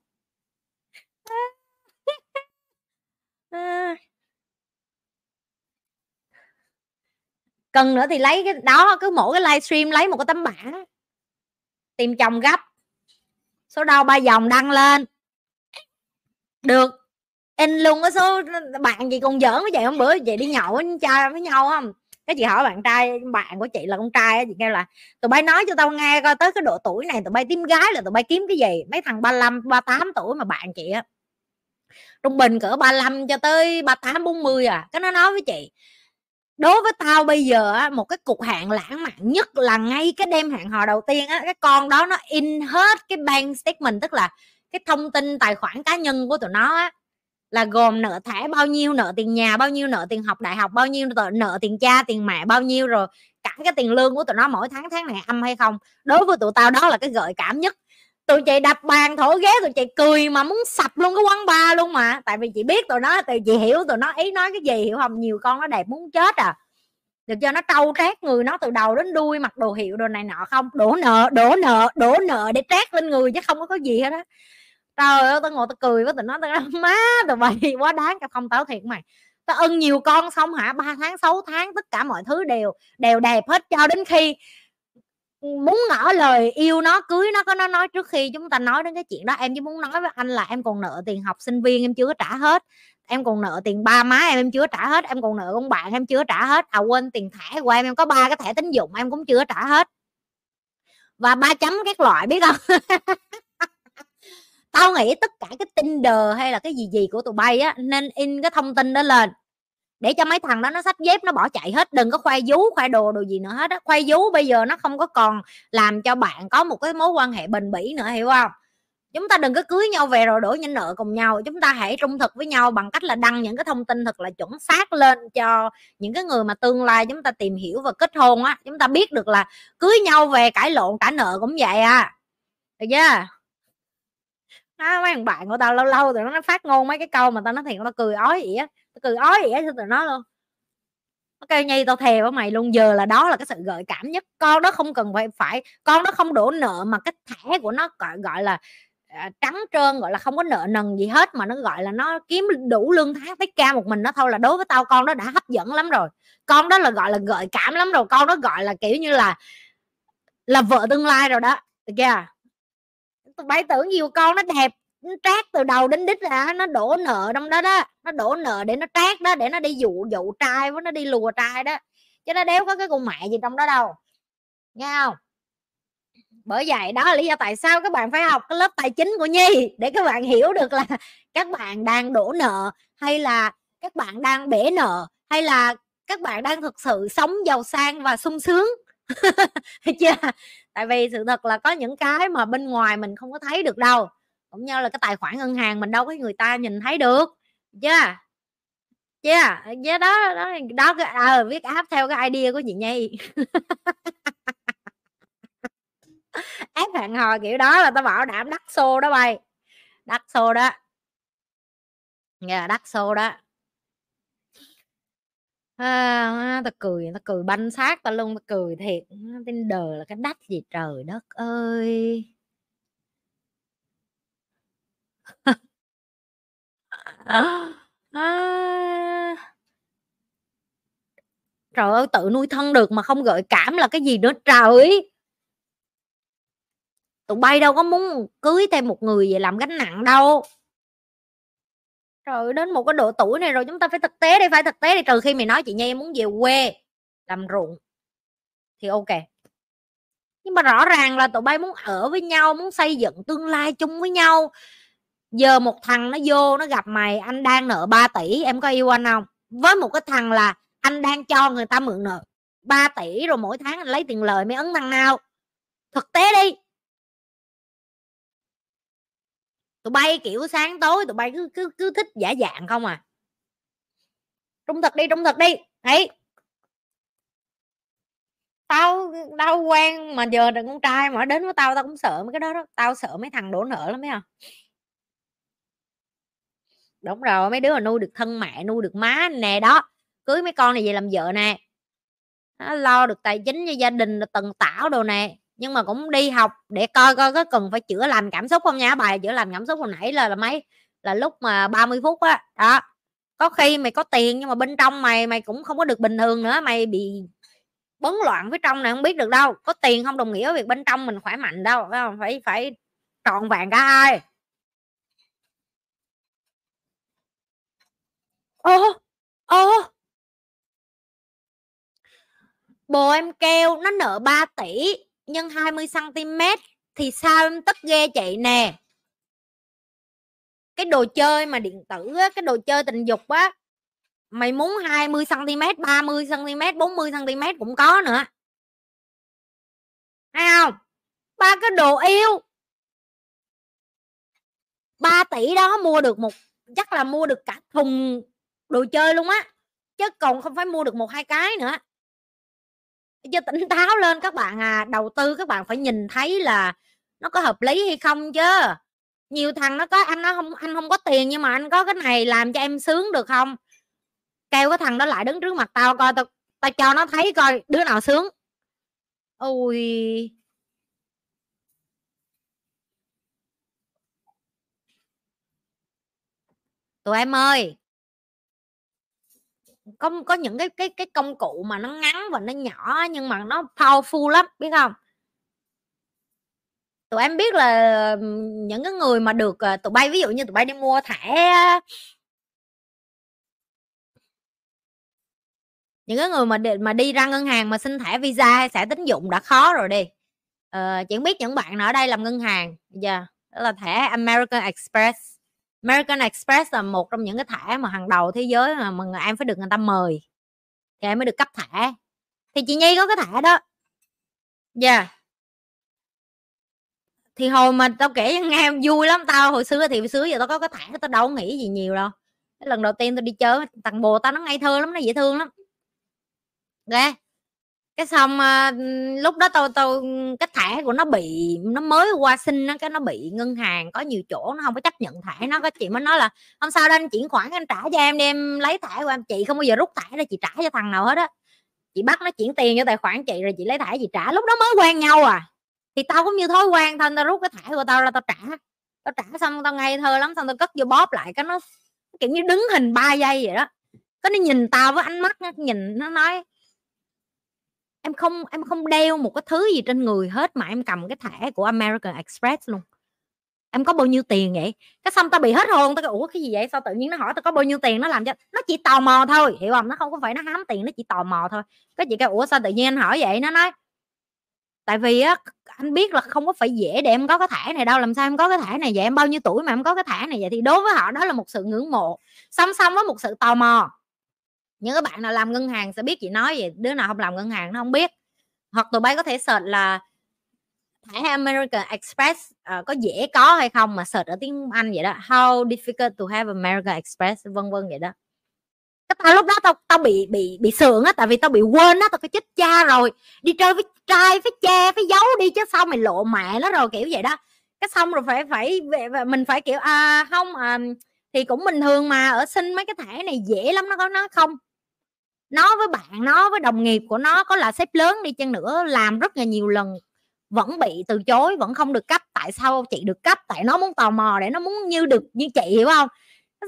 Cần nữa thì lấy cái, đó, cứ mỗi cái livestream lấy một cái tấm bảng tìm chồng gấp số đâu ba dòng đăng lên. Được. In luôn cái số bạn gì còn giỡn với vậy? Hôm bữa chị đi nhậu với trai với nhau không cái chị hỏi bạn trai, bạn của chị là con trai chị kêu là, tụi bay nói cho tao nghe coi tới cái độ tuổi này tụi bay kiếm gái là tụi bay kiếm cái gì? Mấy thằng 35 38 tuổi mà bạn chị á. Trung bình cỡ 35 cho tới 38 40 à. Cái nó nói với chị đối với tao bây giờ á một cái cục hạn lãng mạn nhất là ngay cái đêm hẹn hò đầu tiên á cái con đó nó in hết cái bank statement tức là cái thông tin tài khoản cá nhân của tụi nó á là gồm nợ thẻ bao nhiêu nợ tiền nhà bao nhiêu nợ tiền học đại học bao nhiêu nợ, nợ tiền cha tiền mẹ bao nhiêu rồi cả cái tiền lương của tụi nó mỗi tháng tháng này âm hay không. Đối với tụi tao đó là cái gợi cảm nhất tụi chị đập bàn thổi ghế, tụi chị cười mà muốn sập luôn cái quán bar luôn mà. Tại vì chị biết tụi nó tụi chị hiểu tụi nó ý nói cái gì, hiểu không? Nhiều con nó đẹp muốn chết à. Được cho nó trâu trát người nó từ đầu đến đuôi, mặc đồ hiệu đồ này nọ không. Đổ nợ đổ nợ đổ nợ để trát lên người chứ không có cái gì hết á. Trời ơi, tao ngồi tao cười với tụi nó, tao nói, má, tụi bay quá đáng không tao thiệt mày. Tao ân nhiều con xong hả? Ba tháng 6 tháng, tất cả mọi thứ đều đều đẹp hết cho đến khi muốn ngỏ lời yêu nó, cưới nó, có nó nói trước khi chúng ta nói đến cái chuyện đó. Em chỉ muốn nói với anh là em còn nợ tiền học sinh viên em chưa có trả hết. Em còn nợ tiền ba má em em chưa trả hết. Em còn nợ con bạn em chưa trả hết. À quên tiền thẻ của em em có ba cái thẻ tín dụng em cũng chưa trả hết. Và ba chấm các loại, biết không? Tao nghĩ tất cả cái tinder hay là cái gì gì của tụi bay á, nên in cái thông tin đó lên để cho mấy thằng đó nó sách dép nó bỏ chạy hết đừng có khoai vú khoai đồ đồ gì nữa hết á. Khoai vú bây giờ nó không có còn làm cho bạn có một cái mối quan hệ bền bỉ nữa hiểu không? Chúng ta đừng có cưới nhau về rồi đổ nhân nợ cùng nhau. Chúng ta hãy trung thực với nhau bằng cách là đăng những cái thông tin thật là chuẩn xác lên cho những cái người mà tương lai chúng ta tìm hiểu và kết hôn á. Chúng ta biết được là cưới nhau về cãi lộn trả nợ cũng vậy à. Được chưa? Đó, mấy thằng bạn của tao lâu lâu tụi nó phát ngôn mấy cái câu mà tao nói thiệt tao cười ói vậy á tao cười ói vậy á tụi nó luôn? Nó kêu nhi tao thèm với mày luôn giờ là đó là cái sự gợi cảm nhất. Con đó không cần phải phải con đó không đổ nợ mà cái thẻ của nó gọi gọi là à, trắng trơn gọi là không có nợ nần gì hết mà nó gọi là nó kiếm đủ lương tháng tới ca một mình nó thôi là đối với tao con đó đã hấp dẫn lắm rồi. Con đó là gọi là gợi cảm lắm rồi con đó gọi là kiểu như là là vợ tương lai rồi đó. Được chưa? Tụi bay tưởng nhiều con nó đẹp trát từ đầu đến đít ra, nó đổ nợ trong đó đó. Nó đổ nợ để nó trát đó, để nó đi dụ dụ trai với nó đi lùa trai đó. Chứ nó đéo có cái con mẹ gì trong đó đâu. Nghe không? Bởi vậy đó là lý do tại sao các bạn phải học cái lớp tài chính của nhi, để các bạn hiểu được là các bạn đang đổ nợ, hay là các bạn đang bể nợ, hay là các bạn đang thực sự sống giàu sang và sung sướng. Hay chưa? Tại vì sự thật là có những cái mà bên ngoài mình không có thấy được đâu cũng như là cái tài khoản ngân hàng mình đâu có người ta nhìn thấy được. Chưa à, chưa yeah, à, đó đó đó à, viết áp theo cái idea của chị nhi. Áp hẹn hò kiểu đó là tao bảo đảm đắt xô đó bay đắt xô đó. Dạ, Nghe yeah, đắt xô đó. À, tao cười tao cười banh xác tao luôn tao cười thiệt. Tinder là cái đắt gì trời đất ơi à, trời ơi tự nuôi thân được mà không gợi cảm là cái gì nữa trời tụi bay đâu có muốn cưới thêm một người về làm gánh nặng đâu. Trời đến một cái độ tuổi này rồi chúng ta phải thực tế đi phải thực tế đi. Trừ khi mày nói chị nhi muốn về quê làm ruộng thì ok. Nhưng mà rõ ràng là tụi bay muốn ở với nhau muốn xây dựng tương lai chung với nhau giờ một thằng nó vô, nó gặp mày, anh đang nợ 3 tỷ, em có yêu anh không? Với một cái thằng là anh đang cho người ta mượn nợ 3 tỷ rồi mỗi tháng anh lấy tiền lời mới ấn thằng nào? Thực tế đi. Tụi bay kiểu sáng tối tụi bay cứ cứ cứ thích giả dạng không à. Trung thực đi, trung thực đi. Ấy tao tao quen mà giờ đừng con trai mà đến với tao tao cũng sợ mấy cái đó đó. Tao sợ mấy thằng đổ nợ lắm mấy à đúng rồi, mấy đứa mà nuôi được thân mẹ, nuôi được má nè, đó. Cưới mấy con này về làm vợ nè. Nó lo được tài chính cho gia đình là tần tảo đồ nè. Nhưng mà cũng đi học để coi coi có cần phải chữa lành cảm xúc không nha. Bài chữa lành cảm xúc hồi nãy là là mấy, là lúc mà 30 phút á, đó. đó có khi mày có tiền nhưng mà bên trong mày mày cũng không có được bình thường nữa, mày bị bấn loạn phía trong này không biết được đâu. Có tiền không đồng nghĩa việc bên trong mình khỏe mạnh đâu, phải không? Phải phải trọn vẹn cả hai. Ơ ơ. Bồ em kêu nó nợ 3 tỷ nhân 20 cm thì sao em tức ghê chị nè? Cái đồ chơi mà điện tử á, cái đồ chơi tình dục á mày muốn 20 cm 30 cm 40 cm cũng có nữa. Thấy không? Ba cái đồ yêu. 3 tỷ đó mua được một chắc là mua được cả thùng đồ chơi luôn á, chứ còn không phải mua được một, hai cái nữa. Chứ tỉnh táo lên các bạn à đầu tư các bạn phải nhìn thấy là nó có hợp lý hay không chứ. Nhiều thằng nó có, anh nó không, anh không có tiền nhưng mà anh có cái này làm cho em sướng được không? Kêu cái thằng đó lại đứng trước mặt tao coi tao tao cho nó thấy coi đứa nào sướng. Ui tụi em ơi có có những cái cái cái công cụ mà nó ngắn và nó nhỏ nhưng mà nó powerful lắm biết không? Tụi em biết là những cái người mà được ờ, tụi bay ví dụ như tụi bay đi mua thẻ những cái người mà đi, mà đi ra ngân hàng mà xin thẻ visa hay thẻ tín dụng đã khó rồi đi. Ờ, chỉ biết những bạn ở đây làm ngân hàng. Giờ yeah. đó là thẻ American Express. American Express là một trong những cái thẻ mà hàng đầu thế giới mà, mà em phải được người ta mời. Thì em mới được cấp thẻ. Thì chị Nhi có cái thẻ đó. Dạ. Yeah. thì hồi mà tao kể nghe em vui lắm tao. Hồi xưa thì hồi xưa giờ tao có cái thẻ tao đâu nghĩ gì nhiều đâu. Cái lần đầu tiên tao đi chơi thằng bồ tao nó ngây thơ lắm nó dễ thương lắm. Ghê cái xong à, lúc đó tao tao cái thẻ của nó bị nó mới qua sinh nó cái nó bị ngân hàng có nhiều chỗ nó không có chấp nhận thẻ nó. Có chị mới nói là không sao đâu anh chuyển khoản anh trả cho em đi em lấy thẻ của em. Chị không bao giờ rút thẻ ra chị trả cho thằng nào hết á. Chị bắt nó chuyển tiền cho tài khoản chị rồi chị lấy thẻ chị trả. Lúc đó mới quen nhau à. Thì tao cũng như thói quen thôi tao rút cái thẻ của tao ra tao trả. Tao trả xong tao ngây thơ lắm xong tao cất vô bóp lại cái nó kiểu như đứng hình 3 giây vậy đó. Cái nó nhìn tao với ánh mắt nó nhìn nó nói em không em không đeo một cái thứ gì trên người hết mà em cầm cái thẻ của American Express luôn. Em có bao nhiêu tiền vậy? Cái xong tao bị hết hồn, tao ủa, cái gì vậy? Sao tự nhiên nó hỏi tao có bao nhiêu tiền? Nó làm cho, nó chỉ tò mò thôi, hiểu không? Nó không có phải nó hám tiền, nó chỉ tò mò thôi. Cái chị kêu, ủa, sao tự nhiên anh hỏi vậy? Nó nói, tại vì á, anh biết là không có phải dễ để em có cái thẻ này đâu, làm sao em có cái thẻ này vậy? Em bao nhiêu tuổi mà em có cái thẻ này vậy? Thì đối với họ đó là một sự ngưỡng mộ. Song song với một sự tò mò những cái bạn nào làm ngân hàng sẽ biết chị nói vậy đứa nào không làm ngân hàng nó không biết. Hoặc tụi bay có thể search là thẻ American Express uh, có dễ có hay không mà search ở tiếng Anh vậy đó. How difficult to have American Express vân vân vậy đó. Cái tao lúc đó tao tao bị bị bị sượng á tại vì tao bị quên á tao cái chết cha rồi. Đi chơi với trai với che với giấu đi chứ sao mày lộ mẹ nó rồi kiểu vậy đó. Cái xong rồi phải phải mình phải kiểu à không à, thì cũng bình thường mà ở xin mấy cái thẻ này dễ lắm nó có nó không. Nó với bạn nó với đồng nghiệp của nó có là sếp lớn đi chăng nữa làm rất là nhiều lần vẫn bị từ chối vẫn không được cấp. Tại sao chị được cấp? Tại nó muốn tò mò để nó muốn như được như chị hiểu không?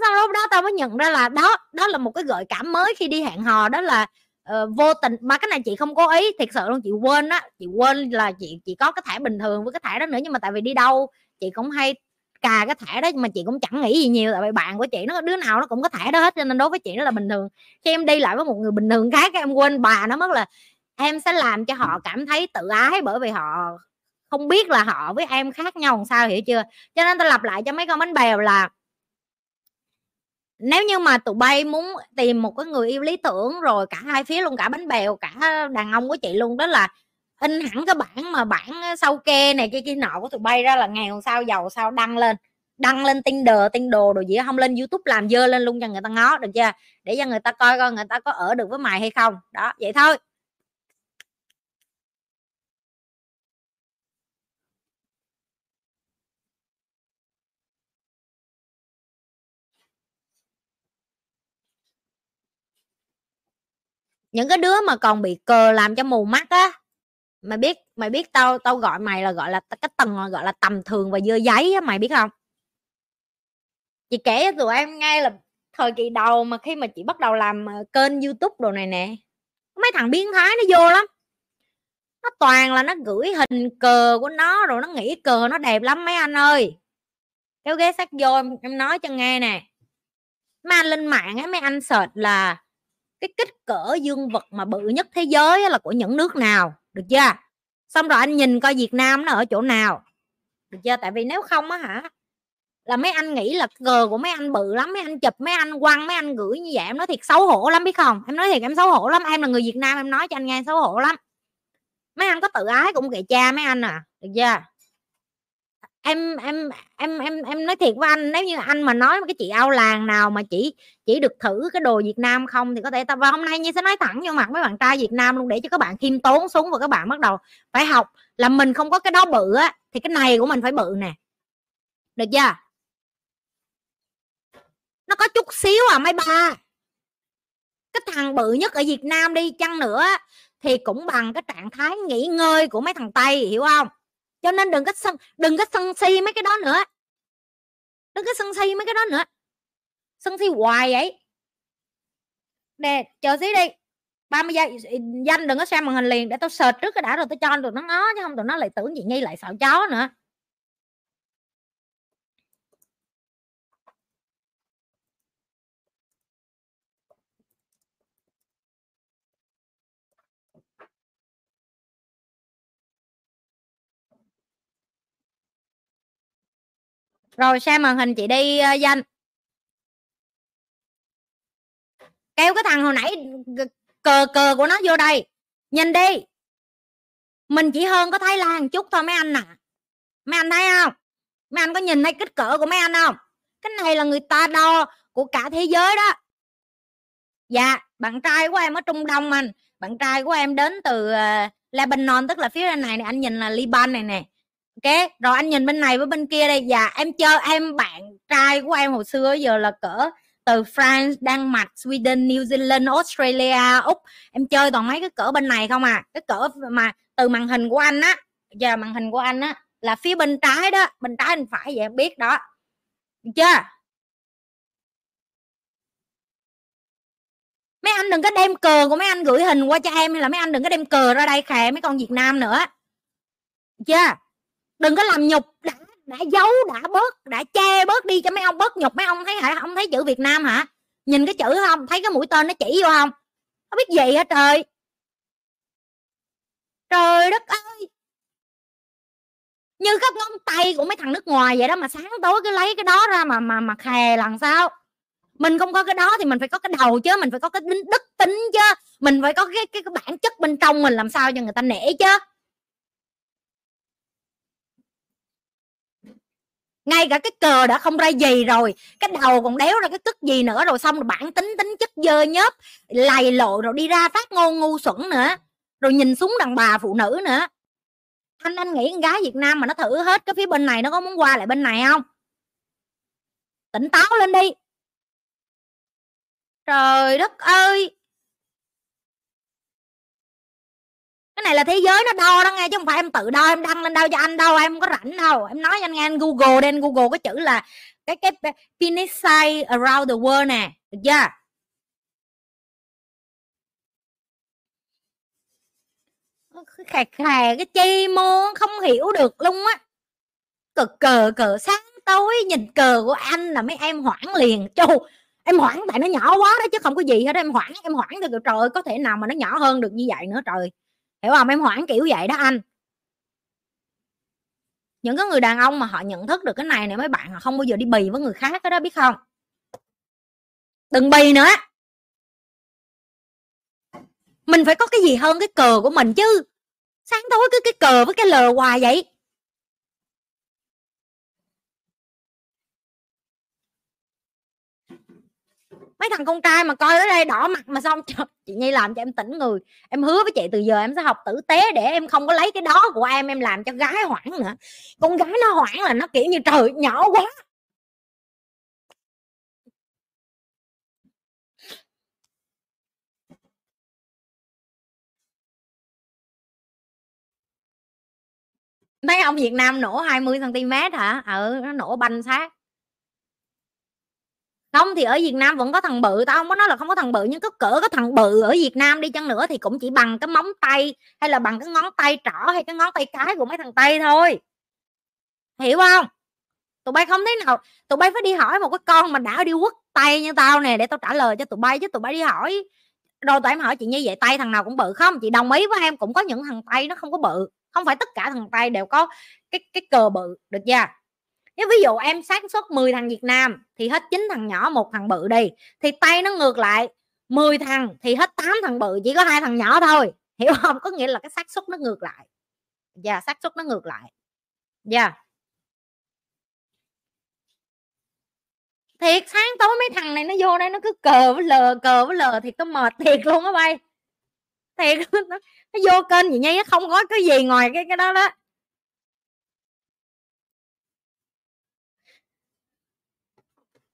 Sau lúc đó tao mới nhận ra là đó đó là một cái gợi cảm mới khi đi hẹn hò đó là uh, vô tình. Mà cái này chị không cố ý thiệt sự luôn chị quên á chị quên là chị chị có cái thẻ bình thường với cái thẻ đó nữa nhưng mà tại vì đi đâu chị cũng hay cà cái thẻ đó mà chị cũng chẳng nghĩ gì nhiều, tại vì bạn của chị nó đứa nào nó cũng có thẻ đó hết, cho nên đối với chị nó là bình thường. Khi em đi lại với một người bình thường khác em quên bà nó mất là em sẽ làm cho họ cảm thấy tự ái bởi vì họ không biết là họ với em khác nhau làm sao, hiểu chưa? Cho nên tôi lặp lại cho mấy con bánh bèo là nếu như mà tụi bay muốn tìm một cái người yêu lý tưởng rồi cả hai phía luôn, cả bánh bèo, cả đàn ông của chị luôn, đó là in hẳn cái bản mà bản sau kê này kia kia nọ của tụi bay ra là nghèo sau giàu sao đăng lên. Đăng lên tin đờ tin đồ đồ gì không lên youtube làm dơ lên luôn cho người ta ngó, được chưa? Để cho người ta coi coi người ta có ở được với mày hay không. Đó, vậy thôi. Những cái đứa mà còn bị cờ làm cho mù mắt á mày biết mày biết tao tao gọi mày là gọi là cái tầng gọi là tầm thường và dơ giấy á mày biết không? Chị kể cho tụi em ngay là thời kỳ đầu mà khi mà chị bắt đầu làm ờ, kênh youtube đồ này nè mấy thằng biến thái nó vô lắm. Nó toàn là nó gửi hình cờ của nó rồi nó nghĩ cờ nó đẹp lắm mấy anh ơi. Kéo ghế sát vô em, em nói cho nghe nè. Mấy anh lên mạng á mấy anh search là cái kích cỡ dương vật mà bự nhất thế giới là của những nước nào? Được chưa? Xong rồi anh nhìn coi Việt Nam nó ở chỗ nào. Được chưa? Tại vì nếu không á hả, là mấy anh nghĩ là cờ của mấy anh bự lắm, mấy anh chụp, mấy anh quăng, mấy anh gửi như vậy, em nói thiệt xấu hổ lắm, biết không? Em nói thiệt em xấu hổ lắm. Em là người Việt Nam, em nói cho anh nghe xấu hổ lắm. Mấy anh có tự ái cũng kệ cha mấy anh à. Được chưa? Em em em em em nói thiệt với anh, nếu như anh mà nói cái chị ao làng nào mà chỉ chỉ được thử cái đồ Việt Nam không thì có thể tao và hôm nay như sẽ nói thẳng vô mặt mấy bạn trai Việt Nam luôn để cho các bạn khiêm tốn xuống và các bạn bắt đầu phải học là mình không có cái đó bự á, thì cái này của mình phải bự nè. Được chưa? Nó có chút xíu à mấy ba. Cái thằng bự nhất ở Việt Nam đi, chăng nữa thì cũng bằng cái trạng thái nghỉ ngơi của mấy thằng Tây, hiểu không? Cho nên đừng có sân, đừng có sân si mấy cái đó nữa. Đừng có sân si mấy cái đó nữa. Sân si hoài vậy. Nè, chờ xí đi. 30 giây ừ, ừ, danh đừng có xem màn hình liền, để tao search trước cái đã rồi tao cho tụi nó ngó, chứ không tụi nó lại tưởng gì nhi lại sợ chó nữa. Rồi xem màn hình chị đi uh, danh? Kéo cái thằng hồi nãy cờ cờ của nó vô đây. Nhìn đi. Mình chỉ hơn có Thái Lan chút thôi mấy anh nè. À. mấy anh thấy không? Mấy anh có nhìn thấy kích cỡ của mấy anh không? Cái này là người ta đo của cả thế giới đó. Dạ bạn trai của em ở Trung Đông anh. Bạn trai của em đến từ uh, Lebanon tức là phía bên này này anh nhìn là Liban này nè ok rồi anh nhìn bên này với bên kia đây. Dạ em chơi em bạn trai của em hồi xưa giờ là cỡ từ France, Đan Mạch, Sweden, New Zealand, Australia, Úc. Em chơi toàn mấy cái cỡ bên này không à. Cái cỡ mà từ màn hình của anh á giờ màn hình của anh á là phía bên trái đó. Bên trái bên phải vậy em biết đó. Được chưa? Mấy anh đừng có đem cờ của mấy anh gửi hình qua cho em hay là mấy anh đừng có đem cờ ra đây khè mấy con Việt Nam nữa. Được chưa? Đừng có làm nhục đã đã giấu đã bớt đã che bớt đi cho mấy ông bớt nhục. Mấy ông thấy hả? Không thấy chữ việt nam hả? Nhìn cái chữ không? Thấy cái mũi tên nó chỉ vô không? Không biết gì hả trời. Trời đất ơi! Như các ngón tay của mấy thằng nước ngoài vậy đó mà sáng tối cứ lấy cái đó ra mà mà mà khè làm sao? Mình không có cái đó thì mình phải có cái đầu chứ mình phải có cái đức tính chứ. Mình phải có cái cái, cái bản chất bên trong mình làm sao cho người ta nể chứ. Ngay cả cái cờ đã không ra gì rồi, cái đầu còn đéo ra cái tức gì nữa rồi, xong rồi bản tính tính chất dơ nhớp, lầy lộ rồi đi ra phát ngôn ngu xuẩn nữa, rồi nhìn xuống đàn bà phụ nữ nữa. Anh anh nghĩ con gái Việt Nam mà nó thử hết cái phía bên này nó có muốn qua lại bên này không? Tỉnh táo lên đi. Trời đất ơi! Cái này là thế giới nó đo đó nghe, chứ không phải em tự đo, em đăng lên đâu cho anh đâu, em không có rảnh đâu. Em nói cho anh nghe, anh google đen google cái chữ là cái cái penis size around the world nè, được chưa? Khè khè, cái chi môn không hiểu được luôn á. Cờ cờ cờ, sáng tối nhìn cờ của anh là mấy em hoảng liền. Châu em hoảng tại nó nhỏ quá đó, chứ không có gì hết, em hoảng em hoảng thì trời ơi, có thể nào mà nó nhỏ hơn được như vậy nữa trời hiểu không? Em hoảng kiểu vậy đó anh. Những cái người đàn ông mà họ nhận thức được cái này này mấy bạn họ không bao giờ đi bì với người khác đó biết không? Đừng bì nữa. Mình phải có cái gì hơn cái cờ của mình chứ? Sáng tối cứ cái cờ với cái lờ hoài vậy. Mấy thằng con trai mà coi ở đây đỏ mặt mà xong chị nhi làm cho em tỉnh người. Em hứa với chị từ giờ em sẽ học tử tế để em không có lấy cái đó của em em làm cho gái hoảng nữa. Con gái nó hoảng là nó kiểu như trời nhỏ quá. Mấy ông Việt Nam nổ 20 cm hả? Ừ, nó nổ banh sát không, thì ở Việt Nam vẫn có thằng bự, tao không có nói là không có thằng bự, nhưng có cỡ có thằng bự ở Việt Nam đi chăng nữa thì cũng chỉ bằng cái móng tay, hay là bằng cái ngón tay trỏ, hay cái ngón tay cái của mấy thằng tây thôi. Hiểu không? Tụi bay không thế nào, tụi bay phải đi hỏi một cái con mà đã đi quất tay như tao nè, để tao trả lời cho tụi bay, chứ tụi bay đi hỏi. Rồi tụi em hỏi chị như vậy tay thằng nào cũng bự không? Chị đồng ý với em cũng có những thằng tay nó không có bự, không phải tất cả thằng tay đều có cái cái cờ bự, được chưa? Nếu ví dụ em sản xuất 10 thằng Việt Nam thì hết 9 thằng nhỏ một thằng bự đi thì tay nó ngược lại 10 thằng thì hết 8 thằng bự chỉ có hai thằng nhỏ thôi. Hiểu không? Có nghĩa là cái xác suất nó ngược lại. Và yeah, xác suất nó ngược lại. Dạ. Yeah. thiệt sáng tối mấy thằng này nó vô đây nó cứ cờ với lờ cờ với lờ thì có mệt thiệt luôn á bay. Thiệt nó, nó vô kênh gì nó không có cái gì ngoài cái cái đó đó.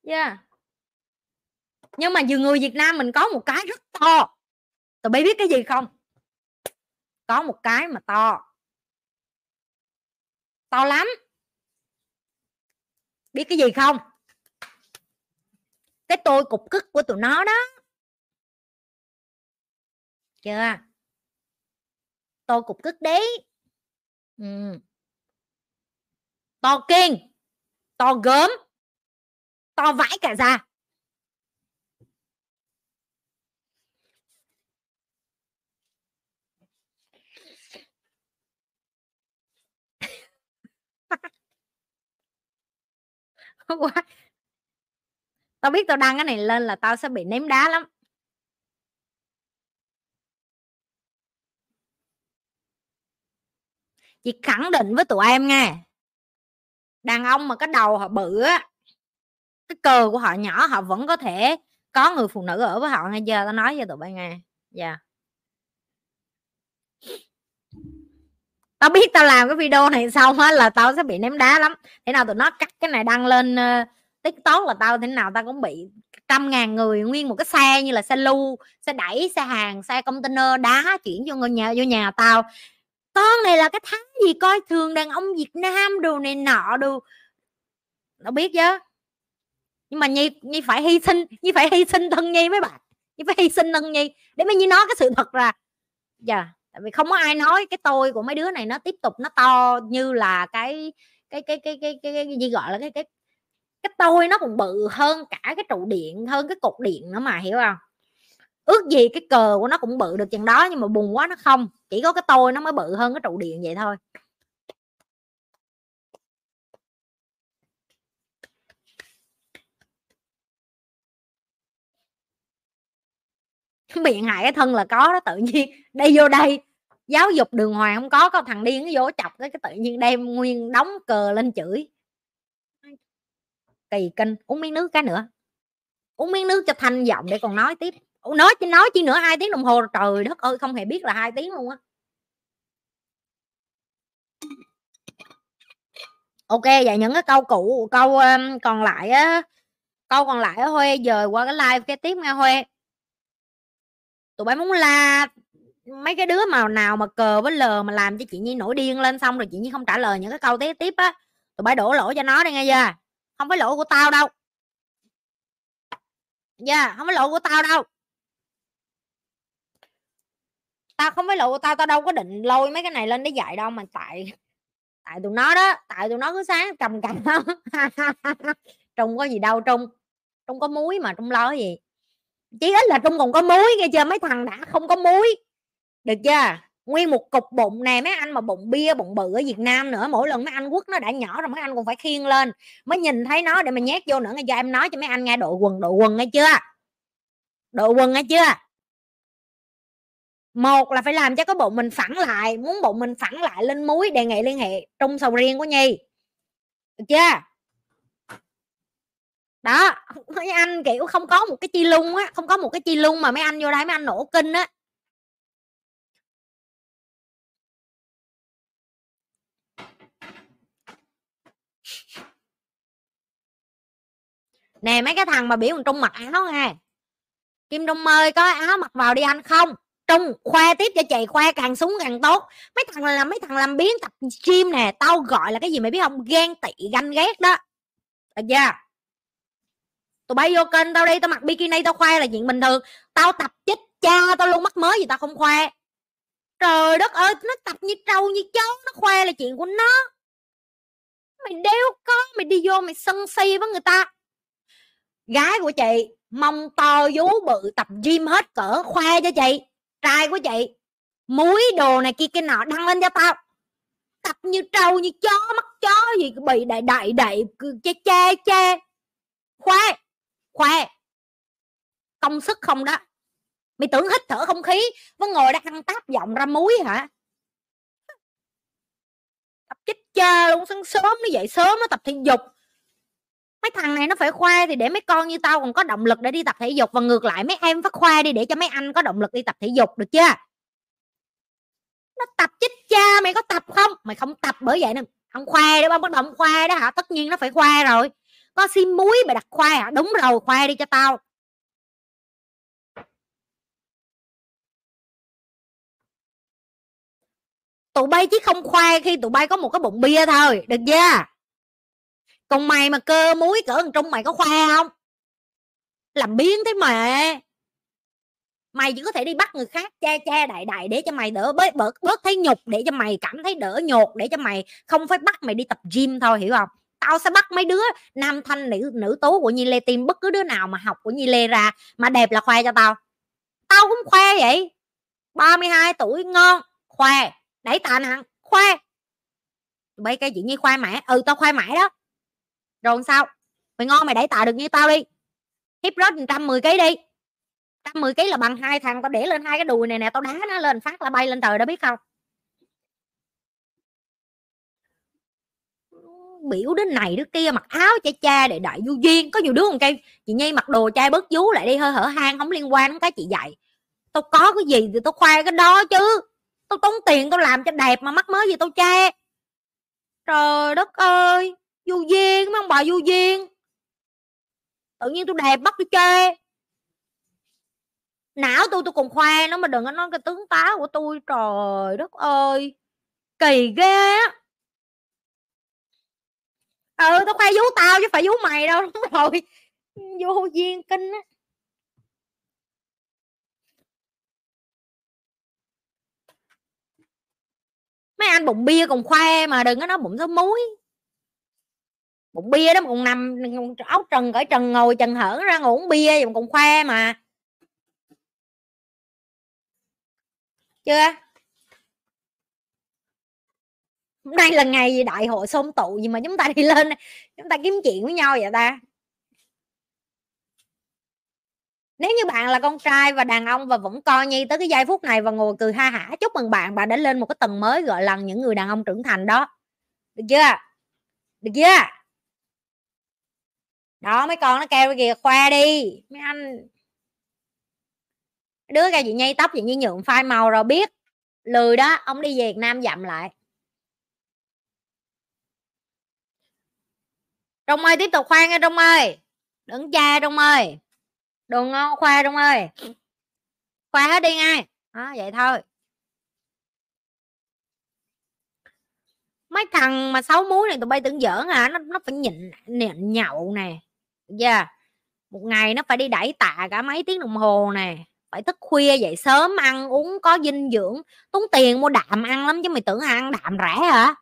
Yeah nhưng mà nhiều người Việt Nam mình có một cái rất to. Tụi bay biết cái gì không? Có một cái mà to. To lắm. Biết cái gì không? Cái tôi cục cức của tụi nó đó. Chưa? Tôi cục cức đấy. Ừ. to kiên. To gớm to vãi cả ra. Tao biết tao đăng cái này lên là tao sẽ bị ném đá lắm. Chị khẳng định với tụi em nghe. Đàn ông mà cái đầu họ bự á cái cờ của họ nhỏ họ vẫn có thể có người phụ nữ ở với họ ngay giờ tao nói cho tụi bay nghe. Dạ. Yeah. tao biết tao làm cái video này xong á là tao sẽ bị ném đá lắm. Thế nào tụi nó cắt cái này đăng lên uh, tiktok là tao thế nào tao cũng bị trăm ngàn người nguyên một cái xe như là xe lưu xe đẩy xe hàng xe container đá chuyển vô người nhà vô nhà tao. Con này là cái tháng gì coi thường đàn ông việt nam đồ này nọ đồ. Nó biết chứ nhưng mà nhi nhi phải hy sinh nhi phải hy sinh thân nhi mấy bạn. Nhi phải hy sinh thân nhi. Để mới nhi nói cái sự thật là dạ yeah, tại vì không có ai nói cái tôi của mấy đứa này nó tiếp tục nó to như là cái cái cái cái cái cái, cái, cái gì gọi là cái cái cái tôi nó còn bự hơn cả cái trụ điện hơn cái cột điện nữa mà hiểu không? Ước gì cái cờ của nó cũng bự được chừng đó nhưng mà buồn quá nó không. Chỉ có cái tôi nó mới bự hơn cái trụ điện vậy thôi. Miệng hại cái thân là có đó tự nhiên đi vô đây giáo dục đường hoàng không có có thằng điên nó vô chọc cái, cái tự nhiên đem nguyên đóng cờ lên chửi. Kỳ kinh uống miếng nước cái nữa. Uống miếng nước cho thanh giọng để còn nói tiếp. Nói chỉ nói chi nữa hai tiếng đồng hồ trời đất ơi không hề biết là hai tiếng luôn á. Ok vậy những cái câu cụ câu um, còn lại á câu còn lại á huê dời qua cái live cái tiếp nghe huê tụi bay muốn la mấy cái đứa mà nào mà cờ với lờ mà làm cho chị nhi nổi điên lên xong rồi chị nhi không trả lời những cái câu tiếp tiếp á tụi bay đổ lỗi cho nó đi nghe chưa? Không phải lỗi của tao đâu. Dạ yeah, không phải lỗi của tao đâu. Tao không phải lỗi của tao tao đâu có định lôi mấy cái này lên để dạy đâu mà tại tại tụi nó đó tại tụi nó cứ sáng cầm cầm đó trung có gì đâu trung trung có muối mà trung lo gì chỉ ít là trung còn có muối nghe chưa? Mấy thằng đã không có muối. Được chưa? Nguyên một cục bụng nè, mấy anh mà bụng bia, bụng bự ở Việt Nam nữa, mỗi lần mấy anh quất nó đã nhỏ rồi mấy anh còn phải khiêng lên. Mới nhìn thấy nó để mà nhét vô nữa, nghe cho em nói cho mấy anh nghe độ quần độ quần nghe chưa? Độ quần nghe chưa? Một là phải làm cho cái bụng mình phẳng lại, muốn bụng mình phẳng lại lên muối, đề nghị liên hệ trung sầu riêng của nhi. Được chưa? Đó, mấy anh, kiểu, không có một cái chi lung á, không có một cái chi lung mà mấy anh vô đây mấy anh nổ kinh á. Nè, mấy cái thằng mà biểu trung mặc áo nghe kim trung ơi, có áo mặc vào đi anh không? Trung, khoe tiếp cho chị, khoe càng súng càng tốt. Mấy thằng là mấy thằng làm biến tập gym nè, tao gọi là cái gì mày biết không? Ghen tị, ganh ghét đó. Được chưa? Tụi bay vô kênh tao đi, tao mặc bikini tao khoe là chuyện bình thường. Tao tập chết cha tao luôn, mắc mới gì tao không khoe. Trời đất ơi, nó tập như trâu như chó, nó khoe là chuyện của nó. Mày đeo có, mày đi vô mày sân si với người ta. Gái của chị, mông to vú bự, tập gym hết cỡ, khoe cho chị. Trai của chị muối đồ này kia, cái nọ đăng lên cho tao. Tập như trâu như chó mắt chó gì, bị đại đại đại che che che. Khoe khoe. Công sức không đó. Mày tưởng hít thở không khí vẫn ngồi đã ăn táp giọng ra muối hả? Tập chích cha luôn, sáng sớm nó dậy sớm nó tập thể dục. Mấy thằng này nó phải khoe thì để mấy con như tao còn có động lực để đi tập thể dục và ngược lại mấy em phải khoe đi để cho mấy anh có động lực đi tập thể dục được chưa? Nó tập chích cha mày có tập không? Mày không tập bởi vậy nè. Không khoe đó bắt đầu khoe đó hả? Tất nhiên nó phải khoe rồi có sim muối mày đặt khoai à đúng rồi, khoai đi cho tao. Tụi bay chỉ không khoai khi tụi bay có một cái bụng bia thôi, được chưa? Còn mày mà cơ muối cỡ trong mày có khoai không? Làm biến thế mà. Mày chỉ có thể đi bắt người khác che che đại đại để cho mày đỡ bớt bớt bớt thấy nhục, để cho mày cảm thấy đỡ nhột, để cho mày không phải bắt mày đi tập gym thôi, hiểu không? Tao sẽ bắt mấy đứa nam thanh nữ nữ tú của nhi lê tim bất cứ đứa nào mà học của nhi lê ra mà đẹp là khoe cho tao. Tao cũng khoe vậy. 32 tuổi, ngon, khoe. Đẩy tạ nặng, khoe. Bây cái chuyện như khoe mãi? Ừ tao khoe mãi đó. Rồi sao? Mày ngon, mày đẩy tạ được như tao đi. Hip rớt trăm mười kg đi. trăm mười kg là bằng hai thằng, tao để lên hai cái đùi này nè, tao đá nó lên phát là bay lên trời đó biết không? Biểu đến này đứa kia mặc áo cha cha để đại du duyên. Có nhiều đứa còn cây chị nhi mặc đồ trai bớt vú lại đi, hơi hở hang, không liên quan đến cái chị dạy. Tôi có cái gì thì tôi khoe cái đó chứ. Tôi tốn tiền tôi làm cho đẹp mà mắc mới gì tôi che. Trời đất ơi, du duyên, mấy ông bà du duyên. Tự nhiên tôi đẹp bắt tôi chê não tôi tôi còn khoe nó mà đừng có nói cái tướng tá của tôi trời đất ơi, kỳ ghê á ừ tao khoe vú tao chứ phải vú mày đâu, đúng rồi. Vô duyên kinh á. Mấy anh bụng bia còn khoe mà, đừng có nói bụng số muối. Bụng bia đó mà còn nằm áo trần cởi trần ngồi, trần hở ra ngồi uống bia mà còn khoe mà. Chưa? Hôm nay là ngày gì đại hội xôn tụ gì mà chúng ta đi lên, chúng ta kiếm chuyện với nhau vậy ta? Nếu như bạn là con trai và đàn ông và vẫn coi nhi tới cái giây phút này và ngồi cười ha hả, chúc mừng bạn bạn đã lên một cái tầng mới gọi là những người đàn ông trưởng thành đó. Được chưa? Được chưa? Đó, mấy con nó kêu kìa, khoe đi, mấy anh. Đứa ra chị nhây tóc chị như nhuộm phai màu rồi, biết. Lười đó, ông đi về Việt Nam dặm lại. Trong ơi, tiếp tục khoan nha trong ơi. Đừng cha trong ơi. Đồ ngon khoa trong ơi. Khoa hết đi ngay. Đó, vậy thôi. Mấy thằng mà xấu muối này tụi bay tưởng giỡn à nó nó phải nhịn nhịn nhậu nè. Chưa yeah. một ngày nó phải đi đẩy tạ cả mấy tiếng đồng hồ nè. Phải thức khuya dậy sớm ăn uống có dinh dưỡng. Tốn tiền mua đạm ăn lắm chứ mày tưởng ăn đạm rẻ hả?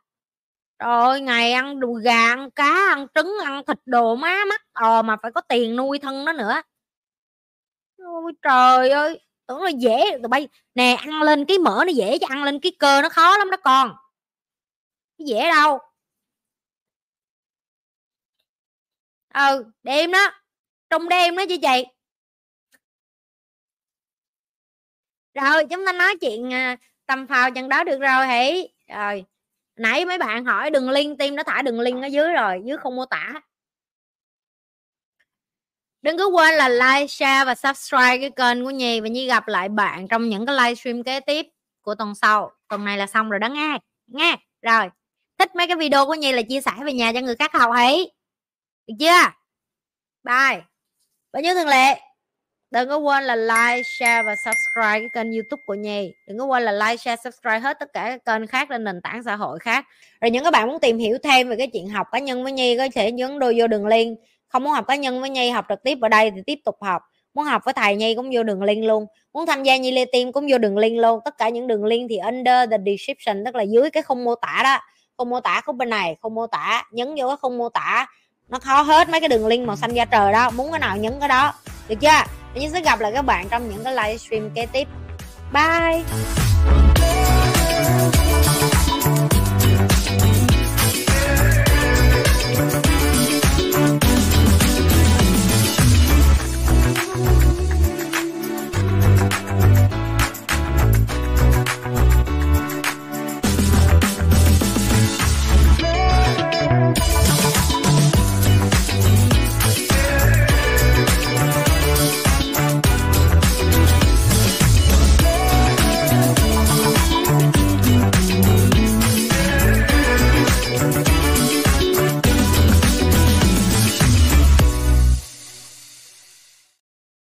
Rồi ngày ăn đùi gà, ăn cá, ăn trứng, ăn thịt đồ má mắt ờ mà phải có tiền nuôi thân nó nữa. Ôi trời ơi, tưởng là dễ, tụi bay, nè, ăn lên cái mỡ nó dễ chứ ăn lên cái cơ nó khó lắm đó con. Dễ đâu. Ừ đêm đó, trong đêm đó chứ chị. Rồi, chúng ta nói chuyện à, tầm phào chân đó được rồi hỉ rồi nãy mấy bạn hỏi đừng link tim nó thả đường link ở dưới rồi, dưới không mô tả. Đừng cứ quên là like, share và subscribe cái kênh của nhi và nhi gặp lại bạn trong những cái livestream kế tiếp của tuần sau. Tuần này là xong rồi đó nghe nghe. Rồi, thích mấy cái video của nhi là chia sẻ về nhà cho người khác học ấy được chưa? Bye. Và nhớ thường lệ đừng có quên là like, share và subscribe cái kênh youtube của nhi. Đừng có quên là like, share, subscribe hết tất cả các kênh khác trên nền tảng xã hội khác. Rồi những các bạn muốn tìm hiểu thêm về cái chuyện học cá nhân với nhi, có thể nhấn đôi vô đường link. Không muốn học cá nhân với nhi, học trực tiếp ở đây thì tiếp tục học. Muốn học với thầy nhi cũng vô đường link luôn. Muốn tham gia nhi lê tim cũng vô đường link luôn. Tất cả những đường link thì under the description, tức là dưới cái không mô tả đó. Không mô tả khúc bên này không mô tả, nhấn vô cái không mô tả. Nó khó hết mấy cái đường link màu xanh da trời đó. Muốn cái nào nhấn cái đó. Được chưa? Mình sẽ gặp lại các bạn trong những cái livestream kế tiếp. Bye!